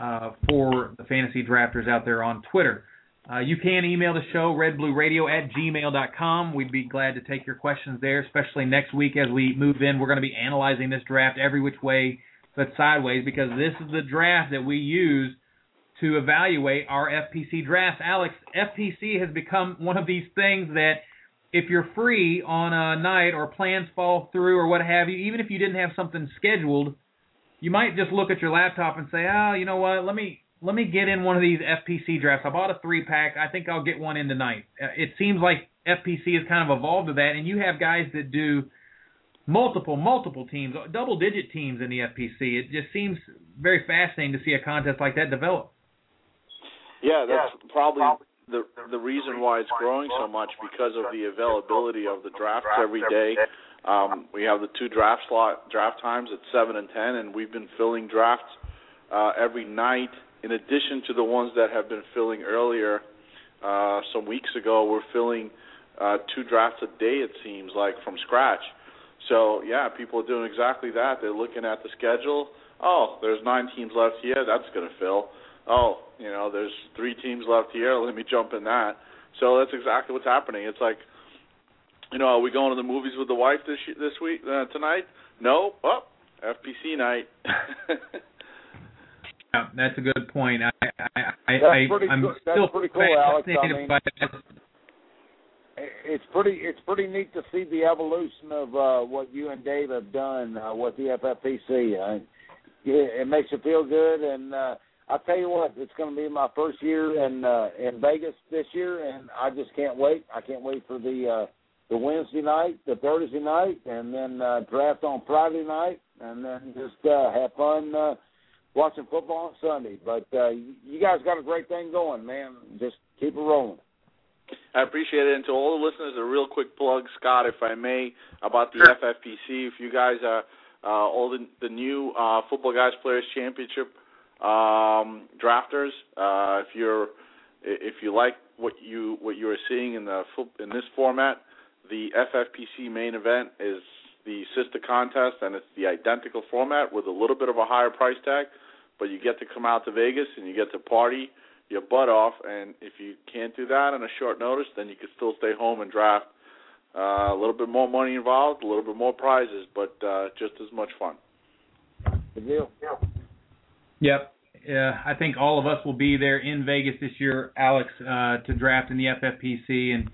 uh, for the fantasy drafters out there on Twitter. Uh, you can email the show, redblueradio at gmail.com. We'd be glad to take your questions there, especially next week as we move in. We're going to be analyzing this draft every which way but sideways because this is the draft that we use to evaluate our FPC drafts. Alex, FPC has become one of these things that if you're free on a night or plans fall through or what have you, even if you didn't have something scheduled, you might just look at your laptop and say, "Oh, you know what? Let me let me get in one of these FPC drafts. I bought a three pack. I think I'll get one in tonight." Uh, it seems like FPC has kind of evolved to that, and you have guys that do multiple, multiple teams, double digit teams in the FPC. It just seems very fascinating to see a contest like that develop. Yeah, that's yeah, probably the the reason why it's growing so much because of the availability of the drafts every day. Um, we have the two draft slot draft times at seven and ten, and we've been filling drafts uh, every night. In addition to the ones that have been filling earlier, uh, some weeks ago, we're filling uh, two drafts a day. It seems like from scratch. So yeah, people are doing exactly that. They're looking at the schedule. Oh, there's nine teams left here. That's going to fill. Oh, you know, there's three teams left here. Let me jump in that. So that's exactly what's happening. It's like, you know, are we going to the movies with the wife this this week uh, tonight? No. Oh, FPC night. yeah, that's a good point. I, I, I, that's pretty I, I'm cool. still that's pretty cool, Alex. I mean, it's pretty it's pretty neat to see the evolution of uh, what you and Dave have done uh, with the FFPC. Uh, it, it makes you feel good, and uh, I tell you what, it's going to be my first year in uh, in Vegas this year, and I just can't wait. I can't wait for the uh, the Wednesday night, the Thursday night, and then uh, draft on Friday night, and then just uh, have fun uh, watching football on Sunday. But uh, you guys got a great thing going, man. Just keep it rolling. I appreciate it. And to all the listeners, a real quick plug, Scott, if I may, about the sure. FFPC. If you guys are uh, all the, the new uh, Football Guys Players Championship um, drafters, uh, if you're if you like what you what you are seeing in the in this format, the FFPC main event is the sister contest, and it's the identical format with a little bit of a higher price tag, but you get to come out to Vegas and you get to party your butt off. And if you can't do that on a short notice, then you can still stay home and draft. Uh, a little bit more money involved, a little bit more prizes, but uh, just as much fun. Good deal. Yeah. Yep. Uh, I think all of us will be there in Vegas this year, Alex, uh, to draft in the FFPC, and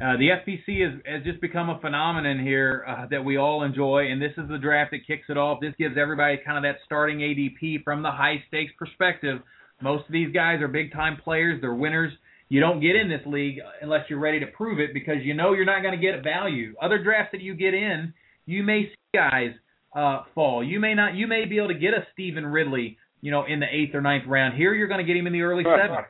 uh, the FPC has, has just become a phenomenon here uh, that we all enjoy. And this is the draft that kicks it off. This gives everybody kind of that starting ADP from the high stakes perspective most of these guys are big time players. They're winners. You don't get in this league unless you're ready to prove it because you know you're not going to get value. Other drafts that you get in, you may see guys uh, fall. You may not. You may be able to get a Stevan Ridley, you know, in the eighth or ninth round. Here, you're going to get him in the early seventh.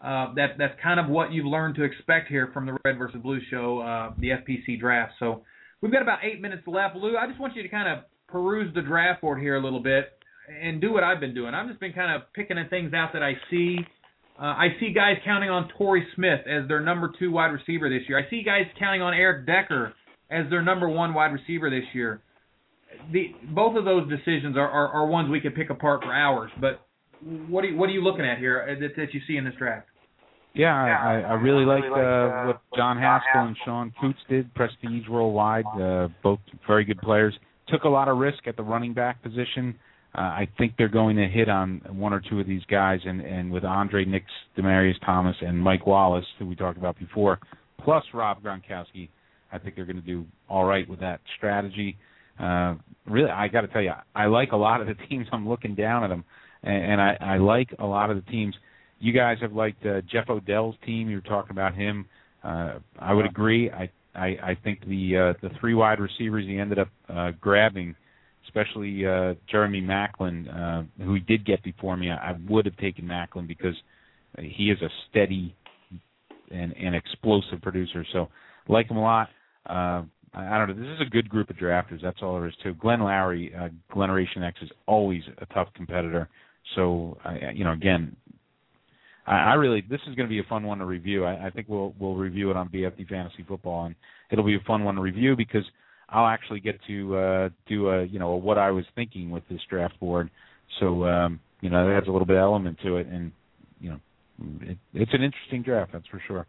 Uh, that that's kind of what you've learned to expect here from the Red versus Blue show, uh, the FPC draft. So we've got about eight minutes left. Lou, I just want you to kind of peruse the draft board here a little bit and do what I've been doing. I've just been kind of picking the things out that I see. Uh, I see guys counting on Torrey Smith as their number two wide receiver this year. I see guys counting on Eric Decker as their number one wide receiver this year. The both of those decisions are, are, are ones we could pick apart for hours. But what are you, what are you looking at here uh, that, that you see in this draft? Yeah, I, I really like uh, what John Haskell and Sean Coots did. Prestige Worldwide, uh, both very good players. Took a lot of risk at the running back position. Uh, I think they're going to hit on one or two of these guys, and and with Andre Nix, Demaryius Thomas, and Mike Wallace, who we talked about before, plus Rob Gronkowski, I think they're going to do all right with that strategy. Uh, really, I got to tell you, I like a lot of the teams. I'm looking down at them, and, and I, I like a lot of the teams. You guys have liked uh, Jeff Odell's team. You were talking about him. Uh, I would agree. I I, I think the uh, the three wide receivers he ended up uh, grabbing especially uh, Jeremy Maclin, uh, who he did get before me. I, I would have taken Maclin because he is a steady and, and explosive producer. So like him a lot. Uh, I, don't know. This is a good group of drafters. That's all there is to. Glenn Lowy, uh, Generation X is always a tough competitor. So I, you know, again, I, I really this is going to be a fun one to review. I, I think we'll we'll review it on BFD Fantasy Football, and it'll be a fun one to review because I'll actually get to uh, do a you know a what I was thinking with this draft board. So um, you know that adds a little bit of element to it, and you know it, it's an interesting draft, that's for sure.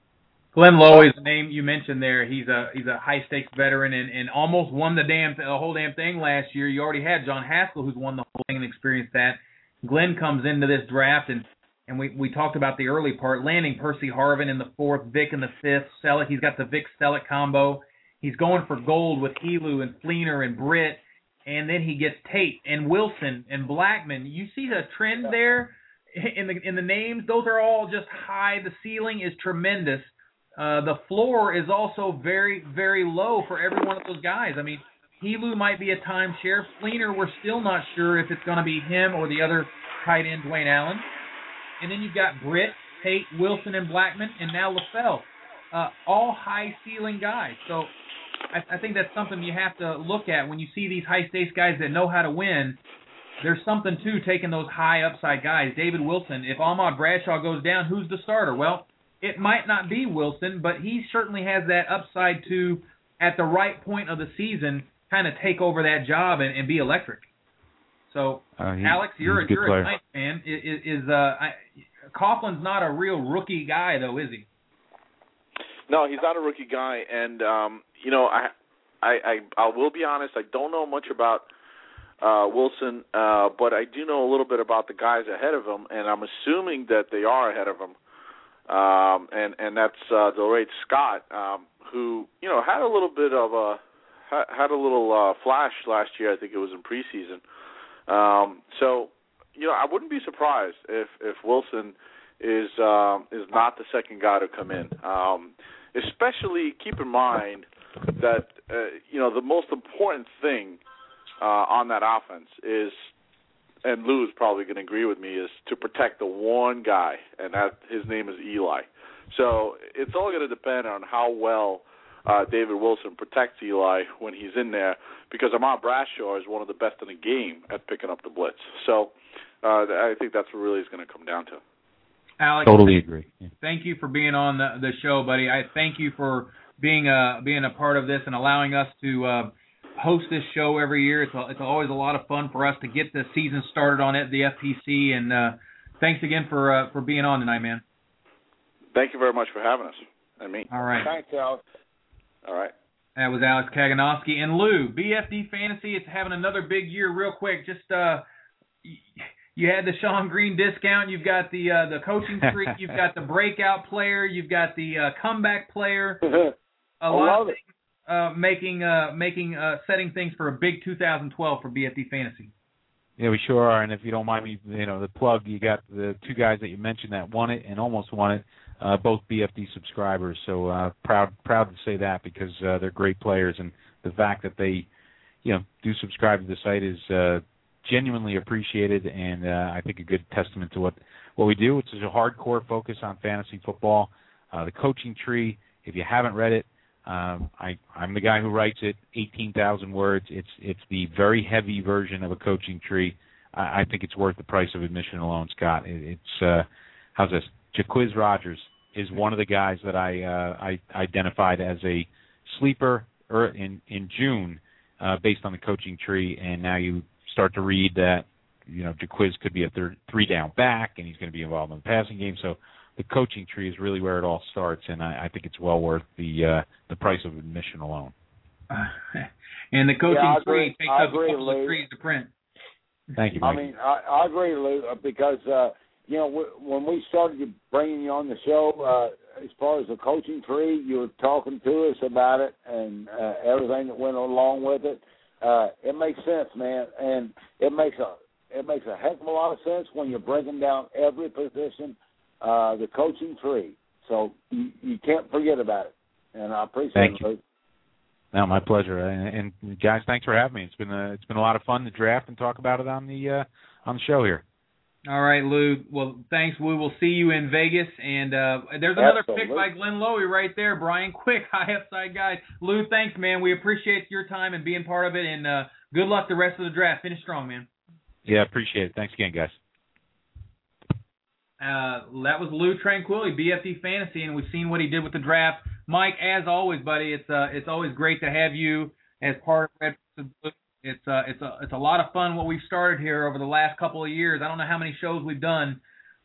Glenn Lowy is the name you mentioned there. He's a he's a high stakes veteran and, and almost won the damn the whole damn thing last year. You already had John Haskell who's won the whole thing and experienced that. Glenn comes into this draft and and we we talked about the early part, landing Percy Harvin in the fourth, Vick in the fifth, Celek. He's got the Vick Celek combo. He's going for gold with Helu and Fleener and Britt, and then he gets Tate and Wilson and Blackmon. You see the trend there in the in the names. Those are all just high. The ceiling is tremendous. Uh, the floor is also very very low for every one of those guys. I mean, Helu might be a timeshare. Fleener, we're still not sure if it's going to be him or the other tight end, Dwayne Allen. And then you've got Britt, Tate, Wilson, and Blackmon, and now LaFell. Uh, all high ceiling guys. So I, I think that's something you have to look at when you see these high stakes guys that know how to win. There's something to taking those high upside guys. David Wilson, if Ahmad Bradshaw goes down, who's the starter? Well, it might not be Wilson, but he certainly has that upside to, at the right point of the season, kind of take over that job and, and be electric. So, Uh, he- Alex, you're a good you're player. a Giants fan. Is, is uh, I, Coughlin's not a real rookie guy though, is he? No, he's not a rookie guy, and um, you know, I, I, I, I will be honest. I don't know much about uh, Wilson, uh, but I do know a little bit about the guys ahead of him, and I'm assuming that they are ahead of him. Um, and and that's uh, Da'Rel Scott, um, who you know had a little bit of a had a little uh, flash last year. I think it was in preseason. Um, so you know, I wouldn't be surprised if if Wilson is um, is not the second guy to come in. Um, especially keep in mind that uh, you know the most important thing uh, on that offense is, and Lou is probably going to agree with me, is to protect the one guy, and that his name is Eli. So it's all going to depend on how well uh, David Wilson protects Eli when he's in there, because Ahmad Bradshaw is one of the best in the game at picking up the blitz. So uh, I think that's what really is going to come down to. Alex, Totally agree. Yeah. thank you for being on the, the show, buddy. I thank you for being a being a part of this and allowing us to uh, host this show every year. It's a, it's always a lot of fun for us to get the season started on it, the FPC, and uh, thanks again for uh, for being on tonight, man. Thank you very much for having us. And me. All right. Thanks, Alex. All right. That was Alex Kaganovsky and Lou. BFD Fantasy. It's having another big year. Real quick, just uh, you had the Shonn Greene discount. You've got the uh, the coaching streak. You've got the breakout player. You've got the uh, comeback player. A I lot love of it. things, uh, making uh, making uh, setting things for a big 2012 for BFD Fantasy. Yeah, we sure are. And if you don't mind me, you know, the plug, you got the two guys that you mentioned that won it and almost won it, uh, both BFD subscribers. So uh, proud proud to say that because uh, they're great players, and the fact that they, you know, do subscribe to the site is uh, genuinely appreciated, and uh, I think a good testament to what what we do, which is a hardcore focus on fantasy football. Uh, the coaching tree. If you haven't read it, um, I, I'm the guy who writes it, 18,000 words. It's it's the very heavy version of a coaching tree. I, I think it's worth the price of admission alone, Scott. It, it's uh, how's this? Jacquizz Rodgers is one of the guys that I uh, I identified as a sleeper er, in in June, uh, based on the coaching tree, and now you start to read that you know Jaquiz could be a third, three down back, and he's going to be involved in the passing game. So the coaching tree is really where it all starts, and I, I think it's well worth the uh, the price of admission alone. and the coaching Yeah, agree. tree takes I up agree, a couple of Lou. trees to print. Thank you, I mean, I, I agree, Lou, uh, because uh, you know w- when we started bringing you on the show, uh, as far as the coaching tree, you were talking to us about it and uh, everything that went along with it. Uh, it makes sense, man, and it makes a it makes a heck of a lot of sense when you're breaking down every position, uh, the coaching tree. So you, you can't forget about it, and I appreciate Thank it. you. Lou. No, my pleasure. And, and guys, thanks for having me. It's been a, it's been a lot of fun to draft and talk about it on the uh, on the show here. All right, Lou. Well, thanks. We will see you in Vegas. And uh, there's another pick by Glenn Lowy right there. Brian Quick, high upside guy. Lou, thanks, man. We appreciate your time and being part of it. And uh, good luck the rest of the draft. Finish strong, man. Yeah, appreciate it. Thanks again, guys. Uh, that was Lou Tranquilli, BFD Fantasy, and we've seen what he did with the draft. Mike, as always, buddy, it's uh, it's always great to have you as part of Red. It's uh, it's a it's a lot of fun what we've started here over the last couple of years. I don't know how many shows we've done.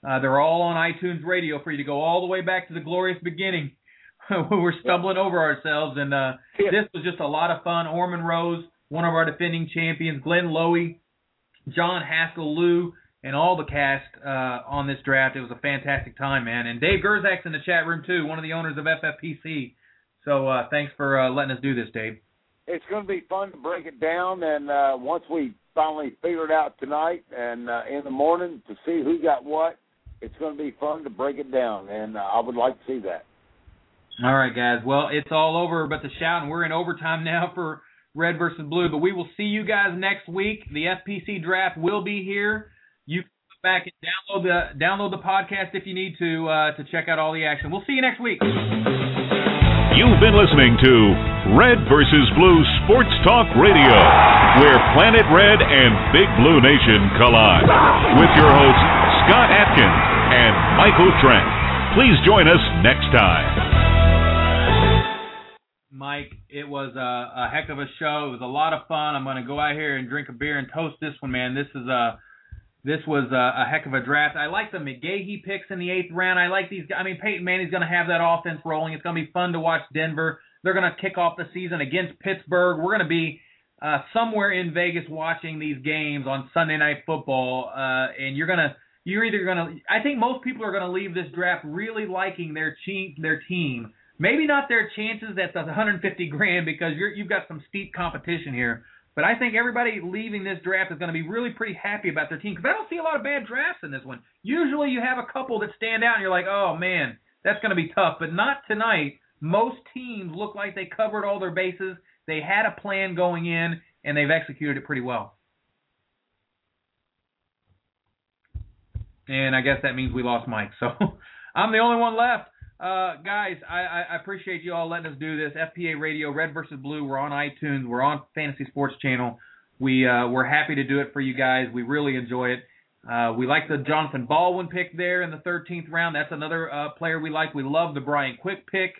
Uh, they're all on iTunes Radio for you to go all the way back to the glorious beginning. When we're stumbling over ourselves, and uh, Yeah. this was just a lot of fun. Ormond Rose, one of our defending champions, Glenn Lowy, John Haskell, Lou, and all the cast uh, on this draft. It was a fantastic time, man. And Dave Gerczak's in the chat room too, one of the owners of FFPC. So uh, thanks for uh, letting us do this, Dave. It's going to be fun to break it down, and uh, once we finally figure it out tonight and uh, in the morning to see who got what, it's going to be fun to break it down, and uh, I would like to see that. All right, guys. Well, it's all over but the shout, and we're in overtime now for red versus blue. But we will see you guys next week. The FPC draft will be here. You can go back and download the download the podcast if you need to uh, to check out all the action. We'll see you next week. You've been listening to Red versus Blue Sports Talk Radio, where Planet Red and Big Blue Nation collide. With your hosts, Scott Atkins and Michael Trent. Please join us next time. Mike, it was a, a heck of a show. It was a lot of fun. I'm going to go out here and drink a beer and toast this one, man. This is a this was a, a heck of a draft. I like the McGahee picks in the eighth round. I like these. I mean, Peyton Manning's going to have that offense rolling. It's going to be fun to watch Denver. They're going to kick off the season against Pittsburgh. We're going to be uh, somewhere in Vegas watching these games on Sunday Night Football, uh, and you're gonna you're either gonna. I think most people are going to leave this draft really liking their team. Their team. Maybe not their chances at the 150 grand because you're, you've got some steep competition here. But I think everybody leaving this draft is going to be really pretty happy about their team because I don't see a lot of bad drafts in this one. Usually you have a couple that stand out and you're like, oh man, that's going to be tough. But not tonight. Most teams look like they covered all their bases. They had a plan going in and they've executed it pretty well. And I guess that means we lost Mike. So I'm the only one left. Uh, guys, I, I appreciate you all letting us do this. FPA Radio, Red versus Blue. We're on iTunes. We're on Fantasy Sports Channel. We uh, we're happy to do it for you guys. We really enjoy it. Uh, we like the Jonathan Baldwin pick there in the 13th round. That's another uh, player we like. We love the Brian Quick pick.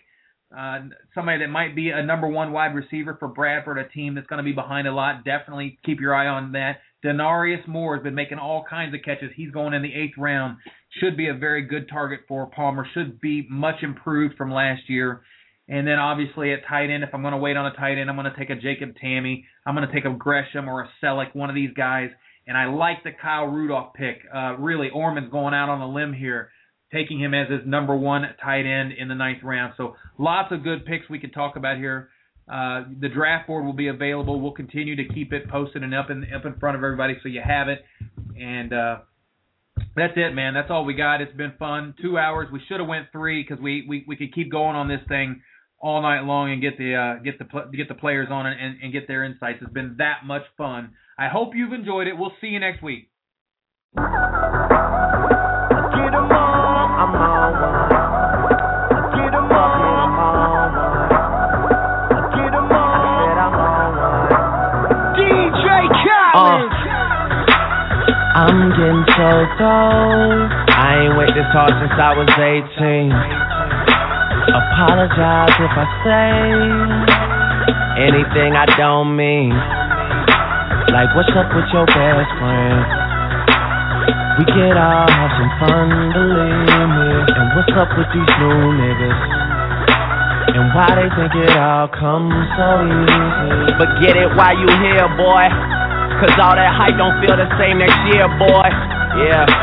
Uh, somebody that might be a number one wide receiver for Bradford, a team that's going to be behind a lot. Definitely keep your eye on that. Denarius Moore has been making all kinds of catches. He's going in the eighth round should be a very good target for Palmer. Should be much improved from last year. And then obviously at tight end, if I'm going to wait on a tight end, I'm going to take a Jacob Tamme. I'm going to take a Gresham or a Celek, one of these guys. And I like the Kyle Rudolph pick. Uh, really, Ormond's going out on a limb here, taking him as his number one tight end in the ninth round. So lots of good picks we could talk about here. Uh, the draft board will be available. We'll continue to keep it posted and up in up in front of everybody so you have it. And uh, that's it, man. That's all we got. It's been fun. Two hours. We should have went three because we, we we could keep going on this thing all night long and get the uh, get the get the players on it and, and get their insights. It's been that much fun. I hope you've enjoyed it. We'll see you next week. I'm getting so cold. I ain't wait this hard since I was 18. Apologize if I say anything I don't mean. Like, what's up with your best friend? We get all have some fun, believe me. And what's up with these new niggas? And why they think it all comes so easy? But get it while you here, boy. Cause all that hype don't feel the same next year, boy. Yeah.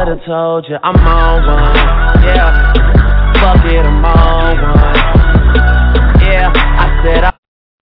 should've told you I'm on one. Yeah, fuck it, I'm on one. Yeah, I said I